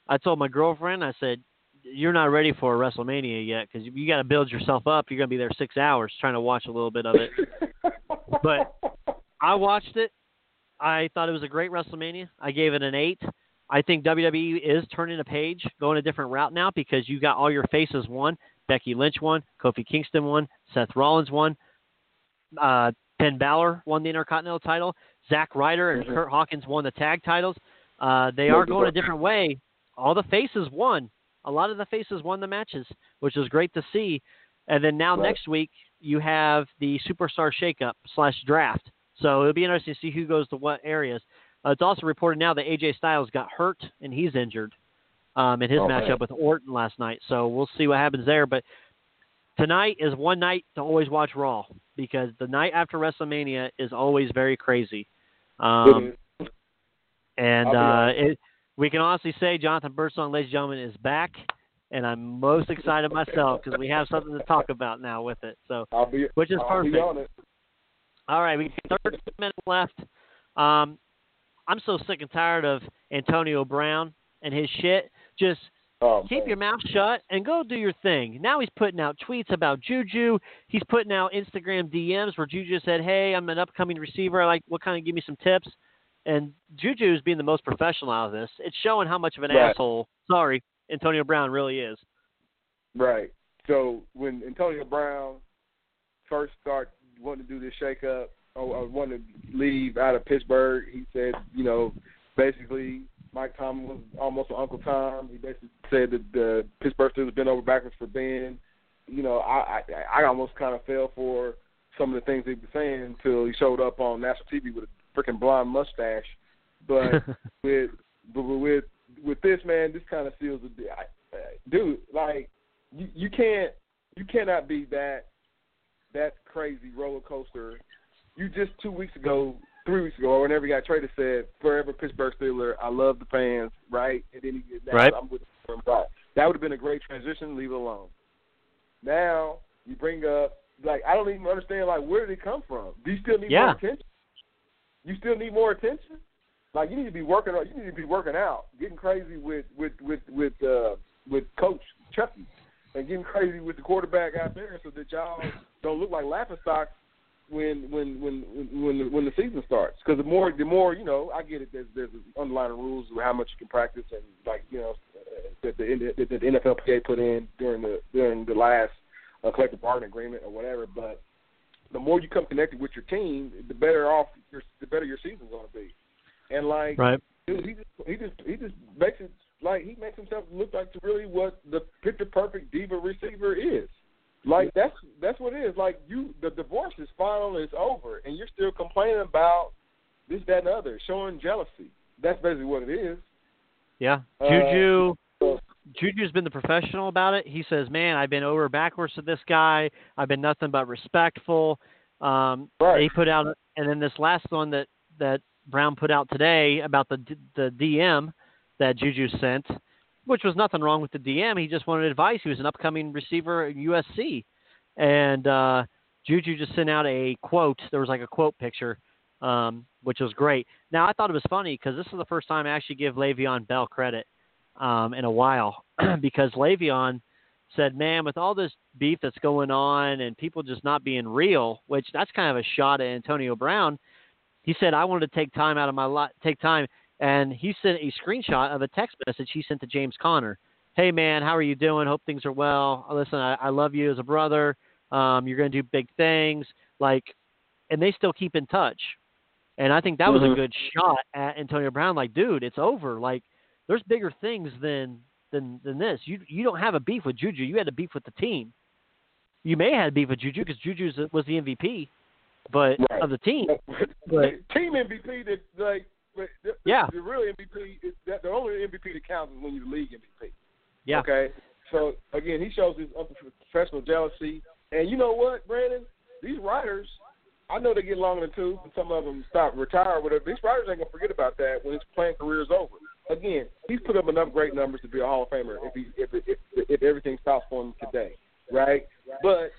A: I told my girlfriend, I said, "You're not ready for a WrestleMania yet because you got to build yourself up. You're going to be there six hours trying to watch a little bit of it." But- I watched it. I thought it was a great WrestleMania. I gave it an eight. I think WWE is turning a page, going a different route now because you got all your faces won. Becky Lynch won, Kofi Kingston won, Seth Rollins won, uh, Finn Balor won the Intercontinental title, Zack Ryder and
B: Mhm.
A: Curt Hawkins won the tag titles. Uh, they are going a different way. All the faces won. A lot of the faces won the matches, which is great to see. And then now
B: Right.
A: next week you have the Superstar Shakeup slash Draft. So it'll be interesting to see who goes to what areas. Uh, it's also reported now that AJ Styles got hurt and he's injured um, in his
B: Oh,
A: matchup
B: man.
A: with Orton last night. So we'll see what happens there. But tonight is one night to always watch Raw because the night after WrestleMania is always very crazy. Um, and uh, it, we can honestly say Jonathan Birdsong, ladies and gentlemen, is back. And I'm most excited myself because we have something to talk about now with it. So,
B: I'll be.
A: which is
B: I'll
A: perfect.
B: Be on it.
A: all right, we got 30 minutes left. Um, I'm so sick and tired of Antonio Brown and his shit. Just
B: Oh,
A: keep
B: man.
A: your mouth shut and go do your thing. Now he's putting out tweets about Juju. He's putting out Instagram DMs where Juju said, "Hey, I'm an upcoming receiver. I like what kind of give me some tips." And Juju is being the most professional out of this. It's showing how much of an
B: Right.
A: asshole. Sorry, Antonio Brown really is.
B: Right. So when Antonio Brown first started wanting to do this shakeup, or, or wanted to leave out of Pittsburgh, he said, you know, basically Mike Tomlin was almost an Uncle Tom. He basically said that the Pittsburgh Steelers been over backwards for Ben. You know, I I, I almost kind of fell for some of the things he was saying until he showed up on national TV with a freaking blonde mustache. But with but with with this man, this kind of seals the deal. I- Dude, like you you can't you cannot be that that crazy roller coaster. You just two weeks ago, three weeks ago, or whenever you got traded, said forever Pittsburgh Steeler. I love the fans, right? And then he now
A: Right.
B: I'm with them. Right. That would have been a great transition. Leave it alone. Now you bring up like I don't even understand like where did it come from? Do you still need
A: Yeah.
B: more attention? You still need more attention? Like you need to be working on you need to be working out, getting crazy with with with with uh with coach Chucky and getting crazy with the quarterback out there so that y'all don't look like laughing stocks when when when when when, the season starts. Because the more the more you know, I get it. There's there's underlying rules of how much you can practice and like you know that the that the NFLPA put in during the during the last uh, collective bargaining agreement or whatever. But the more you come connected with your team, the better off your the better your season's going to be. And like
A: right.
B: dude, he just he just he just makes it like he makes himself look like really what the picture perfect diva receiver is. Like that's that's what it is. Like you, the divorce is final, it's over, and you're still complaining about this, that, and other, showing jealousy. That's basically what it is.
A: Yeah.
B: Uh,
A: Juju.
B: so-
A: Juju's been the professional about it. He says, "Man, I've been over backwards to this guy. I've been nothing but respectful." Um,
B: Right.
A: He put out, and then this last one that that Brown put out today about the the DM that Juju sent, which was nothing wrong with the DM. He just wanted advice. He was an upcoming receiver at USC, and uh, Juju just sent out a quote. There was like a quote picture, um, which was great. Now I thought it was funny because this is the first time I actually give Le'Veon Bell credit um, in a while because Le'Veon said, "Man, with all this beef that's going on and people just not being real, which that's kind of a shot at Antonio Brown." He said, "I wanted to take time out of my life, take time," and he sent a screenshot of a text message he sent to James Conner. Hey man, how are you doing? Hope things are well. Listen, I, I love you as a brother. Um, you're going to do big things, like, and they still keep in touch. And I think that was
B: Mhm.
A: a good shot at Antonio Brown. Like, dude, it's over. Like, there's bigger things than than than this. You you don't have a beef with Juju. You had a beef with the team. you may have a beef with Juju because Juju was the MVP, but
B: Right.
A: of the team. But-
B: team MVP that like but the,
A: Yeah.
B: the real MVP is that the only MVP that counts is when you're the league MVP.
A: Yeah.
B: Okay. So again, he shows his unprofessional jealousy, and you know what, Brandon? These writers, I know they get along in the tooth, and some of them stop, retire, whatever. These writers ain't gonna forget about that when his playing career is over. Again, he's put up enough great numbers to be a Hall of Famer if he if if, if everything stops for him today, right? But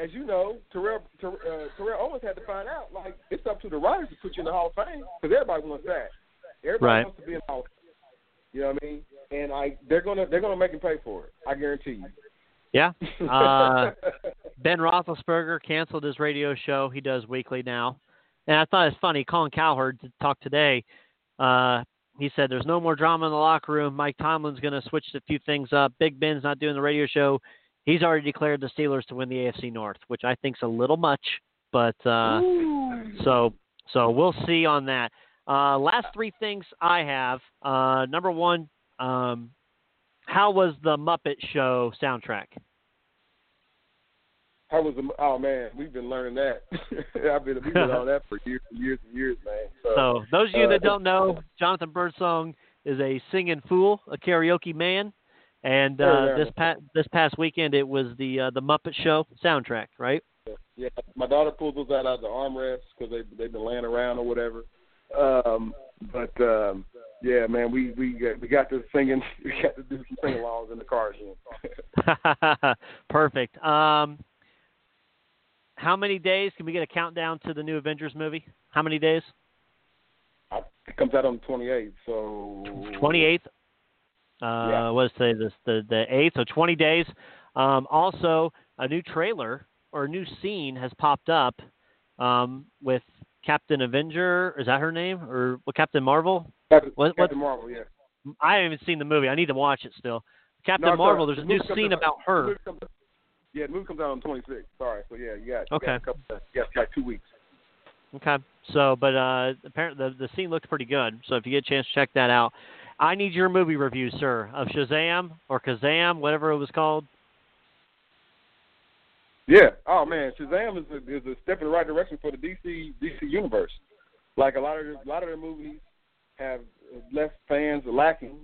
B: as you know, Terrell Ter, uh, Terrell Owens had to find out like it's up to the writers to put you in the Hall of Fame because everybody wants that. Everybody
A: Right.
B: wants to be in the Hall of Fame. You know what I mean? And I they're gonna they're gonna make him pay for it. I guarantee you.
A: Yeah. Uh, Ben Roethlisberger canceled his radio show. He does weekly now, and I thought it's funny. Colin Cowherd talked today. Uh, he said there's no more drama in the locker room. Mike Tomlin's going to switch a few things up. Big Ben's not doing the radio show. He's already declared the Steelers to win the AFC North, which I think's a little much, but uh, so so we'll see on that. Uh, last three things I have. Uh, number one, um, how was the Muppet Show soundtrack?
B: How was the oh man, we've been learning that. I've been we've been on that for years and years and years, man. So,
A: So those of you
B: uh,
A: that don't know, Jonathan Birdsong is a singing fool, a karaoke man, and uh, this pa- this past weekend it was the uh, the Muppet Show soundtrack, right?
B: Yeah, my daughter pulled those out of the armrests because they they've been laying around or whatever. Um, but um, yeah, man, we we got, we got to singing, we got to do some sing-alongs in the car again.
A: Perfect. Um, how many days can we get a countdown to the new Avengers movie? How many days?
B: it comes out on the 28th, so
A: Twenty eighth. Uh,
B: Yeah.
A: What is today? This the the eighth. So twenty days. Um, also, a new trailer or a new scene has popped up um, with Captain Avenger. Is that her name or what? Captain Marvel?
B: Captain,
A: What-
B: Captain Marvel, yeah.
A: I haven't even seen the movie. I need to watch it still. Captain
B: No,
A: Marvel. There's a new scene
B: out-
A: about her.
B: movie comes- yeah, the movie comes out on 26. Sorry, so yeah, you got you
A: Okay.
B: got a couple, of, you got, you got two weeks.
A: Okay. So, but uh, apparently the the scene looks pretty good. So if you get a chance check that out, I need your movie review, sir, of Shazam or Kazam, whatever it was called.
B: Yeah. Oh man, Shazam is a, is a step in the right direction for the DC DC universe. Like a lot of a lot of their movies have left fans lacking,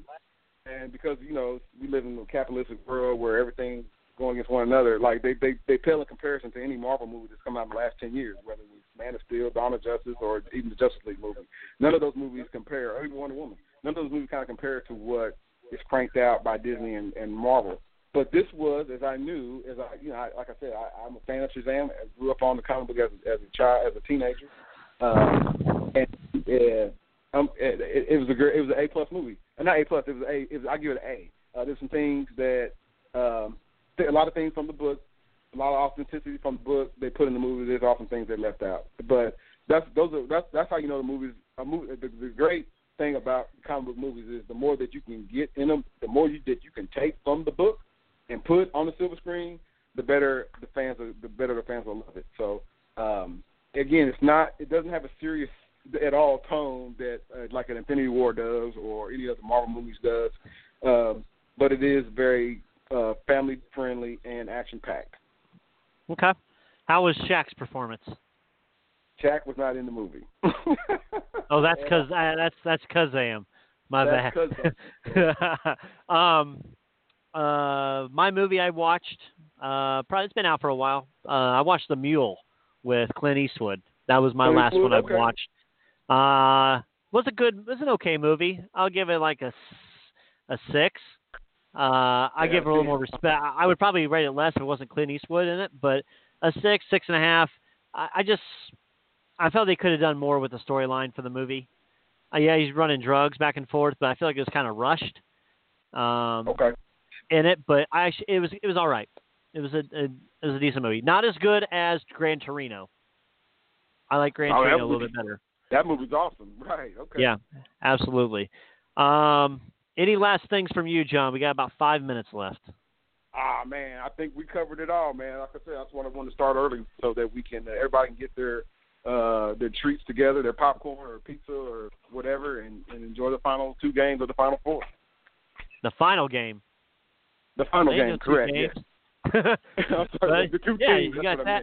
B: and because you know we live in a capitalistic world where everything's going against one another, like they they they pale in comparison to any Marvel movie that's come out in the last ten years, whether it was Man of Steel, Dawn of Justice, or even the Justice League movie. None of those movies compare, or even Wonder Woman. None of those movies kind of compare to what is cranked out by Disney and, and Marvel. But this was, as I knew, as I, you know, I, like I said, I, I'm a fan of Shazam. I grew up on the comic book as, as a child, as a teenager, um, and uh, um, it, it was a great, it was an A plus movie. Uh, not A plus, it was a. It was, I give it an A. Uh, there's some things that, um, th- a lot of things from the book, a lot of authenticity from the book they put in the movie. There's often things they left out, but that's those are that's that's how you know the movies. A movie, the, the great thing about comic book movies is the more that you can get in them, the more you, that you can take from the book and put on the silver screen, the better the fans are, the better the fans will love it. So um, again, it's not it doesn't have a serious at all tone that uh, like an Infinity War does or any other Marvel movies does, um, but it is very uh, family friendly and action packed.
A: Okay. How was Shaq's performance?
B: Shaq was not in the movie.
A: Oh, that's because uh, that's that's Kazam. My
B: That's
A: bad. um, uh, my movie I watched. Uh, probably it's been out for a while. Uh, I watched The Mule with Clint Eastwood. That was my
B: Clint
A: last
B: Eastwood,
A: one I've
B: okay.
A: watched. Uh, was a good, was an okay movie. I'll give it like a a six. Uh, I
B: Yeah,
A: give it a little more respect. I I would probably rate it less if it wasn't Clint Eastwood in it, but a six, six and a half. I, I just, I felt they could have done more with the storyline for the movie. Uh, yeah, he's running drugs back and forth, but I feel like it was kind of rushed um,
B: okay.
A: in it. But I, it was, it was all right. It was a, a, it was a decent movie. Not as good as Gran Torino. I like Gran
B: Oh,
A: Torino a little bit better.
B: That movie's awesome. Right. Okay.
A: Yeah, absolutely. Um, any last things from you, John? We got about five minutes left.
B: Ah man, I think we covered it all, man. Like I said, that's why I wanted to start early so that we can uh, everybody can get their uh their treats together, their popcorn or pizza or whatever, and, and enjoy the final two games of the final four.
A: The final game.
B: The final
A: They
B: game, correct?
A: games.
B: Yes. sorry, the two
A: yeah,
B: teams.
A: you got that.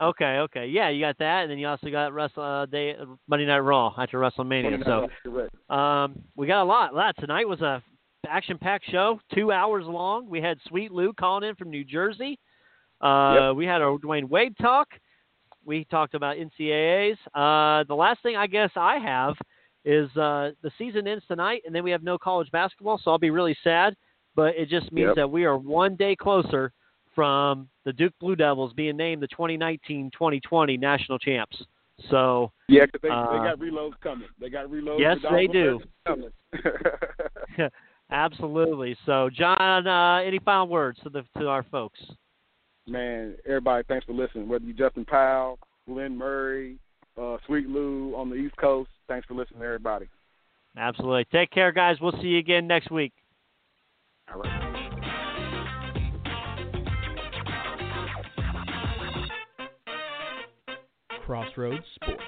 A: Okay, okay, yeah, you got that, and then you also got Wrestle uh, Day Monday Night Raw after WrestleMania. So um, we got a lot. Lot tonight was a action-packed show, two hours long. We had Sweet Lou calling in from New Jersey. Uh, We had our Dwyane Wade talk. We talked about NCAA's. Uh, the last thing I guess I have is uh, the season ends tonight, and then we have no college basketball, so I'll be really sad. But it just means
B: Yep.
A: that we are one day closer from the Duke Blue Devils being named the 2019-2020 national champs. So
B: Yeah, 'cause they,
A: Uh,
B: they got reloads coming. They got reloads.
A: Yes, they do. Absolutely. So John, uh, any final words to the to our folks?
B: Man, everybody, thanks for listening. Whether you're Justin Powell, Glenn Murray, uh, Sweet Lou on the East Coast, thanks for listening, everybody.
A: Absolutely. Take care, guys. We'll see you again next week.
B: All right.
G: Crossroads Sports.